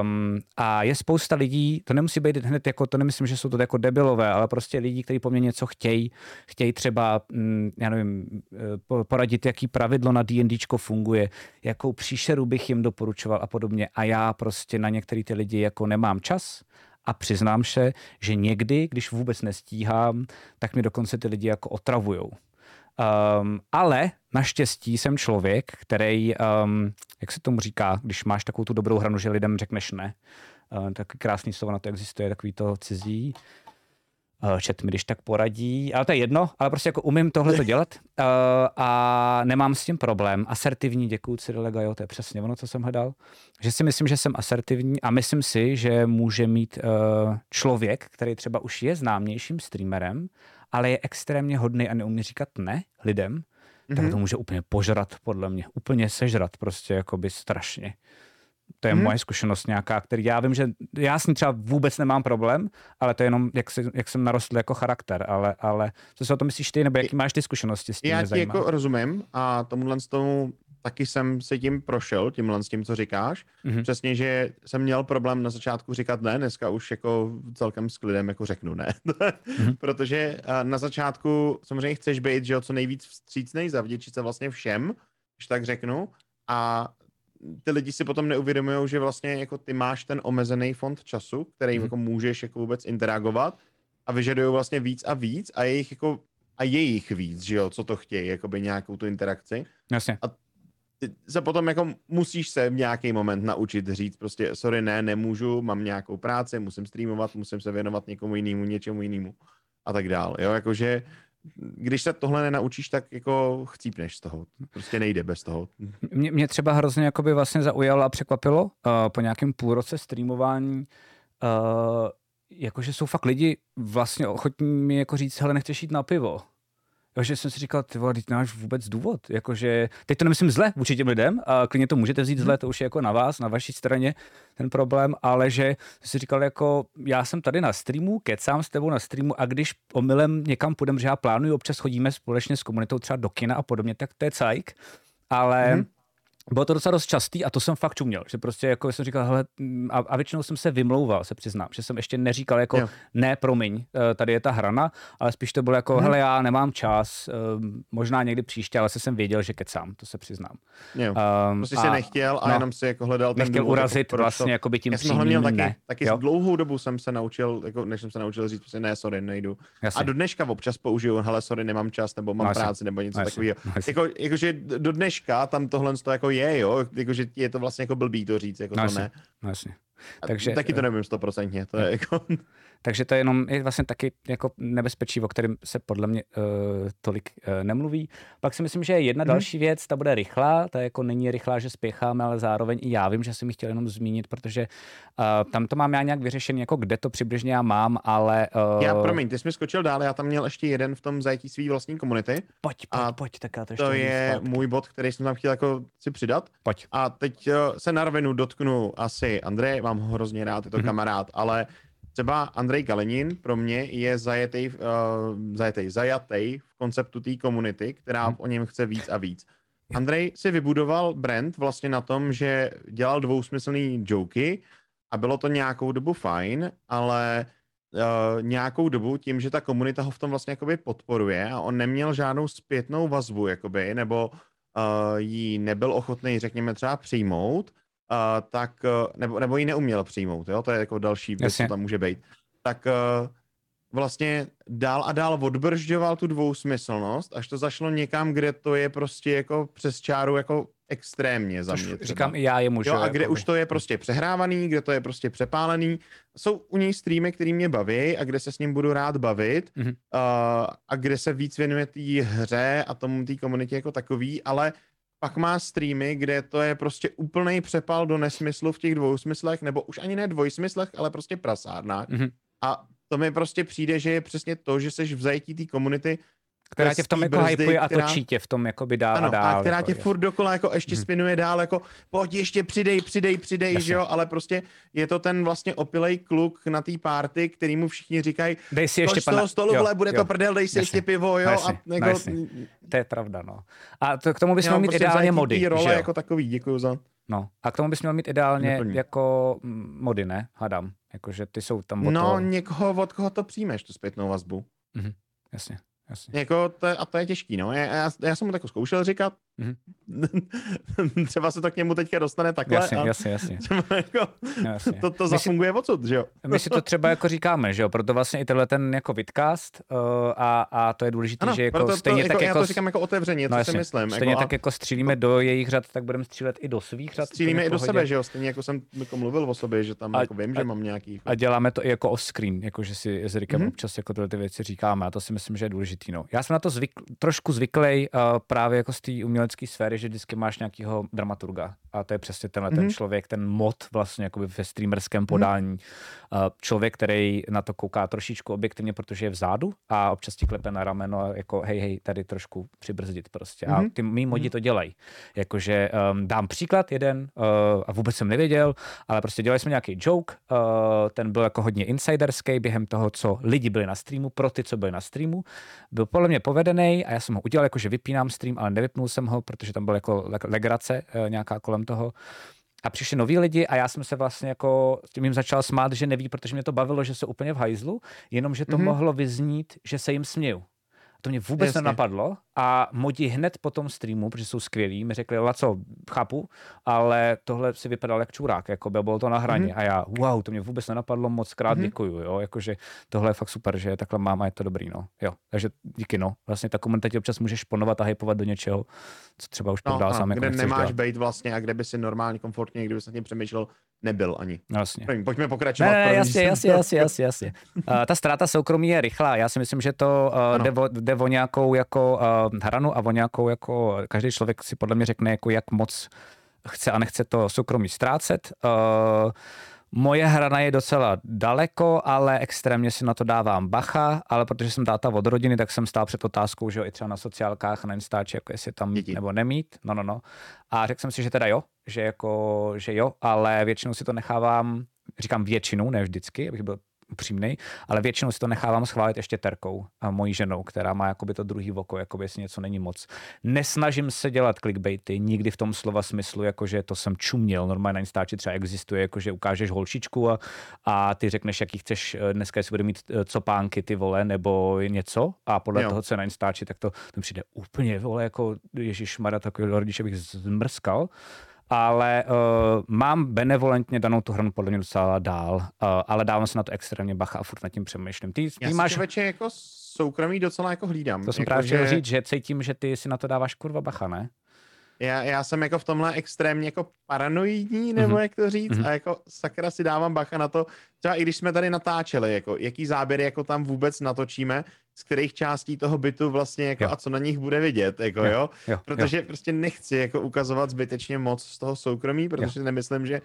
Um, a je spousta lidí, to nemusí být hned jako, to nemyslím, že jsou to jako debilové, ale prostě lidi, kteří po mně něco chtějí, chtějí třeba, mm, já nevím, eh, po- poradit, jaký pravidlo na D&Dčko funguje, jakou příšeru bych jim doporučoval a podobně. A já prostě na některé ty lidi jako nemám čas a přiznám se, že někdy, když vůbec nestíhám, tak mi dokonce ty lidi jako otravujou. Um, ale naštěstí jsem člověk, který, um, jak se tomu říká, když máš takovou tu dobrou hranu, že lidem řekneš ne. Uh, taky krásný slovo na to existuje, takový to cizí. Uh, Čet mi když tak poradí, ale to je jedno, ale prostě jako umím tohle to dělat uh, a nemám s tím problém. Asertivní, děkuju Cyrilega, jo, to je přesně ono, co jsem hledal. Že si myslím, že jsem asertivní a myslím si, že může mít uh, člověk, který třeba už je známějším streamerem, ale je extrémně hodný a neumí říkat ne lidem, mm-hmm. tak to může úplně požrat, podle mě. Úplně sežrat, prostě jakoby strašně. To je mm-hmm. moje zkušenost nějaká, který já vím, že já s ní třeba vůbec nemám problém, ale to je jenom, jak, si, jak jsem narostl jako charakter, ale, ale co si o tom myslíš ty, nebo jaký máš ty zkušenosti s tím, Já ti jako rozumím a tomuhle z tomu taky jsem se tím prošel, tímhle s tím, co říkáš. Mhm. Přesně, že jsem měl problém na začátku říkat ne, dneska už jako celkem s klidem jako řeknu ne. Mhm. Protože eh, na začátku samozřejmě chceš být, že jo, co nejvíc vstřícnej, zavděčit se vlastně všem, když tak řeknu. A ty lidi si potom neuvědomují, že vlastně jako ty máš ten omezený fond času, který Mhm. jako můžeš jako vůbec interagovat a vyžadují vlastně víc a víc a jejich jako a jejich víc, že jo, co to chtějí, jakoby nějakou tu interakci. Jasně. Ty se potom jako musíš se v nějaký moment naučit říct prostě sorry, ne, nemůžu, mám nějakou práci, musím streamovat, musím se věnovat někomu jinému, něčemu jinému a tak dál, jo, jakože když se tohle nenaučíš, tak jako chcípneš z toho. Prostě nejde bez toho. Mě, mě třeba hrozně jakoby vlastně zaujalo a překvapilo uh, po nějakém půlroce streamování, uh, jakože jsou fakt lidi vlastně ochotní mi jako říct, hele, nechceš jít na pivo. Jo, že jsem si říkal, ty vole, teď nemáš vůbec důvod. Jakože, teď to nemyslím zle vůči těm lidem, a klidně to můžete vzít zle, to už je jako na vás, na vaší straně ten problém, ale že si říkal, jako já jsem tady na streamu, kecám s tebou na streamu a když omylem někam půjdeme, že já plánuju, občas chodíme společně s komunitou třeba do kina a podobně, tak to je cajk, ale mm-hmm bylo to docela dost častý a to jsem fakt čuměl, že prostě jako jsem říkal, hele, a, a většinou jsem se vymlouval, se přiznám, že jsem ještě neříkal jako jo. ne, promiň, eh, tady je ta hrana, ale spíš to bylo jako, hmm. hele, já nemám čas, eh, možná někdy příště, ale se jsem věděl, že kecám, to se přiznám. Jo. Um, prostě si nechtěl a no, jenom si jako hledal ten Nechtěl důvod, urazit jako, vlastně jako by tím přímým měl taky, ne. taky jo? dlouhou dobu jsem se naučil, jako, než jsem se naučil říct prostě ne, sorry, nejdu. Jasně. A do dneška občas použiju, hele, sorry, nemám čas, nebo mám no, práci, nebo něco takového. No, jako, jakože do dneška tam tohle jako je, jo, jako jako, že je to vlastně jako blbý to říct, jako no, to ne. No, jasně. Takže, taky to eh, nevím stoprocentně, to je jako... Takže to je jenom je vlastně taky jako nebezpečí, o kterém se podle mě uh, tolik uh, nemluví. Pak si myslím, že jedna hmm. další věc, ta bude rychlá, ta jako není rychlá, že spěcháme, ale zároveň i já vím, že jsem ji chtěl jenom zmínit, protože uh, tam to mám já nějak vyřešený, jako kde to přibližně já mám, ale... Uh... Já, promiň, ty jsi mi skočil dál, já tam měl ještě jeden v tom zajetí svý vlastní komunity. Pojď, pojď, a pojď, tak já to, to je zpátky. můj bod, který jsem tam chtěl jako si přidat. Pojď. A teď uh, se na rovinu dotknu asi Andrej, mám ho hrozně rád, je to mm-hmm. kamarád, ale Třeba Andrej Galenin pro mě je zajetý, uh, zajetý, zajatý v konceptu té komunity, která hmm. o něm chce víc a víc. Andrej si vybudoval brand vlastně na tom, že dělal dvousmyslný joky a bylo to nějakou dobu fajn, ale uh, nějakou dobu tím, že ta komunita ho v tom vlastně jakoby podporuje a on neměl žádnou zpětnou vazbu, jakoby, nebo uh, ji nebyl ochotný, řekněme, třeba přijmout, uh, tak, uh, nebo, nebo ji neuměl přijmout, jo? to je jako další věc, co tam může být, tak uh, vlastně dál a dál odbržďoval tu dvousmyslnost, až to zašlo někam, kde to je prostě jako přes čáru jako extrémně za mě. Třeba. Říkám i já je můžu. Jo, a kde už to je prostě přehrávaný, kde to je prostě přepálený. Jsou u něj streamy, který mě baví a kde se s ním budu rád bavit mm-hmm. uh, a kde se víc věnuje té hře a tomu té komunitě jako takový, ale pak má streamy, kde to je prostě úplný přepal do nesmyslu v těch dvou smyslech, nebo už ani ne dvojsmyslech, ale prostě prasárnách. Mm-hmm. A to mi prostě přijde, že je přesně to, že jsi v zajetí té komunity, která tě v tom jako hypuje a která... točí tě v tom jako by dál ano, a dál. A která jako, tě furt dokola jako ještě hmm. spinuje dál, jako pojď ještě přidej, přidej, přidej, Jasně. že jo, ale prostě je to ten vlastně opilej kluk na té party, který mu všichni říkají, dej si ještě z toho stolu, jo, bude jo. to prdel, dej si ještě pivo, jo. Jasně. A jako... Jasně. To je pravda, no. A to, k tomu bys měl mít prostě ideálně mody, role že jo? jako takový, děkuji za... No, a k tomu bys měl mít ideálně Neplní. jako mody, ne? Hadám. Jakože ty jsou tam No, toho... někoho, od koho to přijmeš, tu zpětnou vazbu. Mhm, jasně. Jasně. Jako to, a to je těžký, no. Já, já, já jsem mu tak zkoušel říkat. Mm-hmm. třeba se to k němu teďka dostane takhle. Jasně, a jasně, jasně. jako, jasně. To, to zafunguje si, odsud, že jo? my si to třeba jako říkáme, že jo? Proto vlastně i tenhle ten jako vidcast uh, a, a to je důležité, že jako to, stejně to, tak jako, jako... Já to říkám jako otevřeně, no, co jasně, si myslím. Stejně jako, tak jako střílíme do jejich řad, tak budeme střílet i do svých řad. Střílíme i do sebe, že jo? Stejně jako jsem jako mluvil o sobě, že tam a, jako vím, že mám nějaký... A děláme to i jako off-screen, jako že si s Rikem mm-hmm. občas jako tyhle ty věci říkáme a to si myslím, že je důležitý. No. Já jsem na to zvyk, trošku zvyklý uh, právě jako z té umělecké sféry, že vždycky máš nějakého dramaturga a to je přesně tenhle mm-hmm. ten mhm. člověk, ten mod vlastně jakoby ve streamerském podání. Mm-hmm. Člověk, který na to kouká trošičku objektivně, protože je vzadu a občas ti klepe na rameno jako hej, hej, tady trošku přibrzdit prostě. Mm-hmm. A mhm. ty mý modi mm-hmm. to dělají. Jakože um, dám příklad jeden uh, a vůbec jsem nevěděl, ale prostě dělali jsme nějaký joke, uh, ten byl jako hodně insiderský během toho, co lidi byli na streamu, pro ty, co byli na streamu. Byl podle mě povedený a já jsem ho udělal, jakože vypínám stream, ale nevypnul jsem ho, protože tam byl jako legrace uh, nějaká kolem toho. A přišli noví lidi a já jsem se vlastně jako s tím jim začal smát, že neví, protože mě to bavilo, že jsou úplně v hajzlu, jenom že to mm-hmm. mohlo vyznít, že se jim směju. To mě vůbec Jasně. nenapadlo a modi hned po tom streamu, protože jsou skvělí, mi řekli, co, chápu, ale tohle si vypadal jak čurák, jako by bylo to na hraně mm-hmm. a já, wow, to mě vůbec nenapadlo, moc krát mm-hmm. děkuju, jo, jakože tohle je fakt super, že takhle mám a je to dobrý, no, jo, takže díky, no, vlastně ta komunita občas můžeš ponovat a hypovat do něčeho, co třeba už no, dál sám jako kde nemáš být vlastně a kde by si normálně, komfortně, kdyby se tím přemýšlel, nebyl ani. Jasně. Pojďme pokračovat. Ne, ne jasně, jasně, jasně, jasně, jasně. Uh, ta ztráta soukromí je rychlá. Já si myslím, že to uh, jde, o, jde o nějakou jako uh, hranu a o nějakou jako, každý člověk si podle mě řekne, jako jak moc chce a nechce to soukromí ztrácet. Uh, Moje hrana je docela daleko, ale extrémně si na to dávám bacha, ale protože jsem táta od rodiny, tak jsem stál před otázkou, že jo, i třeba na sociálkách, na Instači, jako jestli tam Děti. nebo nemít, no, no, no. A řekl jsem si, že teda jo, že jako, že jo, ale většinou si to nechávám, říkám většinou, ne vždycky, abych byl upřímný, ale většinou si to nechávám schválit ještě terkou, a mojí ženou, která má jakoby to druhý oko, jakoby jestli něco není moc. Nesnažím se dělat clickbaity, nikdy v tom slova smyslu, jakože to jsem čuměl, normálně na Instači třeba existuje, jakože ukážeš holčičku a, a ty řekneš, jaký chceš, eh, dneska jestli bude mít eh, copánky ty vole, nebo něco a podle Jo. toho, co je na Instači, tak to, to přijde úplně, vole, jako Ježíš Mara, takový rodiče bych zmrskal ale uh, mám benevolentně danou tu hranu podle mě docela dál, uh, ale dávám se na to extrémně bacha a furt nad tím přemýšlím. Ty, ty Já máš, člověče jako soukromí docela jako hlídám. to jsem jako, právě chtěl že říct, že cítím, že ty si na to dáváš kurva bacha, ne? Já, já jsem jako v tomhle extrémně jako paranoidní, nebo Mhm. jak to říct, Mhm. a jako sakra si dávám bacha na to, třeba i když jsme tady natáčeli, jako jaký záběry jako tam vůbec natočíme, z kterých částí toho bytu vlastně jako Jo. a co na nich bude vidět, jako Jo, jo, Jo, protože prostě nechci jako ukazovat zbytečně moc z toho soukromí, protože si nemyslím, že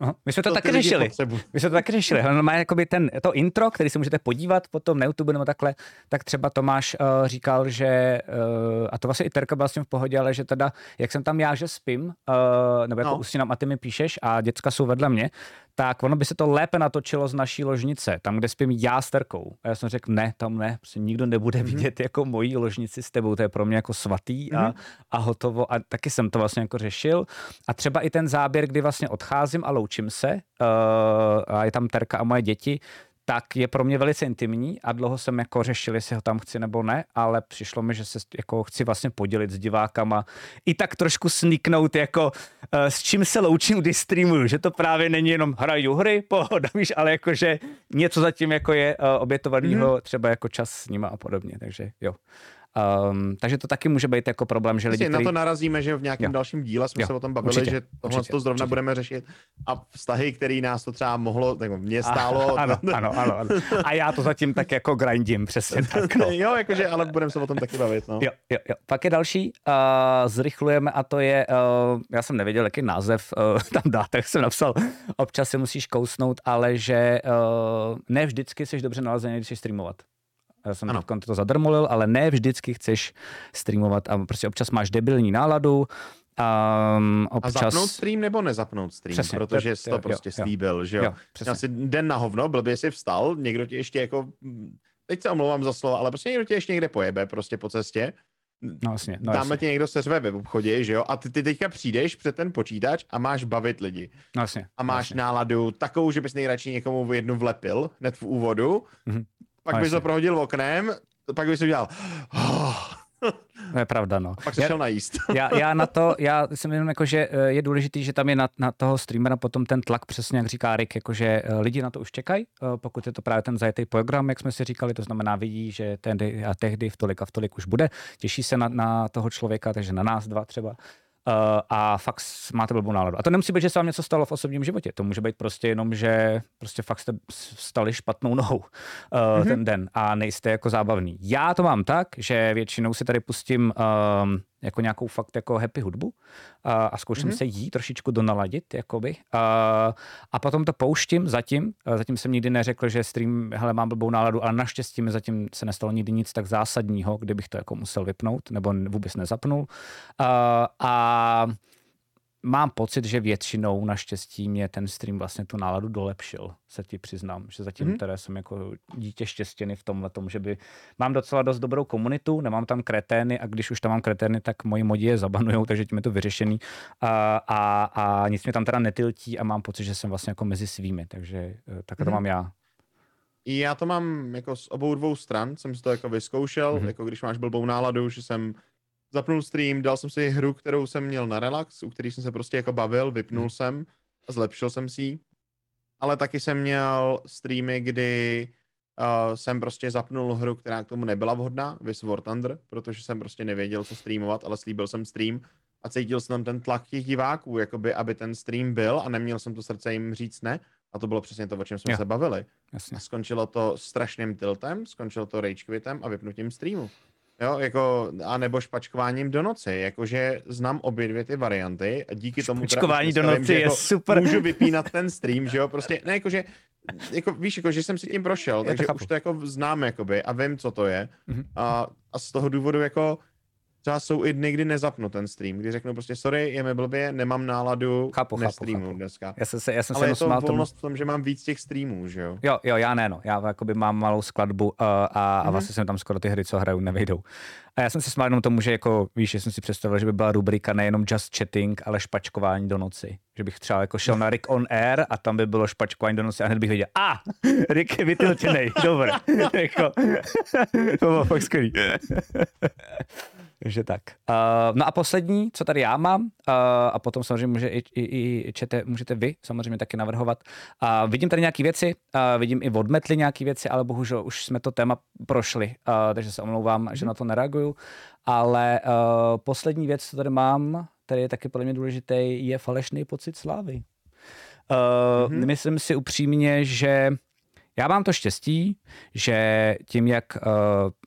Aha. My jsme to, to taky řešili. My jsme to taky řešili. Ale má jakoby ten, to intro, který si můžete podívat potom na YouTube nebo takhle, tak třeba Tomáš uh, říkal, že, uh, a to vlastně i Terka byla s tím v pohodě, ale že teda, jak jsem tam já, že spím, uh, nebo jako No. no. usínám a ty mi píšeš a děcka jsou vedle mě, tak ono by se to lépe natočilo z naší ložnice, tam, kde spím já s Terkou. A já jsem řekl, ne, tam ne, prostě nikdo nebude Mhm. vidět jako mojí ložnici s tebou, to je pro mě jako svatý a, Mhm. a hotovo. A taky jsem to vlastně jako řešil. A třeba i ten záběr, kdy vlastně odcházím a loučím se, uh, a je tam Terka a moje děti, tak je pro mě velice intimní a dlouho jsem jako řešil, jestli ho tam chci nebo ne, ale přišlo mi, že se jako chci vlastně podělit s divákama i tak trošku sniknout jako uh, s čím se loučím, když streamuju, že to právě není jenom hraju hry, pohoda, víš, ale jakože něco zatím jako je uh, obětovanýho, mm-hmm. třeba jako čas s nima a podobně, takže jo. Um, takže to taky může být jako problém, že lidi, který... na to narazíme, že v nějakém Jo. dalším díle jsme Jo, se o tom bavili, určitě, že tohle určitě, to zrovna určitě. budeme řešit a vztahy, který nás to třeba mohlo, nebo mě stálo. ano, ano, ano, ano. A já to zatím tak jako grindím, přesně tak. No. jo, jakože, ale budeme se o tom taky bavit, no. Jo, jo, jo. Pak je další, uh, zrychlujeme a to je, uh, já jsem nevěděl, jaký název uh, tam dát, tak jsem napsal, občas se musíš kousnout, ale že uh, ne vždycky jsi dobře nalazený, když chceš streamovat. Já jsem Ano. to zadrmolil, ale ne vždycky chceš streamovat a prostě občas máš debilní náladu, um, A občas... zapnout stream nebo nezapnout stream, Přesně, protože to- jsi jo, to prostě jo, jo. slíbil, že jo. Jo. Měl jsi den na hovno, blbě jsi vstal, někdo ti ještě jako, teď se omlouvám za slovo, ale prostě někdo tě ještě někde pojebe prostě po cestě. No jasně, no Tamhle tě někdo seřve ve obchodě, že jo, a ty, ty teďka přijdeš před ten počítač a máš bavit lidi. no jasně. A máš jasně. náladu takovou, že bys nejradši někomu jednu vlepil, hned v úvodu, Mhm. Pak No bys to prohodil oknem, pak bys udělal, To je pravda, no. pak se Já- šel najíst. já, já na to, já jsem jenom jako, že eh, je důležitý, že tam je na, na toho streamera potom ten tlak, přesně jak říká Rick, jakože eh, lidi na to už čekají, eh, pokud je to právě ten zajetý program, jak jsme si říkali, to znamená vidí, že tehdy a tehdy v tolik a v tolik už bude, těší se na, na toho člověka, takže na nás dva třeba. Uh, a fakt máte blbou náladu. A to nemusí být, že se vám něco stalo v osobním životě. To může být prostě jenom, že prostě fakt jste vstali špatnou nohou uh, mm-hmm. ten den a nejste jako zábavný. Já to mám tak, že většinou si tady pustím um, jako nějakou fakt jako happy hudbu uh, a zkouším Mhm. mm-hmm. se jí trošičku donaladit, jakoby. Uh, a potom to pouštím zatím. Zatím jsem nikdy neřekl, že stream, hele, mám blbou náladu, ale naštěstí mi zatím se nestalo nikdy nic tak zásadního, kdybych to jako musel vypnout nebo vůbec nezapnul. Uh, a mám pocit, že většinou naštěstí mě ten stream vlastně tu náladu dolepšil, se ti přiznám, že zatím mm-hmm. teda jsem jako dítě štěstěny v tomhle tom, že by mám docela dost dobrou komunitu, nemám tam kretény a když už tam mám kretény, tak moji modi je zabanujou, takže tím je to vyřešený a, a, a nic mě tam teda netiltí a mám pocit, že jsem vlastně jako mezi svými, takže eh, takhle to Mhm. mám já. I já to mám jako z obou dvou stran, jsem si to jako vyzkoušel, Mhm. jako když máš blbou náladu, že jsem zapnul stream, dal jsem si hru, kterou jsem měl na relax, u který jsem se prostě jako bavil, vypnul Mhm. jsem a zlepšil jsem si ji. Ale taky jsem měl streamy, kdy uh, jsem prostě zapnul hru, která k tomu nebyla vhodná, Vis War Thunder, protože jsem prostě nevěděl, co streamovat, ale slíbil jsem stream a cítil jsem tam ten tlak těch diváků, jakoby, aby ten stream byl a neměl jsem to srdce jim říct ne. A to bylo přesně to, o čem jsme Jo. se bavili. Jasně. A skončilo to strašným tiltem, skončilo to rage quitem a vypnutím streamu. Jo, jako, a nebo špačkováním do noci, jakože znám obě dvě ty varianty a díky tomu Špačkování do noci je jako super. můžu vypínat ten stream, že jo, prostě, ne, jakože, jako, víš, jako, že jsem si tím prošel, to takže chápu. už to jako znám, jakoby, a vím, co to je. Mhm. A, a z toho důvodu, jako, třeba jsou i dny, kdy nezapnu ten stream, kdy řeknu prostě, sorry, je mi blbě, nemám náladu, Chápu, chápu, nestreamu chápu. dneska. Já jsem se, já jsem Ale se je jenom to smál tomu. volnost v tom, že mám víc těch streamů, že jo. Jo, jo, já ne, no. Já jakoby mám malou skladbu uh, a, a Mhm. vlastně jsem tam skoro ty hry, co hraju, nevejdou. A já jsem se smál jenom tomu, že jako, víš, že jsem si představil, že by byla rubrika nejenom just chatting, ale špačkování do noci. Že bych třeba jako šel na Rick on Air a tam by bylo špačkování do noci a hned bych věděl, a, Rick je vytilčený, dobré. jako, to bylo fakt skvělý. Takže tak. Uh, no a poslední, co tady já mám, uh, a potom samozřejmě může i, i, i čete, můžete vy samozřejmě taky navrhovat. Uh, vidím tady nějaké věci, uh, vidím i odmetli nějaké věci, ale bohužel už jsme to téma prošli, uh, takže se omlouvám, že na to nereaguju. Ale uh, poslední věc, co tady mám, který je taky podle mě důležitý, je falešný pocit slávy. Uh, mm-hmm. Myslím si upřímně, že já mám to štěstí, že tím, jak uh,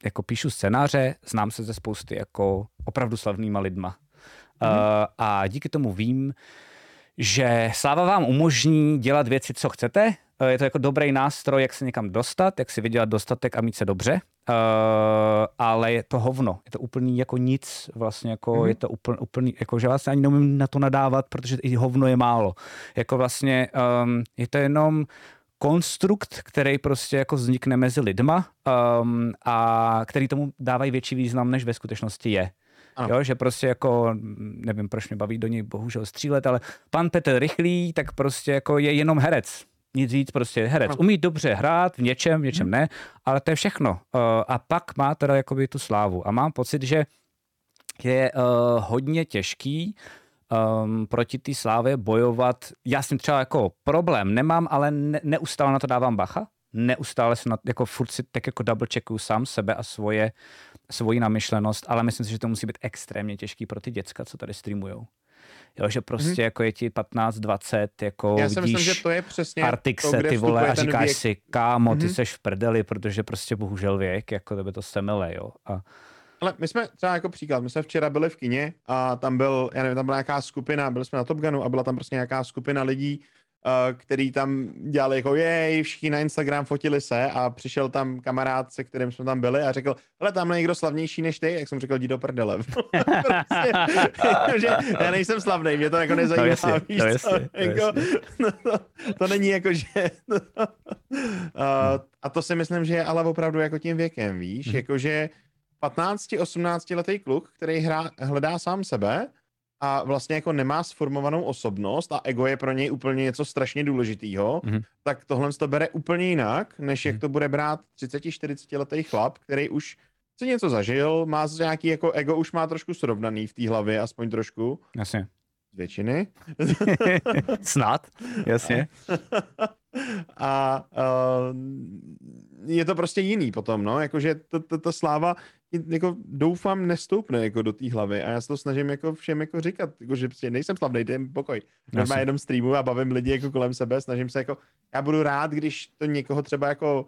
jako píšu scénáře, znám se ze spousty jako opravdu slavnýma lidma. Uh, a díky tomu vím, že sláva vám umožní dělat věci, co chcete. Uh, je to jako dobrý nástroj, jak se někam dostat, jak si vydělat dostatek a mít se dobře. Uh, ale je to hovno. Je to úplný jako nic. Vlastně jako Mhm. je to úplný, úplný, jako že vlastně ani neumím na to nadávat, protože i hovno je málo. Jako vlastně um, je to jenom konstrukt, který prostě jako vznikne mezi lidma um, a který tomu dávají větší význam, než ve skutečnosti je. Ano. Jo, že prostě jako, nevím, proč mě baví do něj bohužel střílet, ale pan Petr Rychlý, tak prostě jako je jenom herec. Nic víc, prostě je herec. Ano. Umí dobře hrát v něčem, v něčem ne, ale to je všechno. Uh, a pak má teda jakoby tu slávu. A mám pocit, že je uh, hodně těžký um, proti té slávě bojovat. Já s tím třeba jako problém nemám, ale ne, neustále na to dávám bacha. Neustále se na, jako furt si tak jako double checkuju sám sebe a svoje, svoji namyšlenost, ale myslím si, že to musí být extrémně těžký pro ty děcka, co tady streamujou. Jo, že prostě mm-hmm. jako je ti 15, 20, jako Já si vidíš myslím, že to je přesně Artixe, to, ty vole, a říkáš věk. si, kámo, ty Mhm. seš v prdeli, protože prostě bohužel věk, jako tebe to semele, jo. A, Ale my jsme třeba jako příklad, my jsme včera byli v kině a tam byl, já nevím, tam byla nějaká skupina, byli jsme na Top Gunu a byla tam prostě nějaká skupina lidí, uh, který tam dělali jako jej, všichni na Instagram fotili se a přišel tam kamarád, se kterým jsme tam byli a řekl, hele, tam je někdo slavnější než ty, jak jsem řekl, jdi do prdele. prostě, že já nejsem slavný, mě to jako nezajímá, No jasně, víš no jasně, no jako, jasně. no, to, to, není jako, že... uh, a to si myslím, že je ale opravdu jako tím věkem, víš, Mhm. jakože 15-18 letý kluk, který hrá, hledá sám sebe a vlastně jako nemá sformovanou osobnost a ego je pro něj úplně něco strašně důležitýho, Mhm. tak tohle to bere úplně jinak, než jak Mhm. to bude brát 30-40 letý chlap, který už si něco zažil, má nějaký jako ego už má trošku srovnaný v té hlavě, aspoň trošku, jasně. z většiny. Snad, jasně. a uh, je to prostě jiný potom, no, jakože to sláva jako doufám nestoupne jako do té hlavy a já se to snažím jako všem jako říkat, jako, že prostě nejsem slavný, dej mi pokoj. Normálně jenom streamu a bavím lidi jako kolem sebe, snažím se jako, já budu rád, když to někoho třeba jako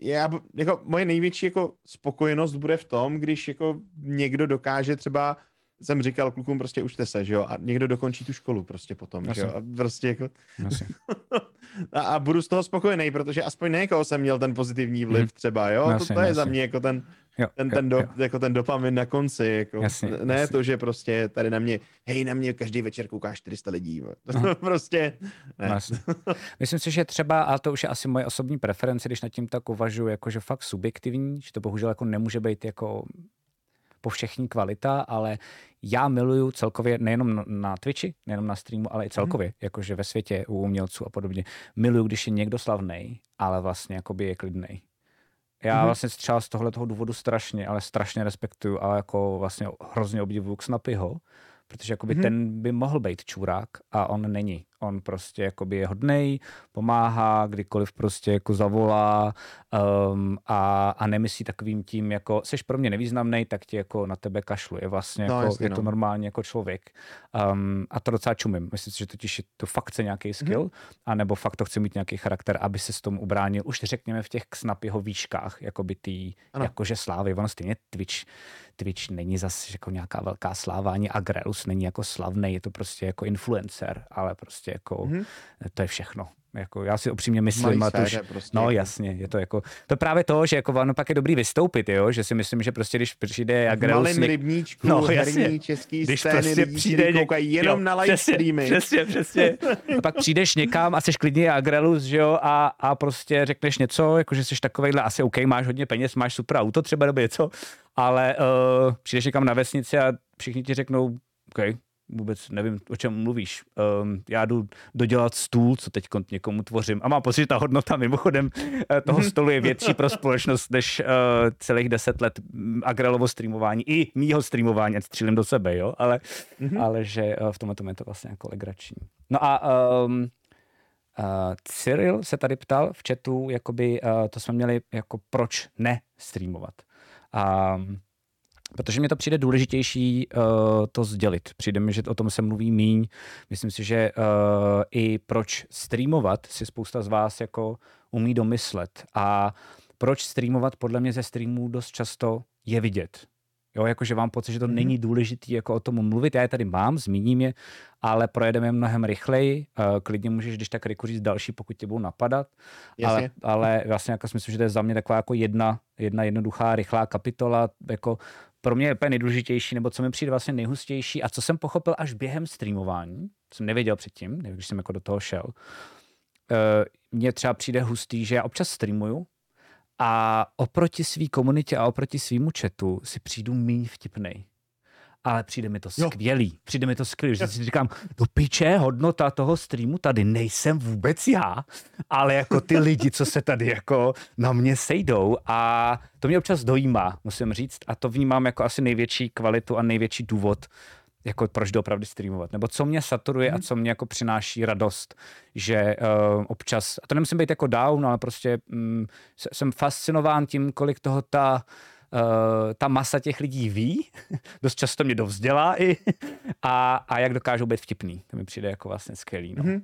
já, jako moje největší jako spokojenost bude v tom, když jako někdo dokáže třeba jsem říkal klukům prostě učte se, že jo, a někdo dokončí tu školu prostě potom, že jo, a prostě jako a, a budu z toho spokojený, protože aspoň na někoho jsem měl ten pozitivní vliv Mhm. třeba, jo, Jasně, to, to je za mě jako ten, Jo, ten, ten, do, jo. jako ten dopamin na konci, jako, Jasně, ne jasně. to, že prostě tady na mě, hej, na mě každý večer kouká 400 lidí, to prostě, ne. No, jasně. Myslím si, že třeba, a to už je asi moje osobní preference, když nad tím tak uvažuji, jakože fakt subjektivní, že to bohužel jako nemůže být jako povšechní kvalita, ale já miluju celkově nejenom na- Twitchi, nejenom na streamu, ale i celkově, jakože ve světě u umělců a podobně. Miluju, když je někdo slavný, ale vlastně jakoby je klidnej. Já Mhm. vlastně třeba z tohle toho důvodu strašně, ale strašně respektuju a jako vlastně hrozně obdivuju Xnapyho, protože jakoby Mhm. ten by mohl být čurák a on není. On prostě jakoby je hodnej, pomáhá, kdykoliv prostě jako zavolá um, a, a nemyslí takovým tím, jako seš pro mě nevýznamný, tak ti jako na tebe kašlu. Je vlastně no, jako, jasně, je to no. normálně jako člověk. Um, a to docela čumím. Myslím si, že totiž je to fakt chce nějaký mhm. skill, mm-hmm. anebo fakt to chce mít nějaký charakter, aby se s tomu ubránil. Už řekněme v těch snapyho výškách, jako by tý, jakože slávy. Ono stejně Twitch, Twitch není zase jako nějaká velká sláva, ani Agrelus není jako slavný, je to prostě jako influencer, ale prostě jako mm-hmm. to je všechno. Jako, já si upřímně myslím, a to už, prostě no jasně, je to jako, to právě to, že jako ono pak je dobrý vystoupit, jo, že si myslím, že prostě když přijde Agrelus... Malým rybníčku, no, jasně. český když scény, prostě přijde něk... koukají jenom jo, na live přesně, streamy. Přesně, přesně. a pak přijdeš někam a jsi klidně Agrelus, že jo, a, a prostě řekneš něco, jako že jsi takovejhle, asi OK, máš hodně peněz, máš super auto třeba nebo něco, ale uh, přijdeš někam na vesnici a všichni ti řeknou, OK, vůbec nevím, o čem mluvíš. Um, já jdu dodělat stůl, co teď někomu tvořím. A mám pocit, že ta hodnota mimochodem eh, toho stolu je větší pro společnost než uh, celých deset let Agrelovo streamování i mýho streamování, ať střílím do sebe, jo? Ale, mm-hmm. ale že uh, v tomhle tom je to vlastně jako legrační. No a um, uh, Cyril se tady ptal v chatu, jakoby uh, to jsme měli jako proč ne streamovat. Um, Protože mi to přijde důležitější uh, to sdělit. Přijde mi, že o tom se mluví míň. Myslím si, že uh, i proč streamovat si spousta z vás jako umí domyslet. A proč streamovat podle mě ze streamů dost často je vidět. Jo, jakože vám pocit, že to mm-hmm. není důležitý jako o tom mluvit. Já je tady mám, zmíním je, ale projedeme mnohem rychleji. Uh, klidně můžeš, když tak Riku říct další, pokud tě budou napadat. Ale, ale vlastně jako myslím, že to je za mě taková jako jedna, jedna jednoduchá, rychlá kapitola. Jako pro mě je úplně nejdůležitější, nebo co mi přijde vlastně nejhustější a co jsem pochopil až během streamování, jsem nevěděl předtím, když jsem jako do toho šel, uh, mně třeba přijde hustý, že já občas streamuju a oproti své komunitě a oproti svýmu chatu si přijdu méně vtipnej ale přijde mi to skvělý. Jo. Přijde mi to skvělý, že si říkám, do piče, hodnota toho streamu tady nejsem vůbec já, ale jako ty lidi, co se tady jako na mě sejdou a to mě občas dojímá, musím říct, a to vnímám jako asi největší kvalitu a největší důvod, jako proč doopravdy streamovat, nebo co mě saturuje hmm. a mhm. co mě jako přináší radost, že uh, občas, a to nemusím být jako down, ale prostě um, jsem fascinován tím, kolik toho ta uh, ta masa těch lidí ví, dost často mě dovzdělá i, a, a jak dokážou být vtipný. To mi přijde jako vlastně skvělý. No. Mm-hmm.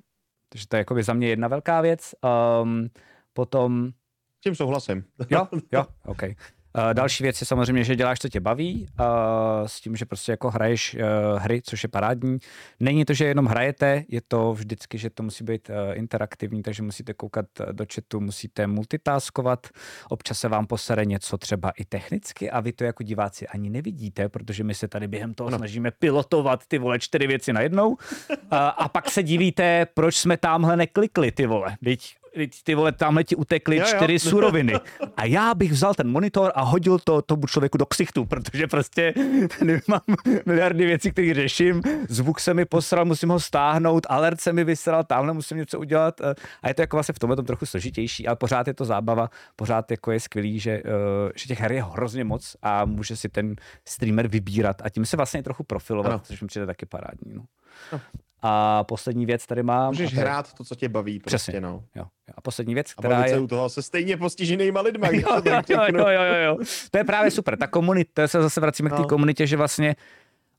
Takže to je jako za mě jedna velká věc. Um, potom... Tím souhlasím. Jo, jo, OK. Uh, další věc je samozřejmě, že děláš, co tě baví, uh, s tím, že prostě jako hraješ uh, hry, což je parádní. Není to, že jenom hrajete, je to vždycky, že to musí být uh, interaktivní, takže musíte koukat do chatu, musíte multitaskovat, občas se vám posere něco třeba i technicky a vy to jako diváci ani nevidíte, protože my se tady během toho no. snažíme pilotovat ty vole čtyři věci najednou uh, a pak se divíte, proč jsme tamhle neklikli ty vole. Teď ty vole, tamhle ti utekly jo, čtyři jo. suroviny. A já bych vzal ten monitor a hodil to tomu člověku do ksichtu, protože prostě mám miliardy věcí, které řeším. Zvuk se mi posral, musím ho stáhnout, alert se mi vysral, tamhle musím něco udělat. Eh, a je to jako vlastně v tomhle tom trochu složitější, ale pořád je to zábava, pořád jako je skvělý, že, eh, že těch her je hrozně moc a může si ten streamer vybírat a tím se vlastně trochu profilovat, ano. což mi přijde taky parádní. No. No. A poslední věc tady mám. Můžeš tady... hrát to, co tě baví. Prostě, Přesně. No. Jo. A poslední věc, která a je... u toho se stejně postiženýma lidma. jo, jo, jo, jo, jo, jo. To je právě super. Ta komunita, se zase vracíme no. k té komunitě, že vlastně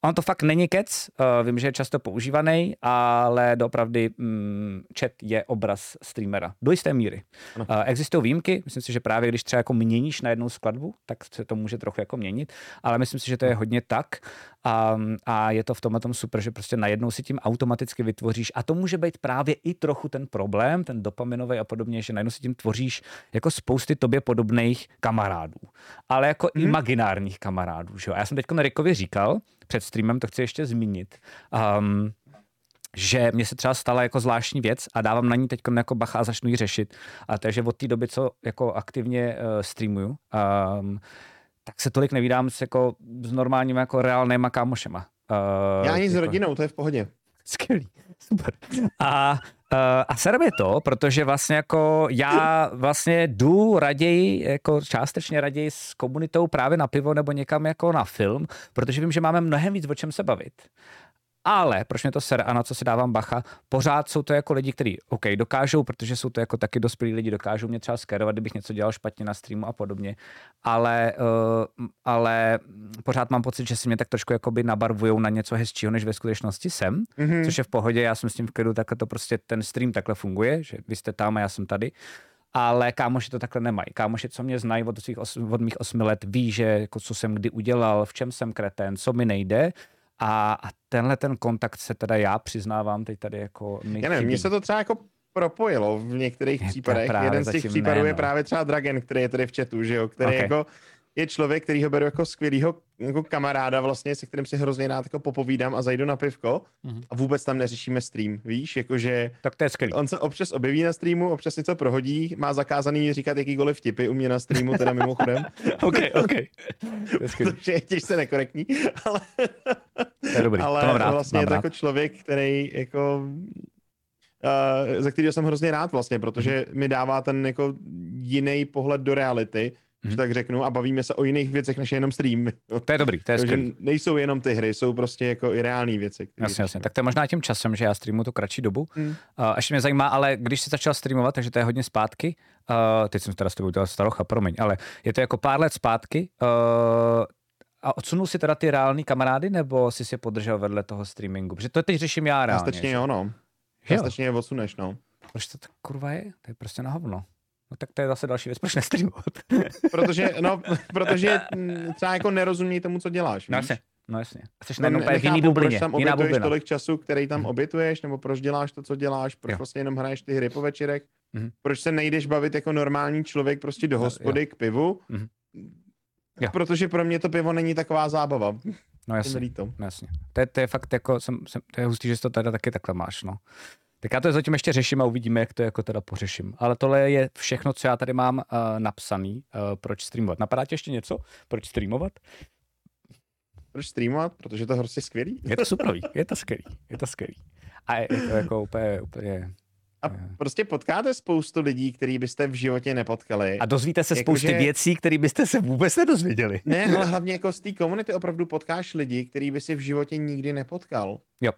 On to fakt není kec, uh, vím, že je často používaný, ale dopravdy mm, chat je obraz streamera. Do jisté míry. Uh, existují výjimky, myslím si, že právě když třeba jako měníš na jednu skladbu, tak se to může trochu jako měnit, ale myslím si, že to je hodně tak a, a je to v tomhle tom super, že prostě najednou si tím automaticky vytvoříš a to může být právě i trochu ten problém, ten dopaminový a podobně, že najednou si tím tvoříš jako spousty tobě podobných kamarádů, ale jako mm-hmm. imaginárních kamarádů. Že jo? A já jsem teď na Rikovi říkal, před streamem, to chci ještě zmínit, um, že mě se třeba stala jako zvláštní věc a dávám na ní teď jako bacha a začnu ji řešit. A to je, že od té doby, co jako aktivně uh, streamuju, um, tak se tolik nevídám s, jako, s normálními jako reálnýma kámošema. Uh, Já ani jako... s rodinou, to je v pohodě. Skvělý, super. A Uh, a sere je to, protože vlastně jako já vlastně jdu raději, jako částečně raději s komunitou právě na pivo nebo někam jako na film, protože vím, že máme mnohem víc o čem se bavit. Ale proč mě to ser a na co si dávám bacha, pořád jsou to jako lidi, kteří OK, dokážou, protože jsou to jako taky dospělí lidi, dokážou mě třeba skerovat, kdybych něco dělal špatně na streamu a podobně. Ale, uh, ale pořád mám pocit, že si mě tak trošku jakoby nabarvujou na něco hezčího, než ve skutečnosti jsem, mm-hmm. což je v pohodě, já jsem s tím v klidu, takhle to prostě ten stream takhle funguje, že vy jste tam a já jsem tady ale kámoši to takhle nemají. Kámoši, co mě znají od, svých os, od mých osmi let, ví, že jako co jsem kdy udělal, v čem jsem kretén, co mi nejde. A, a tenhle ten kontakt se teda já přiznávám teď tady jako Já nevím, mně se to třeba jako propojilo v některých je případech. Jeden z těch případů ne, no. je právě třeba Dragon, který je tady v chatu, že jo, který okay. jako je člověk, který ho beru jako skvělýho jako kamaráda vlastně, se kterým si hrozně rád jako popovídám a zajdu na pivko mm-hmm. a vůbec tam neřešíme stream, víš, jakože tak to je skvělý. on se občas objeví na streamu, občas něco prohodí, má zakázaný říkat jakýkoliv vtipy u mě na streamu, teda mimochodem. ok, ok. To je těžce nekorektní, ale, to je dobrý. ale to mám rád, vlastně mám je to rád. jako člověk, který jako Uh, za kterého jsem hrozně rád vlastně, protože mi dává ten jako jiný pohled do reality, hmm. tak řeknu, a bavíme se o jiných věcech než jenom stream. To je dobrý, to je Takže nejsou jenom ty hry, jsou prostě jako i reální věci. Jasně, jasně. Tak to je možná tím časem, že já streamu tu kratší dobu. Hmm. Uh, ještě mě zajímá, ale když jsi začal streamovat, takže to je hodně zpátky, uh, teď jsem teda s tebou udělal starocha, promiň, ale je to jako pár let zpátky, uh, a odsunul si teda ty reální kamarády, nebo jsi si je podržel vedle toho streamingu? Protože to teď řeším já reálně. Částečně že? jo, no. Jo. Částečně je odsuneš, no. Proč to tak kurva je? To je prostě na hovno. No tak to je zase další věc, proč nestreamovat? Protože, no, protože mm, třeba jako nerozumí tomu, co děláš, No víš? jasně, no jasně. Jsi na úplně v jiný bublině, proč tam jiná obětuješ bublina. tolik času, který tam Mhm. obětuješ, nebo proč děláš to, co děláš, proč Jo. vlastně jenom hraješ ty hry po večerech, Mhm. proč se nejdeš bavit jako normální člověk prostě do Jo, hospody k pivu, Mhm. Jo. protože pro mě to pivo není taková zábava. No jasně, líto. no jasně. To je, to je fakt jako, jsem, jsem, to je hustý, že to teda taky takhle máš, no. Tak já to zatím ještě řeším a uvidíme, jak to jako teda pořeším. Ale tohle je všechno, co já tady mám uh, napsaný, uh, proč streamovat. Napadá tě ještě něco? Proč streamovat? Proč streamovat? Protože to je prostě skvělý. Je to super, je to skvělý, je to skvělý. A je to jako úplně, úplně... A prostě potkáte spoustu lidí, který byste v životě nepotkali. A dozvíte se Jakože- spousty věcí, které byste se vůbec nedozvěděli. Ne, ale hlavně jako z té komunity opravdu potkáš lidi, který by si v životě nikdy nepotkal. Jo.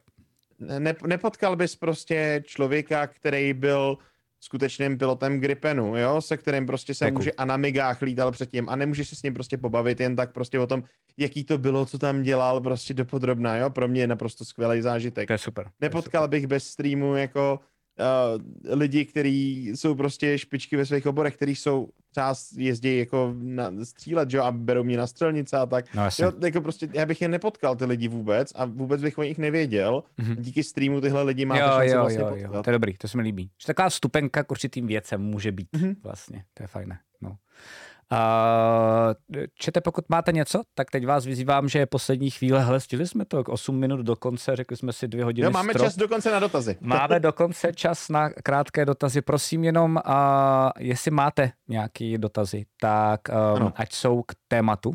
Ne, nepotkal bys prostě člověka, který byl skutečným pilotem Gripenu, jo, se kterým prostě se Děkuju. může a na migách lítal předtím a nemůže si s ním prostě pobavit jen tak prostě o tom, jaký to bylo, co tam dělal prostě dopodrobná, jo, pro mě je naprosto skvělý zážitek. To je super. to je Nepotkal bych bez streamu jako uh, lidi, kteří jsou prostě špičky ve svých oborech, kteří jsou třeba jezdí jako na, střílet, že jo, a berou mě na střelnice a tak. No. Jo, jako prostě, já bych je nepotkal ty lidi vůbec a vůbec bych o nich nevěděl. Mhm. Díky streamu tyhle lidi máte jo, šanci jo, vlastně jo, potkat. jo, to je dobrý, to se mi líbí. Že taková vstupenka k určitým věcem může být Mhm. vlastně, to je fajné. No. A čete, pokud máte něco, tak teď vás vyzývám, že je poslední chvíle, hele, stihli jsme to, 8 minut do konce, řekli jsme si dvě hodiny Jo, máme strop. čas dokonce na dotazy. Máme dokonce čas na krátké dotazy. Prosím jenom, a jestli máte nějaké dotazy, tak um, Ano. ať jsou k tématu.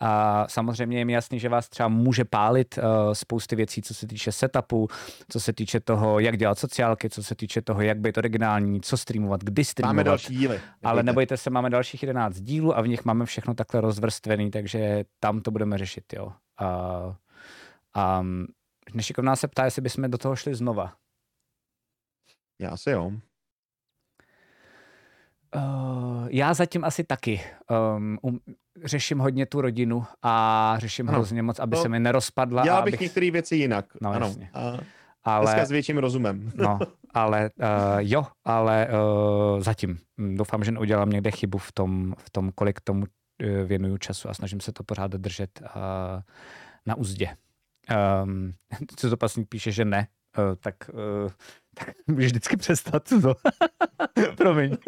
A samozřejmě je mi jasný, že vás třeba může pálit uh, spousty věcí, co se týče setupu, co se týče toho, jak dělat sociálky, co se týče toho, jak být originální, co streamovat, kdy streamovat. Máme další díly. Ale nebojte. se, máme dalších 11 dílů a v nich máme všechno takhle rozvrstvený, takže tam to budeme řešit, jo. A, a nešikovná se ptá, jestli bychom do toho šli znova. Já si jo. Uh, já zatím asi taky. Um, um, řeším hodně tu rodinu a řeším Ano. hrozně moc, aby To se mi nerozpadla. Dělal bych abych, některé věci jinak. No, ano. jasně. A ale, dneska s větším rozumem. no, ale uh, jo, ale uh, zatím. Hm, Doufám, že neudělám někde chybu v tom, v tom kolik tomu uh, věnuju času a snažím se to pořád držet uh, na úzdě. Um, co to pasník píše, že ne, uh, tak, uh, tak můžeš vždycky přestat. To. Promiň.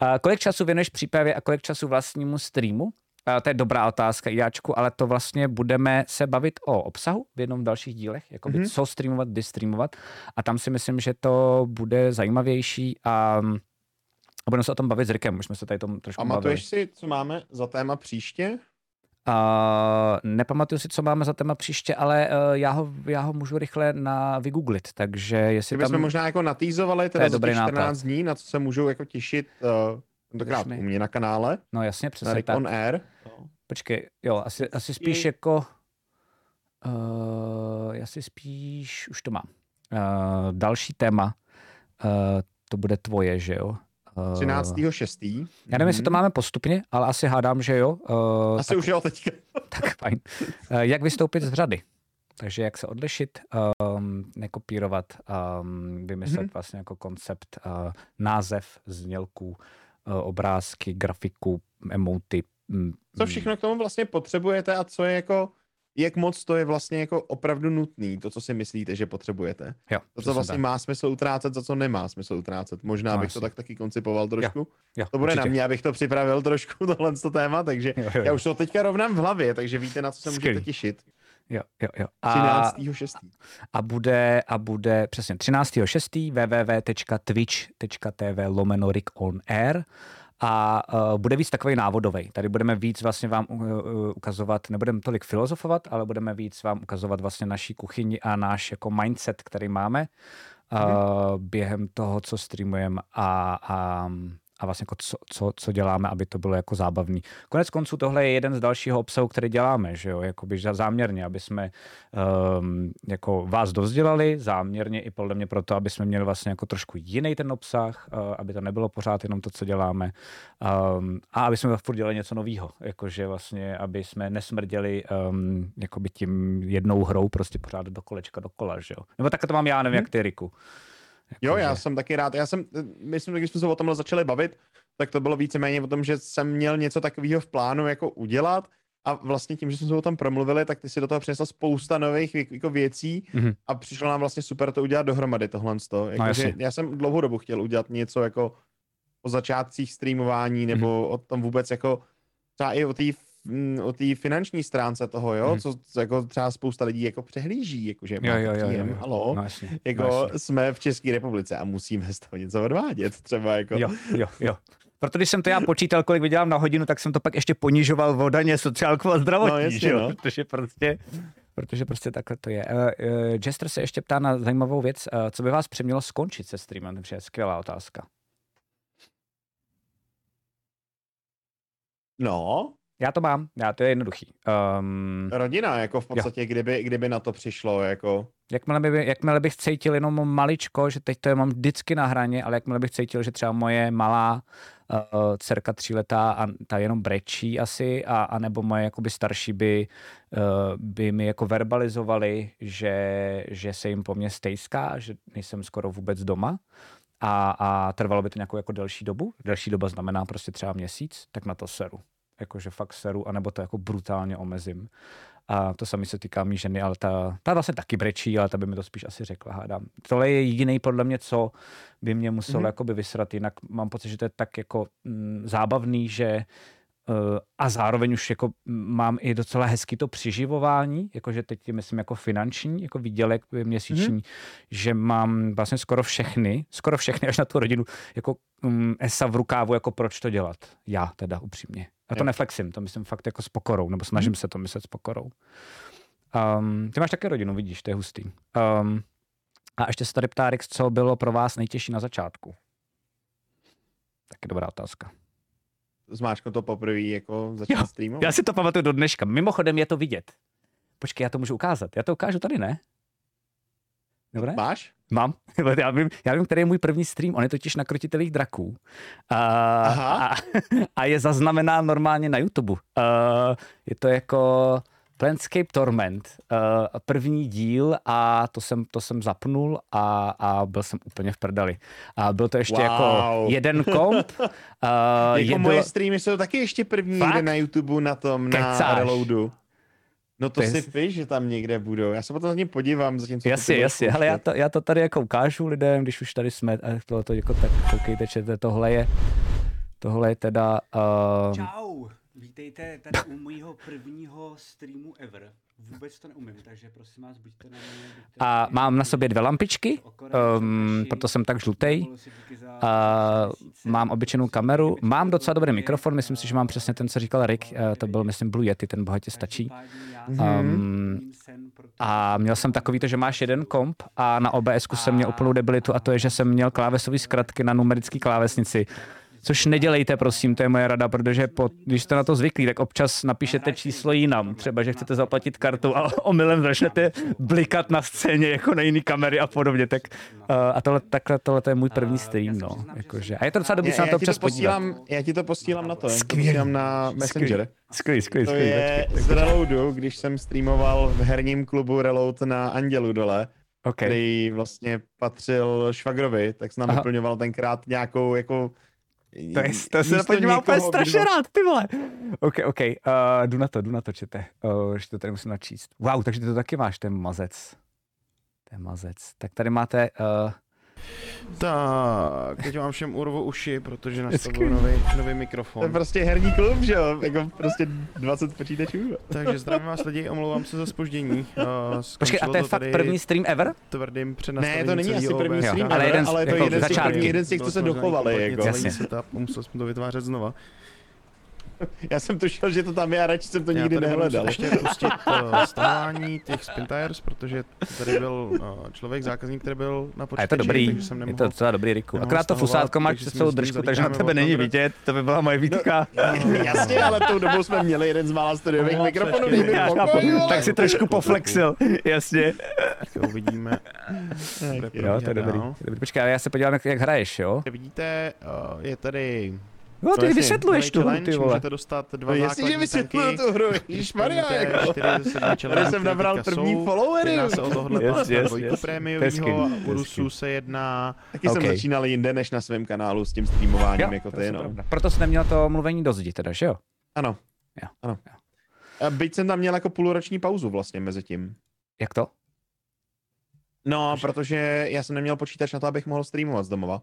a kolik času věnuješ přípravě a kolik času vlastnímu streamu? A to je dobrá otázka, Jáčku, ale to vlastně budeme se bavit o obsahu v jednom v dalších dílech, jako Mhm. mm-hmm. co streamovat, kdy streamovat. A tam si myslím, že to bude zajímavější a, a budeme se o tom bavit s Rikem, už jsme se tady tom trošku A bavili. matuješ si, co máme za téma příště? Uh, nepamatuju si, co máme za téma příště, ale uh, já, ho, já ho můžu rychle na vygooglit, takže jestli Kdybychom tam... možná jako natýzovali To teda je za dobrý těch 14 nápad. dní, na co se můžou jako těšit uh, tentokrát u mě na kanále, No jasně, na přesně Rick tak. on Air. Počkej, jo, asi, asi spíš jako... Uh, já si spíš, už to mám. Uh, další téma, uh, to bude tvoje, že jo? Uh, 13.6. Já nevím, jestli to máme postupně, ale asi hádám, že jo. Uh, asi tak, už jo teďka. tak fajn. Uh, jak vystoupit z řady? Takže jak se odlišit, um, nekopírovat, um, vymyslet mm-hmm. vlastně jako koncept, uh, název, znělku, uh, obrázky, grafiku, emoty. Mm, co všechno k tomu vlastně potřebujete a co je jako, jak moc to je vlastně jako opravdu nutný, to, co si myslíte, že potrebujete. Jo, to, co vlastně tak. má smysl utrácet, za co nemá smysl utrácet. Možná no, bych to tak taky koncipoval trošku. Jo, jo, to bude určitě. na mě, abych to připravil trošku, tohle to téma, takže jo, jo, jo. já už to teďka rovnám v hlavě, takže víte, na co se můžete těšit. Jo, jo, jo. A, 13.6. A bude, a bude přesně 13.6. www.twitch.tv lomeno Rick on air a uh, bude víc takový návodový. Tady budeme víc vlastně vám uh, ukazovat, nebudeme tolik filozofovat, ale budeme víc vám ukazovat vlastně naší kuchyni a náš jako mindset, který máme uh, během toho, co streamujeme a, a a vlastně jako co, co, co děláme, aby to bylo jako zábavný. Konec konců tohle je jeden z dalšího obsahu, který děláme, že jo, jakoby záměrně, aby jsme um, jako vás dozdělali, záměrně i podle mě proto, aby jsme měli vlastně jako trošku jiný ten obsah, uh, aby to nebylo pořád jenom to, co děláme um, a aby jsme furt dělali něco nového, jakože vlastně, aby jsme nesmrděli um, jakoby tím jednou hrou prostě pořád do kolečka, do kola, že jo. Nebo tak to mám já, nevím, hmm. jak ty, Riku. Jako jo, já že... jsem taky rád. Já jsem, myslím, že když jsme se o tomhle začali bavit, tak to bylo víceméně o tom, že jsem měl něco takového v plánu jako udělat a vlastně tím, že jsme se o tom promluvili, tak ty si do toho přinesl spousta nových jako věcí mm-hmm. a přišlo nám vlastně super to udělat dohromady tohle. Jako, no, že já jsem dlouhou dobu chtěl udělat něco jako o začátcích streamování nebo mm-hmm. o tom vůbec jako třeba i o té o té finanční stránce toho, jo, hmm. co, co jako třeba spousta lidí jako přehlíží, jakože jo, jo, jo, jo, jo. halo, no, jasně, jako no, jasně. jsme v České republice a musíme z toho něco odvádět, třeba jako. Jo, jo, jo. Proto když jsem to já počítal, kolik vydělám na hodinu, tak jsem to pak ještě ponižoval o daně, sociálku a zdravotní, no, jasně, jo? No. protože prostě protože prostě takhle to je. Uh, uh, Jester se ještě ptá na zajímavou věc, uh, co by vás přemělo skončit se streamem, takže je skvělá otázka. No, já to mám, já to je jednoduchý. Um, Rodina, jako v podstatě, kdyby, kdyby na to přišlo, jako... Jakmile, by, jakmile bych cítil jenom maličko, že teď to je mám vždycky na hraně, ale jakmile bych cítil, že třeba moje malá uh, dcerka tříletá a ta jenom brečí asi, a, a nebo moje jakoby starší by, uh, by mi jako verbalizovali, že, že se jim po mně stejská, že nejsem skoro vůbec doma, a, a trvalo by to nějakou jako delší dobu, delší doba znamená prostě třeba měsíc, tak na to seru jakože fakt seru, anebo to jako brutálně omezím. A to sami se týká mý ženy, ale ta, ta vlastně taky brečí, ale ta by mi to spíš asi řekla, hádám. Tohle je jediný podle mě, co by mě muselo mm-hmm. jakoby vysrat, jinak mám pocit, že to je tak jako m, mm, zábavný, že a zároveň už jako mám i docela hezky to přiživování, jakože teď myslím jako finanční, jako výdělek měsíční, mm-hmm. že mám vlastně skoro všechny, skoro všechny až na tu rodinu, jako um, esa v rukávu, jako proč to dělat. Já teda upřímně. Já to neflexím, to myslím fakt jako s pokorou, nebo snažím hmm. se to myslet s pokorou. Um, ty máš také rodinu, vidíš, to je hustý. Um, a ještě se tady ptá Rix, co bylo pro vás nejtěžší na začátku? Taky dobrá otázka. Zmáčko to poprvé jako začal streamovat? Já si to pamatuju do dneška. Mimochodem je to vidět. Počkej, já to můžu ukázat. Já to ukážu tady, ne? Dobré? Máš? Mám. Já vím, já vím, který je můj první stream. On je totiž na krotitelých draků. A, a, a je zaznamenán normálně na YouTube. A, je to jako Planscape Torment, uh, první díl a to jsem, to jsem zapnul a, a byl jsem úplně v prdeli. A byl to ještě jako wow. jako jeden komp. Uh, jako moje bylo... streamy jsou taky ještě první Fakt? na YouTube na tom, Kecáš. na Reloadu. No to, to si víš, že tam někde budou. Já se potom zatím podívám, zatím Jasně, jasně, ale já to, já to tady jako ukážu lidem, když už tady jsme, a to, to jako tak koukejte, že tohle je, tohle je teda... Uh... Čau, vítejte tady u mýho prvního streamu ever. Vůbec to neumím, takže prosím vás, buďte na mě. Buďte a mám na sobě dvě lampičky, um, proto jsem tak žlutej. A mám obyčejnou kameru, mám docela dobrý mikrofon, myslím si, že mám přesně ten, co říkal Rick, uh, to byl, myslím, Blue Yeti, ten bohatě stačí. Um, a měl jsem takový to, že máš jeden komp a na OBS jsem měl úplnou debilitu a to je, že jsem měl klávesové zkratky na numerické klávesnici Což nedělejte, prosím, to je moje rada, protože po, když jste na to zvyklí, tak občas napíšete číslo jinam. Třeba, že chcete zaplatit kartu a omylem začnete blikat na scéně jako na jiný kamery a podobně. Tak, uh, a tohle, takhle, tohle to je můj první stream, no. Jakože. A je to docela dobrý se na to ti to občas podívat. posílám, já ti to posílám na to, já ti to Skvělý. posílám na Messenger. Skvělý, skvělý, To skvělý. je z Reloadu, když jsem streamoval v herním klubu Reload na Andělu dole, OK. který vlastně patřil Švagrovi, tak jsem nám Aha. vyplňoval tenkrát nějakou jako... To, je, to se místo podívám úplně strašně kdo- rád, ty vole. OK, OK, uh, jdu na to, jdu na to, čete. Uh, že to tady musím načíst. Wow, takže ty to taky máš, ten mazec. Ten mazec. Tak tady máte, uh, Tak, teď vám všem urvu uši, protože nastavuju nový, nový To je mikrofon. prostě herní klub, že jo? Jako prostě 20 počítačů. Takže zdravím vás lidi, omlouvám se za spoždění. Uh, počkej, a to je fakt první stream ever? tvrdým Ne, přenastavením to není asi první OBS. stream, ale ale, jeden z- ale to je jako jeden z těch, jeden z těch, co se dochovali. Jako. Jasně. setup, musel jsem to vytvářet znova. Já jsem tušil, že to tam je a radši jsem to Já nikdy tady budu nehledal. ještě pustit uh, stahování těch spin tires, protože tady byl uh, člověk, zákazník, který byl na A počítači, je to dobrý, takže jsem je nemohl to docela dobrý, Riku. Akorát to fusátko máš si celou držku, takže na tebe není vidět, to by byla moje výtka. Jasně, ale tou dobou jsme měli jeden z mála studiových No, mikrofonů. Já tak si trošku poflexil, jasně. Teďka uvidíme. Jo, to je dobrý. Počkej, ale já se podívám, jak, hraješ, jo? Jak vidíte, uh, je tady No, ty vysvětluješ tu, challenge, ty vole. můžete dostat dva No jestliže vysvětluju tu hru, ježišmarja, Splníte jako. Tady jsem nabral první jsou. followery. Jedná se o tohle Yes, yes, dvojku yes. U Rusů se jedná Taky jsem OK. začínal jinde než na svém kanálu s tím streamováním, jako to je no. pravda. Proto jsi neměl to mluvení do zdi teda, že jo? Ano. Jo, Ano. jo. A Byť jsem tam měl jako půlroční pauzu vlastně mezi tím. Jak to? No, protože já jsem neměl počítač na to, abych mohl streamovat z domova.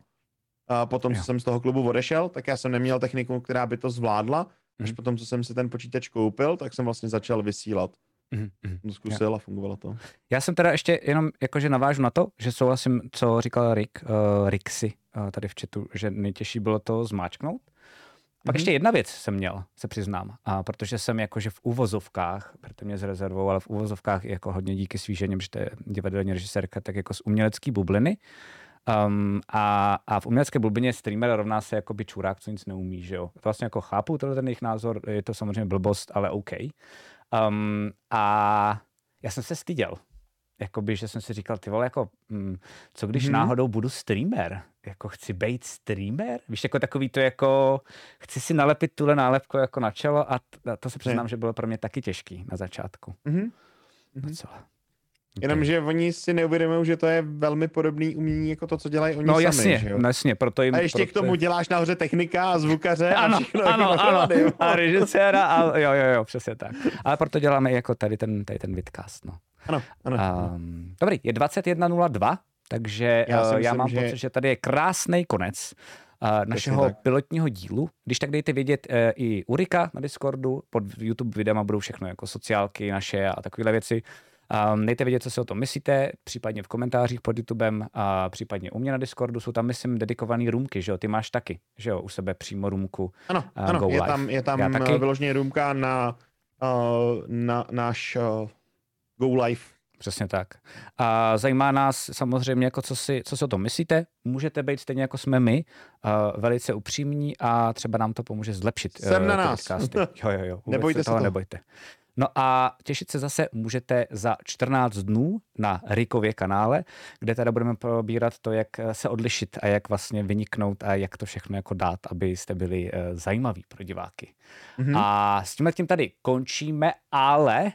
A potom, co Jo. jsem z toho klubu odešel, tak já jsem neměl techniku, která by to zvládla. Až Mhm. potom, co jsem si ten počítač koupil, tak jsem vlastně začal vysílat. Mhm, mhm. To Zkusil a fungovalo to. Já jsem teda ještě jenom jakože navážu na to, že souhlasím, co říkal Rick, uh, Rixy uh, tady v chatu, že nejtěžší bylo to zmáčknout. Pak Mhm. ještě jedna věc jsem měl, se přiznám, a protože jsem jakože v úvozovkách, berte mě s rezervou, ale v úvozovkách jako hodně díky svý ženě, protože to je divadelní režisérka, tak jako z umělecký bubliny. Um, a, a v umělecké bublině streamer rovná se jako by čurák, co nic neumí, že jo. To vlastně jako chápu, tohle ten jejich názor, je to samozřejmě blbost, ale OK. Um, a já jsem se styděl. Jakoby, že jsem si říkal, ty vole, jako, mm, co když mm-hmm. náhodou budu streamer? Jako chci být streamer? Víš, jako takový to jako, chci si nalepit tuhle nálepku jako na čelo a, t- a to se přiznám, že bylo pro mě taky těžký na začátku. Mhm. Mm-hmm. Docela. Jenomže oni si neuvědomují, že to je velmi podobný umění jako to, co dělají oni No sami. jasně, že jo? no jasně, proto jim... A ještě k proto- tomu děláš nahoře technika a zvukaře a ano, všechno ano, jako ano, jo. a režiséra a jo, jo, jo, přesně tak. Ale proto děláme jako tady ten, tady ten vidcast, no. Ano, ano. Um, dobrý, je 21.02, takže Já si já, já myslím, mám že- pocit, že tady je krásný konec uh, našeho pilotního dílu. Když tak dejte vědět uh, i Urika na Discordu, pod YouTube videama budou všechno jako sociálky naše a takovéhle věci. Um, dejte vědět, co si o tom myslíte, případně v komentářích pod YouTubem a případně u mě na Discordu jsou tam, myslím, dedikované růmky, že jo? Ty máš taky, že jo, u sebe přímo růmku. Ano, ano, Go je Live. tam, je tam eh, vyloženě růmka na, uh, na náš uh, Go Live. Přesně tak. A zajímá nás samozřejmě, jako co, si, co si o tom myslíte. Můžete být stejně jako jsme my, uh, velice upřímní a třeba nám to pomůže zlepšit. Jsem eh, na nás. podcasty. Jo, jo, jo. Nebojte se toho, toho. nebojte. No a těšit se zase můžete za 14 dnů na Rikově kanále, kde teda budeme probírat to, jak eh, se odlišit a jak vlastně vyniknout a jak to všechno jako dát, abyste byli uh, zajímaví pro diváky. Mhm. A s tímhle tím tady končíme, ale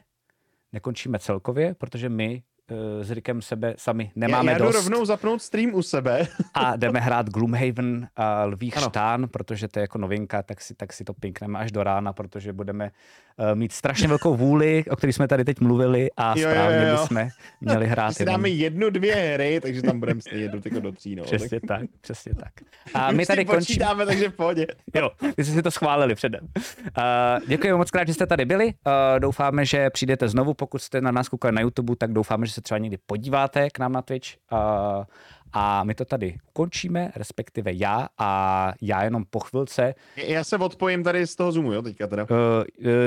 nekončíme celkově, protože my eh, s Rikem sebe sami nemáme já, já jdu dost rovnou zapnout stream u sebe. a jdeme hrát Gloomhaven a Ano. štán, protože to je jako novinka, tak si, tak si to pinkneme až do rána, protože budeme uh, mít strašně velkou vůli, o které jsme tady teď mluvili a Jo, jo, správně jo. bychom měli hrát Si dáme jednu, dvě hry, takže tam budeme stejně do, jako do tří. No. Přesně tak. tak, přesně tak. A my si tady končíme. takže v pohodě. Jo, my jsme si to schválili předem. Uh, děkujeme moc krát, že jste tady byli. Uh, doufáme, že přijdete znovu. Pokud jste na nás koukali na YouTube, tak doufáme, že se třeba někdy podíváte k nám na Twitch. Uh, a my to tady ukončíme, respektive já a já jenom po chvilce. Já se odpojím tady z toho Zoomu, jo, teďka teda. Uh,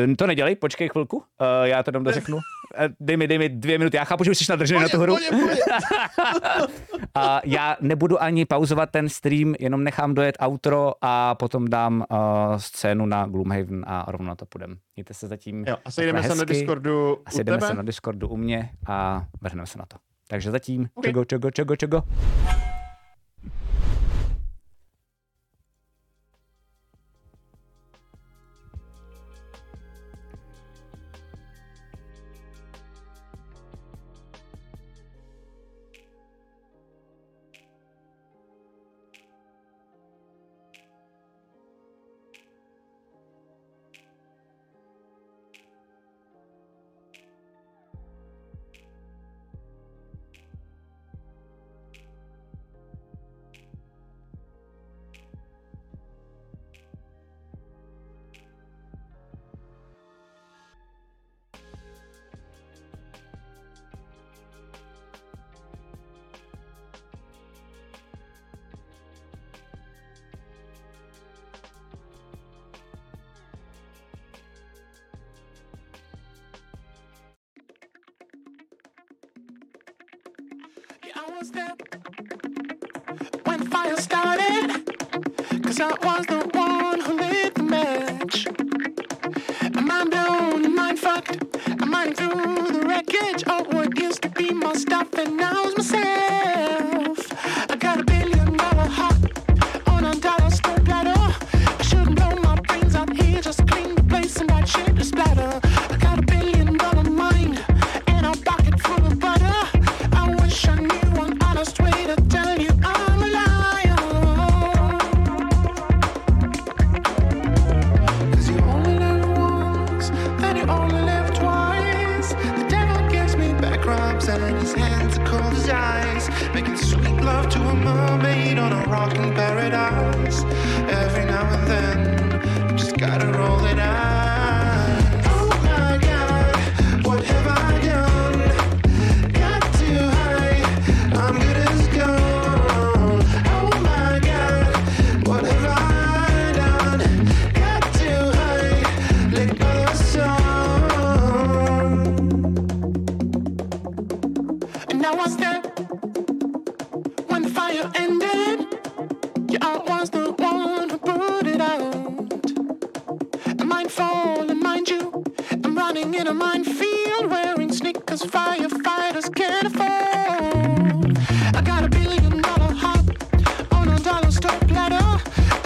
uh, to nedělej, počkej chvilku, uh, já to jenom dořeknu. Dej mi, dej mi dvě minuty, já chápu, že už jsi nadržený na tu hru. A já nebudu ani pauzovat ten stream, jenom nechám dojet outro a potom dám uh, scénu na Gloomhaven a rovnou na to půjdem. Mějte se zatím Jo, a sejdeme se na. Discordu a sejdeme se na Discordu u mě a vrhneme se na to. Takže zatím, Ok. čego, čego, čego,